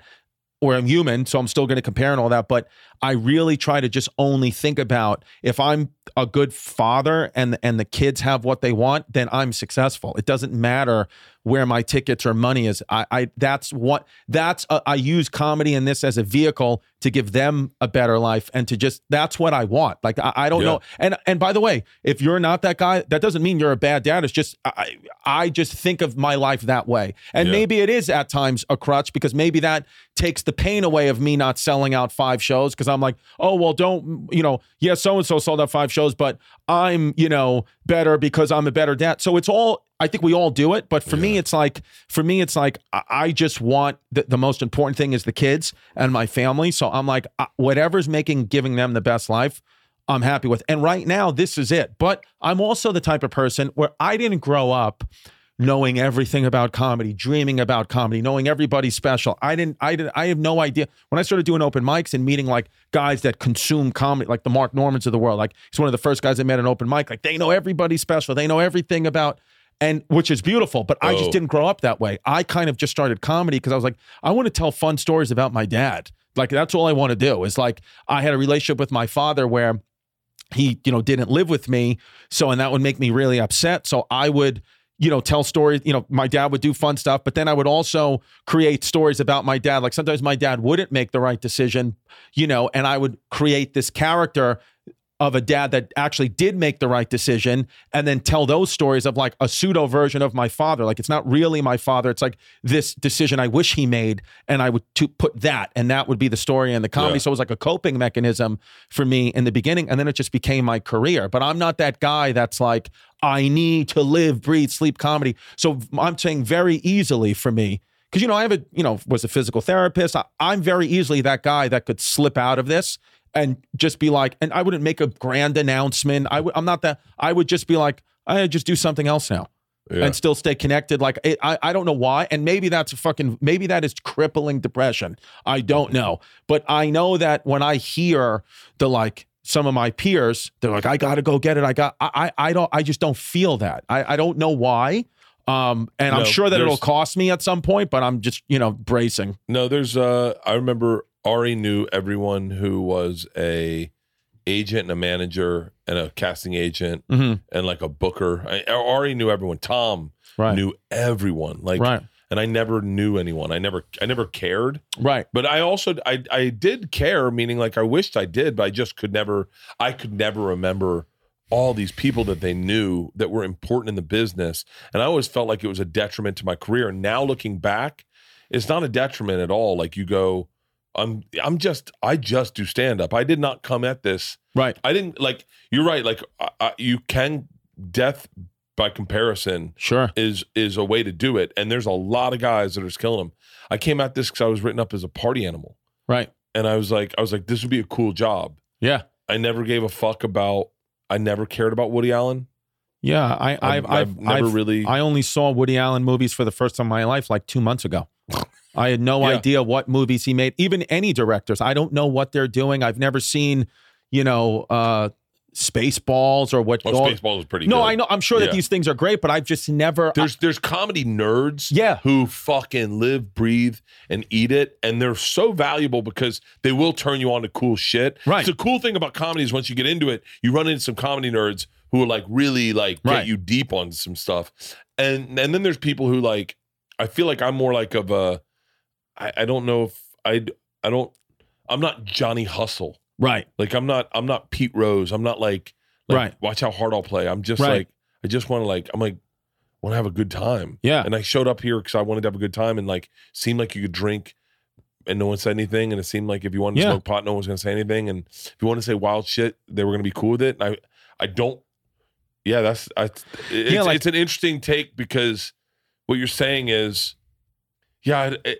B: or I'm human, so I'm still going to compare and all that. But I really try to just only think about if I'm a good father and and the kids have what they want, then I'm successful. It doesn't matter where my tickets or money is. I, I that's what that's a, I use comedy and this as a vehicle to give them a better life and to just that's what I want. Like I, I don't
A: Yeah.
B: know. And and by the way, if you're not that guy, that doesn't mean you're a bad dad. It's just I I just think of my life that way. And
A: Yeah.
B: maybe it is at times a crutch because maybe that takes the pain away of me not selling out five shows because I'm like, oh well, don't you know? Yeah, so and so sold out five shows, but I'm you know better because I'm a better dad. So it's all. I think we all do it, but for me, it's like for me, it's like I- I just want the, the most important thing is the kids and my family. So I'm like, uh, whatever's making giving them the best life, I'm happy with. And right now, this is it. But I'm also the type of person where I didn't grow up knowing everything about comedy, dreaming about comedy, knowing everybody's special. I didn't, I didn't, I have no idea. When I started doing open mics and meeting like guys that consume comedy, like the Mark Normands of the world, like he's one of the first guys I met at an open mic. Like they know everybody's special. They know everything about, and which is beautiful. But I
A: Oh.
B: just didn't grow up that way. I kind of just started comedy because I was like, I want to tell fun stories about my dad. Like that's all I want to do. Is like I had a relationship with my father where he you know didn't live with me so and that would make me really upset so i would you know tell stories you know my dad would do fun stuff but then i would also create stories about my dad like sometimes my dad wouldn't make the right decision you know and i would create this character of a dad that actually did make the right decision and then tell those stories of like a pseudo version of my father. Like it's not really my father. It's like this decision i wish he made and i would to put that and that would be the story and the comedy.
A: Yeah.
B: so it was like a coping mechanism for me in the beginning and then it just became my career. But i'm not that guy that's like i need to live breathe sleep comedy. So i'm saying very easily for me because you know i have a you know was a physical therapist. I, i'm very easily that guy that could slip out of this and just be like and i wouldn't make a grand announcement i would i'm not that i would just be like i just do something else now
A: Yeah.
B: and still stay connected. Like it, I, I don't know why, and maybe that's a fucking maybe that is crippling depression. I don't know, but I know that when I hear the like some of my peers, they're like, I got to go get it. I got, I, I, I don't, I just don't feel that. I, I don't know why. Um, and I'm sure that it'll cost me at some point, but I'm just, you know, bracing.
A: No, there's uh I remember Ari knew everyone who was a agent and a manager and a casting agent
B: Mhm.
A: and like a booker. I, Ari knew everyone. Tom
B: Right.
A: knew everyone. Like
B: right.
A: and I never knew anyone. I never I never cared.
B: Right.
A: But I also I I did care, meaning like I wished I did, but I just could never I could never remember all these people that they knew that were important in the business. And I always felt like it was a detriment to my career. And now looking back, it's not a detriment at all. Like you go, I'm I'm just I just do stand up. I did not come at this.
B: Right.
A: I didn't like you're right. Like I, I, you can death by comparison
B: Sure.
A: is is a way to do it. And there's a lot of guys that are just killing them. I came at this because I was written up as a party animal,
B: Right.
A: and I was like, I was like, this would be a cool job.
B: Yeah.
A: I never gave a fuck about. I never cared about Woody Allen.
B: Yeah. I, I've, I've,
A: never
B: I've-
A: really.
B: I only saw Woody Allen movies for the first time in my life like two months ago. I had no
A: Yeah.
B: idea what movies he made. Even any directors, I don't know what they're doing. I've never seen, you know, uh, Spaceballs or what.
A: oh,
B: all-
A: Spaceball was pretty.
B: no,
A: good.
B: I know. I'm sure that these things are great, but I've just never.
A: There's there's comedy nerds.
B: Yeah.
A: Who fucking live, breathe, and eat it, and they're so valuable because they will turn you on to cool shit.
B: Right.
A: The cool thing about comedy is once you get into it, you run into some comedy nerds who are like really like get
B: Right.
A: you deep on some stuff, and and then there's people who like. I feel like I'm more like of a. I, I don't know if I I don't. I'm not Johnny Hustle.
B: right.
A: Like I'm not I'm not Pete Rose. I'm not like, like
B: Right.
A: watch how hard I'll play. I'm just
B: Right.
A: like I just want to like I'm like want to have a good time.
B: Yeah.
A: And I showed up here because I wanted to have a good time and like seemed like you could drink and no one said anything. And it seemed like if you wanted to
B: Yeah.
A: smoke pot, no one was gonna say anything. And if you want to say wild shit, they were gonna be cool with it. And I I don't yeah, that's I it's,
B: Yeah, like-
A: it's an interesting take because what you're saying is yeah, it, it-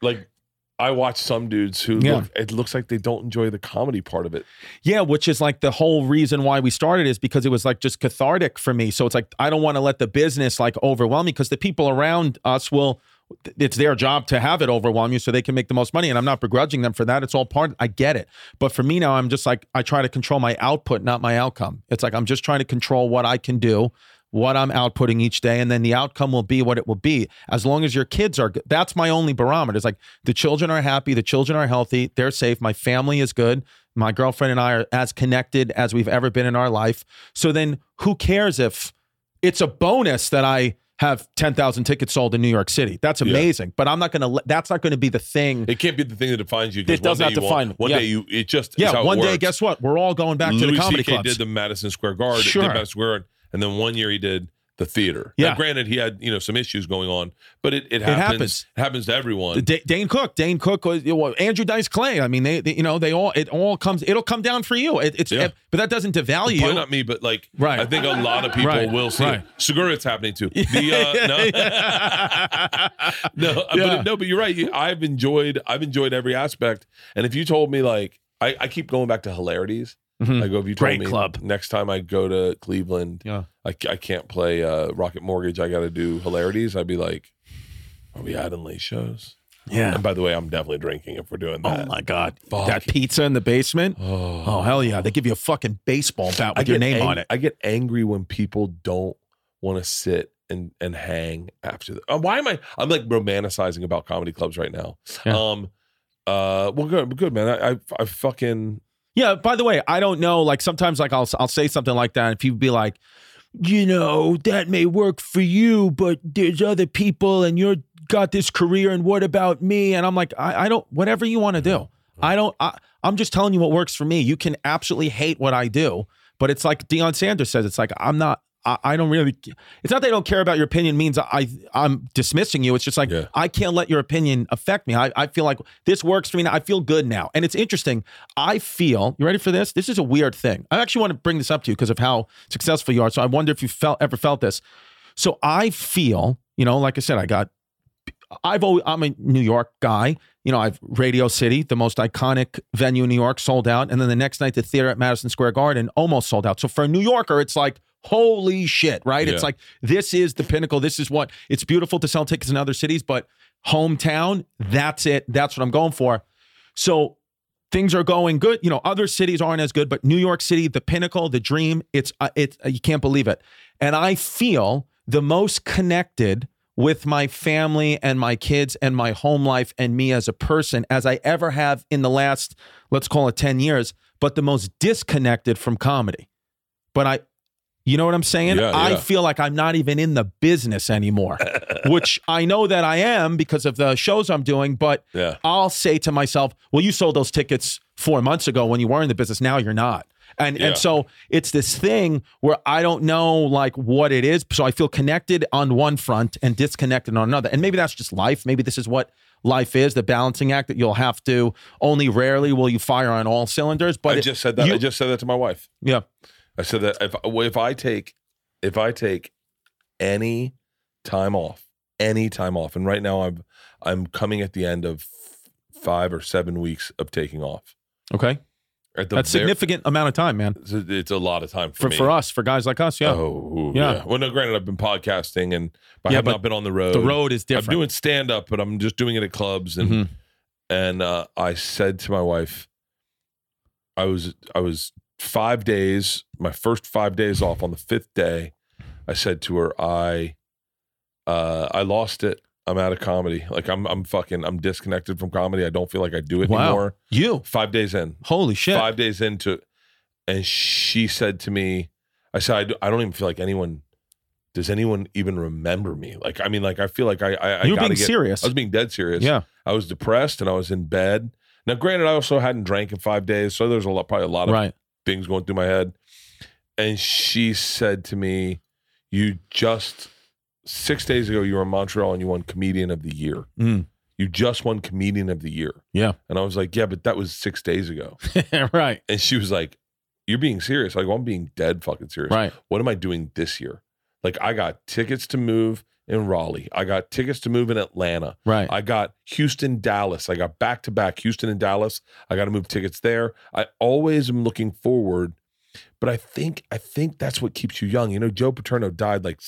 A: like I watch some dudes who
B: Yeah.
A: look, it looks like they don't enjoy the comedy part of it.
B: Yeah, which is like the whole reason why we started is because it was like just cathartic for me. So it's like I don't want to let the business like overwhelm me because the people around us will it's their job to have it overwhelm you so they can make the most money and I'm not begrudging them for that. It's all part I get it. But for me now I'm just like I try to control my output, not my outcome. It's like I'm just trying to control what I can do, what I'm outputting each day and then the outcome will be what it will be. As long as your kids are good. That's my only barometer. It's like the children are happy, the children are healthy, they're safe, my family is good. My girlfriend and I are as connected as we've ever been in our life. So then who cares if it's a bonus that I have 10,000 tickets sold in New York City. That's amazing. But I'm not going to that's not going to be the thing.
A: It can't be the thing that defines you.
B: It does not define-
A: won't- One
B: yeah.
A: day you, it just
B: yeah, one day guess what? We're all going back to the comedy
A: C.K.
B: clubs.
A: did the Madison Square Garden,
B: Sure.
A: Madison Square Garden, and then one year he did the theater.
B: Yeah.
A: Now, granted, he had you know some issues going on, but it, it
B: happens.
A: happens. It happens to everyone.
B: D- Dane Cook, Dane Cook, was, Andrew Dice Clay. I mean, they, they, you know, they all, it all comes, it'll come down for you. It, it's,
A: Yeah.
B: but that doesn't devalue
A: Probably not me, but like
B: Right.
A: I think a lot of people
B: Right.
A: will see
B: Right.
A: it. Segura, it's happening too. The, uh, no, no,
B: Yeah.
A: but no, but you're right. I've enjoyed, I've enjoyed every aspect. And if you told me like, I, I keep going back to hilarities.
B: Mhm.
A: I go, if you told
B: Great
A: me
B: club.
A: next time I go to Cleveland,
B: Yeah.
A: I, I can't play uh, Rocket Mortgage. I got to do hilarities. I'd be like, are we adding late shows?
B: Yeah.
A: And by the way, I'm definitely drinking if we're doing that.
B: Oh my God.
A: Fuck.
B: That pizza in the basement.
A: Oh.
B: Oh, hell yeah. They give you a fucking baseball bat with your name
A: ang-
B: on it.
A: I get angry when people don't want to sit and and hang after the. Uh, why am I? I'm like romanticizing about comedy clubs right now.
B: Yeah.
A: Um. Uh. Well, good. Good man. I. I, I fucking.
B: Yeah. By the way, I don't know. Like sometimes, like I'll I'll say something like that, and people be like, you know, that may work for you, but there's other people, and you're got this career, and what about me? And I'm like, I, I don't. Whatever you want to do, mm-hmm. I don't. I, I'm just telling you what works for me. You can absolutely hate what I do, but it's like Deion Sanders says. It's like I'm not. I, I don't really. It's not that I don't care about your opinion. Means I I'm dismissing you. It's just like
A: Yeah.
B: I can't let your opinion affect me. I, I feel like this works for me now. I feel good now. And it's interesting. I feel, you ready for this? This is a weird thing. I actually want to bring this up to you because of how successful you are. So I wonder if you felt ever felt this. So I feel, you know, like I said, I got I've always I'm a New York guy. You know, I've Radio City, the most iconic venue in New York, sold out. And then the next night the theater at Madison Square Garden almost sold out. So for a New Yorker, it's like holy shit, right? It's like this is the pinnacle. This is what it's beautiful to sell tickets in other cities, but hometown, that's it. That's what I'm going for. So things are going good. You know, other cities aren't as good, but New York City, the pinnacle, the dream, it's uh, it's uh, you can't believe it. And I feel the most connected with my family and my kids and my home life and me as a person as I ever have in the last let's call it 10 years, but the most disconnected from comedy. But I you know what I'm saying?
A: Yeah,
B: I feel like I'm not even in the business anymore, which I know that I am because of the shows I'm doing, but
A: Yeah.
B: I'll say to myself, well, you sold those tickets four months ago when you were in the business. Now you're not. And
A: Yeah.
B: and so it's this thing where I don't know like what it is. So I feel connected on one front and disconnected on another. And maybe that's just life. Maybe this is what life is, the balancing act that you'll have to only rarely will you fire on all cylinders. But
A: I
B: it-
A: just said that.
B: you-
A: I just said that to my wife.
B: yeah.
A: I said that if if I take if I take any time off, any time off, and right now I'm I'm coming at the end of five or seven weeks of taking off.
B: Okay.
A: At the
B: That's significant amount of time, man.
A: It's a, it's a lot of time for,
B: For
A: me.
B: for us, for guys like us, yeah.
A: Oh,
B: Yeah.
A: yeah. Well, no, granted, I've been podcasting and but I
B: Yeah,
A: have not been on the road.
B: the road is different.
A: I'm doing stand up, but I'm just doing it at clubs and
B: Mhm.
A: and uh, I said to my wife, I was I was five days, my first five days off. On the fifth day, I said to her, I uh, I lost it. I'm out of comedy. Like I'm I'm fucking I'm disconnected from comedy. I don't feel like I do it
B: Wow.
A: anymore.
B: You.
A: Five days in,
B: Holy shit.
A: five days into, and she said to me, I said, I, do, I don't even feel like anyone. Does anyone even remember me? Like, I mean, like, I feel like I, I, I
B: you were
A: gotta
B: being
A: get,
B: serious.
A: I was being dead serious.
B: yeah.
A: I was depressed and I was in bed. Now, granted, I also hadn't drank in five days, so there's a lot, probably a lot of
B: Right.
A: Things going through my head. And she said to me, "You just six days ago, you were in Montreal and you won Comedian of the Year.
B: Mm.
A: You just won Comedian of the Year."
B: Yeah.
A: And I was like, "Yeah, but that was six days ago."
B: right.
A: And she was like, "You're being serious?" Like, well, I'm being dead fucking serious.
B: Right.
A: What am I doing this year? Like, I got tickets to move in Raleigh. I got tickets to move in Atlanta.
B: Right.
A: I got Houston, Dallas. I got back to back Houston and Dallas. I got to move tickets there. I always am looking forward, but I think I think that's what keeps you young. You know, Joe Paterno died like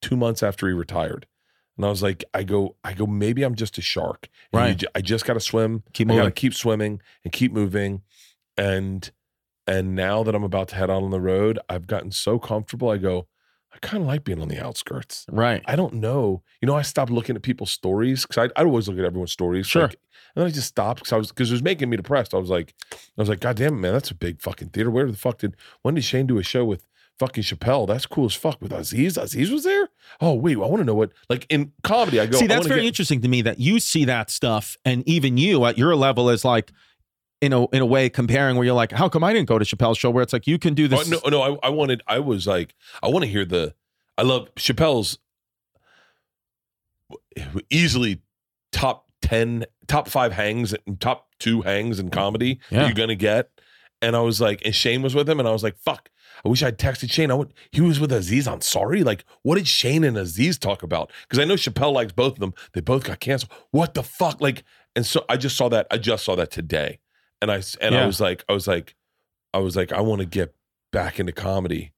A: two months after he retired, and I was like, I go, I go, maybe I'm just a shark. And
B: Right.
A: ju- I just got to swim.
B: Keep
A: I got to keep swimming and keep moving, and and now that I'm about to head out on the road, I've gotten so comfortable. I go, I kind of like being on the outskirts.
B: Right.
A: I don't know. You know, I stopped looking at people's stories because I I always look at everyone's stories.
B: Sure.
A: like- and then I just stopped because I was because it was making me depressed. I was like, I was like, God damn it, man, that's a big fucking theater. Where the fuck did when did Shane do a show with fucking Chappelle? That's cool as fuck with Aziz. Aziz was there. Oh wait, I want to know what like in comedy. I go.
B: See, that's very
A: get-
B: interesting to me that you see that stuff, and even you at your level is like, in a in a way, comparing where you're like, how come I didn't go to Chappelle's show? Where it's like you can do
A: Oh,
B: this.
A: no, no, I, I wanted. I was like, I want to hear the. I love Chappelle's easily top ten, top five hangs, and top two hangs in comedy
B: Yeah.
A: you're gonna get. And I was like, and Shane was with him, and I was like, fuck. I wish I'd texted Shane. I would. He was with Aziz on Sorry. Like, what did Shane and Aziz talk about? Because I know Chappelle likes both of them. They both got canceled. What the fuck? Like, and so I just saw that. I just saw that today, and I and I was like, I was like, I was like, I want to get back into comedy.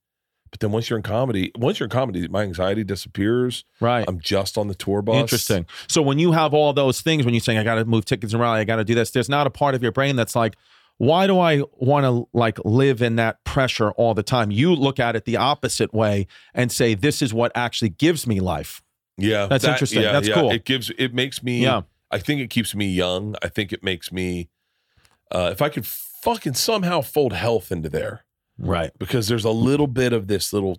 A: But then once you're in comedy, once you're in comedy, my anxiety disappears.
B: right.
A: I'm just on the tour bus.
B: Interesting. So when you have all those things, when you're saying I got to move tickets around, I got to do this, there's not a part of your brain that's like, why do I want to like live in that pressure all the time? You look at it the opposite way and say, this is what actually gives me life.
A: Yeah,
B: That's interesting. That's cool.
A: It gives. It makes me.
B: Yeah.
A: I think it keeps me young. I think it makes me. Uh, if I could fucking somehow fold health into there,
B: Right.
A: because there's a little bit of this little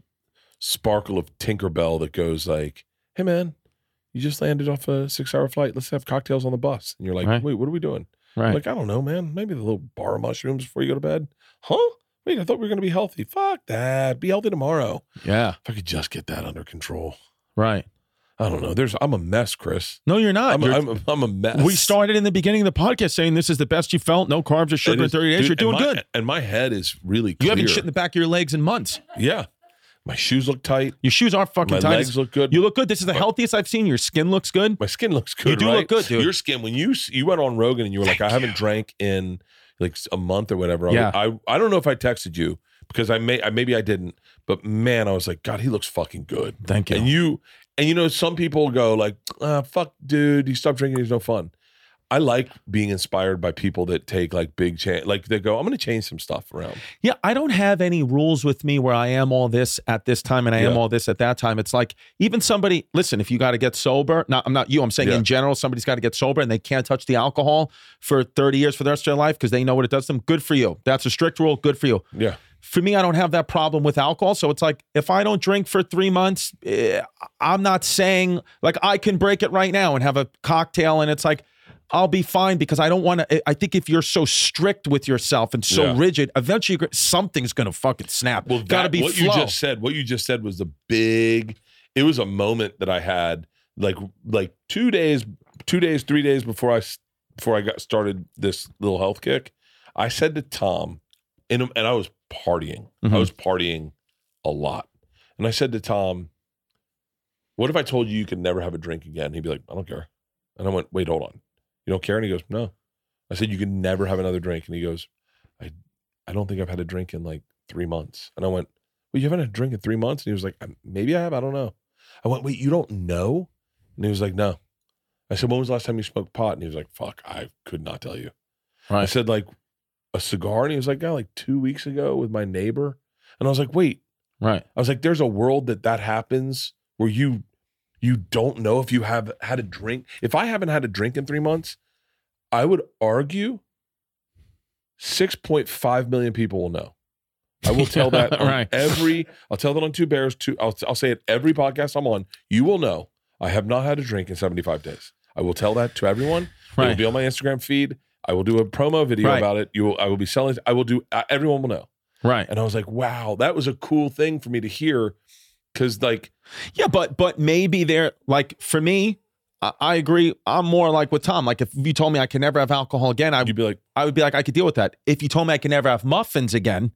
A: sparkle of Tinkerbell that goes like, "Hey man, you just landed off a six-hour flight. Let's have cocktails on the bus." And you're like,
B: Right.
A: "Wait, what are we doing?"
B: Right.
A: Like, I don't know, man. Maybe the little bar of mushrooms before you go to bed. Huh? Wait, I thought we were gonna be healthy. Fuck that. Be healthy tomorrow.
B: yeah.
A: If I could just get that under control.
B: Right.
A: I don't know. There's I'm a mess, Chris.
B: No, you're not.
A: I'm,
B: You're-
A: I'm, a, I'm a mess.
B: we started in the beginning of the podcast saying this is the best you felt. No carbs or sugar in 30 days.
A: dude,
B: you're doing
A: and my-
B: good.
A: And my head is really clear.
B: You haven't shit in the back of your legs in months.
A: Yeah. My shoes look tight.
B: Your shoes aren't fucking
A: My
B: tight.
A: legs look good.
B: You look good. This is the healthiest I've seen. Your skin looks good.
A: my skin looks good.
B: You do
A: right?
B: look good, dude.
A: Your skin when you you went on Rogan and you were like, I haven't drank in like a month or whatever. I-
B: Yeah.
A: I I don't know if I texted you because I may I, maybe I didn't, but man, I was like, God, he looks fucking good.
B: Thank you.
A: And you and you know, some people go like, ah, fuck, dude, you stop drinking, he's no fun. I like being inspired by people that take like big change, like they go, I'm going to change some stuff around.
B: Yeah, I don't have any rules with me where I am all this at this time and I am all this at that time. It's like even somebody, listen, if you got to get sober, not I'm not you, I'm saying
A: Yeah.
B: in general, somebody's got to get sober and they can't touch the alcohol for 30 years for the rest of their life because they know what it does to them. Good for you. That's a strict rule. Good for you.
A: Yeah.
B: For me, I don't have that problem with alcohol. So it's like if I don't drink for three months, eh, I'm not saying like I can break it right now and have a cocktail and it's like, I'll be fine because I don't want to. I think if you're so strict with yourself and so
A: Yeah.
B: rigid, eventually you're, something's going to fucking snap.
A: Well,
B: got to be
A: what
B: flow.
A: you just said. What you just said was the big. It was a moment that I had like like two days, two days, three days before I before I got started this little health kick. I said to Tom, and and I was partying.
B: Mhm.
A: I was partying a lot, and I said to Tom, "What if I told you you could never have a drink again?" He'd be like, "I don't care," and I went, "Wait, hold on, you don't care?" And he goes, "No." I said, "You can never have another drink," and he goes, "I, I don't think I've had a drink in like three months," and I went well, you haven't had a drink in three months? And he was like, "Um, maybe I have. I don't know. I went, wait, you don't know? And he was like, no. I said, when was the last time you smoked pot? And he was like, fuck, I could not tell you. I said, like a cigar? And he was like, yeah, like two weeks ago with my neighbor. And I was like, wait,
B: Right.
A: I was like, there's a world that that happens where you, you don't know if you have had a drink. If I haven't had a drink in three months, I would argue 6.5 million people will know. I will tell that on
B: Right.
A: every. I'll tell that on two bears. Two. I'll I'll say it every podcast I'm on. You will know. I have not had a drink in 75 days. I will tell that to everyone. It will be on my Instagram feed. I will do a promo video
B: Right.
A: about it. You will. I will be selling. I will do. uh, Everyone will know.
B: Right.
A: And I was like, wow, that was a cool thing for me to hear, because like,
B: Yeah, but but maybe they're like for me, I, I agree. I'm more like with Tom. Like if you told me I can never have alcohol again, I
A: you'd be like,
B: I would be like I could deal with that. If you told me I can never have muffins again,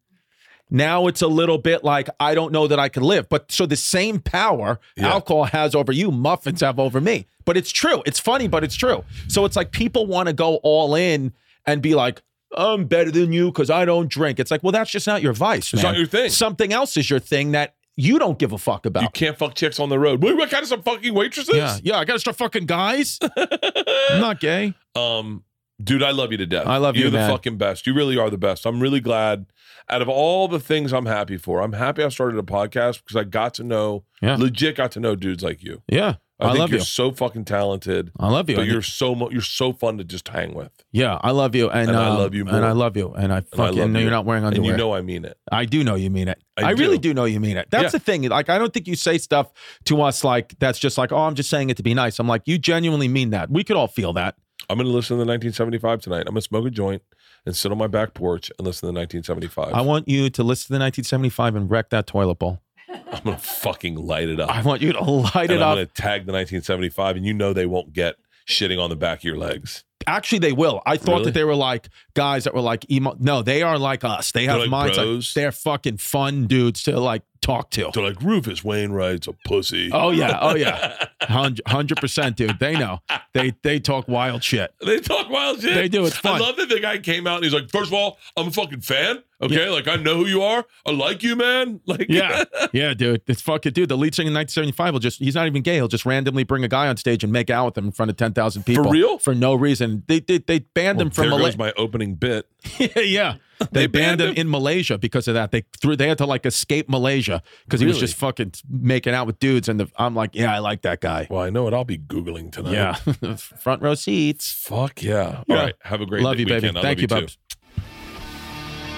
B: Now it's a little bit like I don't know that I can live. But so the same power
A: Yeah.
B: alcohol has over you, muffins have over me. But it's true. It's funny, but it's true. So it's like people want to go all in and be like, I'm better than you because I don't drink. It's like, well, that's just not your vice.
A: It's
B: man.
A: not your thing.
B: Something else is your thing that you don't give a fuck about.
A: You can't fuck chicks on the road. Wait, what kind of some fucking waitresses?
B: yeah, yeah. I gotta start fucking guys. I'm not gay.
A: Um, dude, I love you to death.
B: I love you,
A: You're the
B: man.
A: fucking best. You really are the best. I'm really glad. Out of all the things I'm happy for, I'm happy I started a podcast because I got to know,
B: Yeah.
A: legit got to know dudes like you.
B: Yeah,
A: I,
B: I,
A: think
B: love
A: you're
B: you.
A: so fucking talented.
B: I love you.
A: But you're so mo- you're so fun to just hang with,
B: yeah, I love you, and,
A: And I
B: um,
A: love you more.
B: and I love you, and I
A: I
B: fucking
A: love
B: know
A: you.
B: you're not wearing
A: and
B: underwear.
A: you know I mean it.
B: I do know you mean it.
A: I
B: I, really
A: do.
B: do know you mean it. That's
A: Yeah.
B: the thing. Like, I don't think you say stuff to us like that's just like, oh, I'm just saying it to be nice. I'm like, you genuinely mean that. We could all feel that.
A: I'm gonna listen to the 1975 tonight. I'm gonna smoke a joint and sit on my back porch and listen to the 1975.
B: I want you to listen to the 1975 and wreck that toilet bowl.
A: I'm gonna fucking light it up.
B: I want you to light
A: and
B: it
A: I'm
B: up.
A: gonna tag the 1975, and you know they won't get shitting on the back of your legs.
B: Actually, they will. I thought
A: Really?
B: that they were like guys that were like emo. No, they are like us. They have
A: like
B: minds like
A: bros?
B: they're fucking fun dudes to like talk to.
A: They're like Rufus Wainwright's a pussy.
B: Oh yeah, oh yeah, hundred percent, dude. They know. They they talk wild shit.
A: They talk wild shit.
B: They do. It's fun.
A: I love that the guy came out and he's like, first of all, I'm a fucking fan. Okay, like I know who you are. I like you, man. Like,
B: Yeah, yeah, dude. It's fucking dude. The lead singer in 1975 will just—he's not even gay. He'll just randomly bring a guy on stage and make out with him in front of 10,000 people for
A: real?
B: for no reason. They they, they banned
A: Well,
B: him from
A: there goes my opening bit.
B: yeah, they,
A: They
B: banned,
A: banned
B: him,
A: him?
B: in Malaysia because of that. They threw. They had to like escape Malaysia because he was just fucking making out with dudes. And the, I'm like, yeah, I like that guy.
A: Well, I know it. I'll be googling tonight.
B: Yeah, front row seats.
A: Fuck yeah.
B: Yeah.
A: All right. Have a great
B: love you,
A: weekend.
B: baby. Thank
A: love
B: you,
A: too.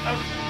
B: Bubs.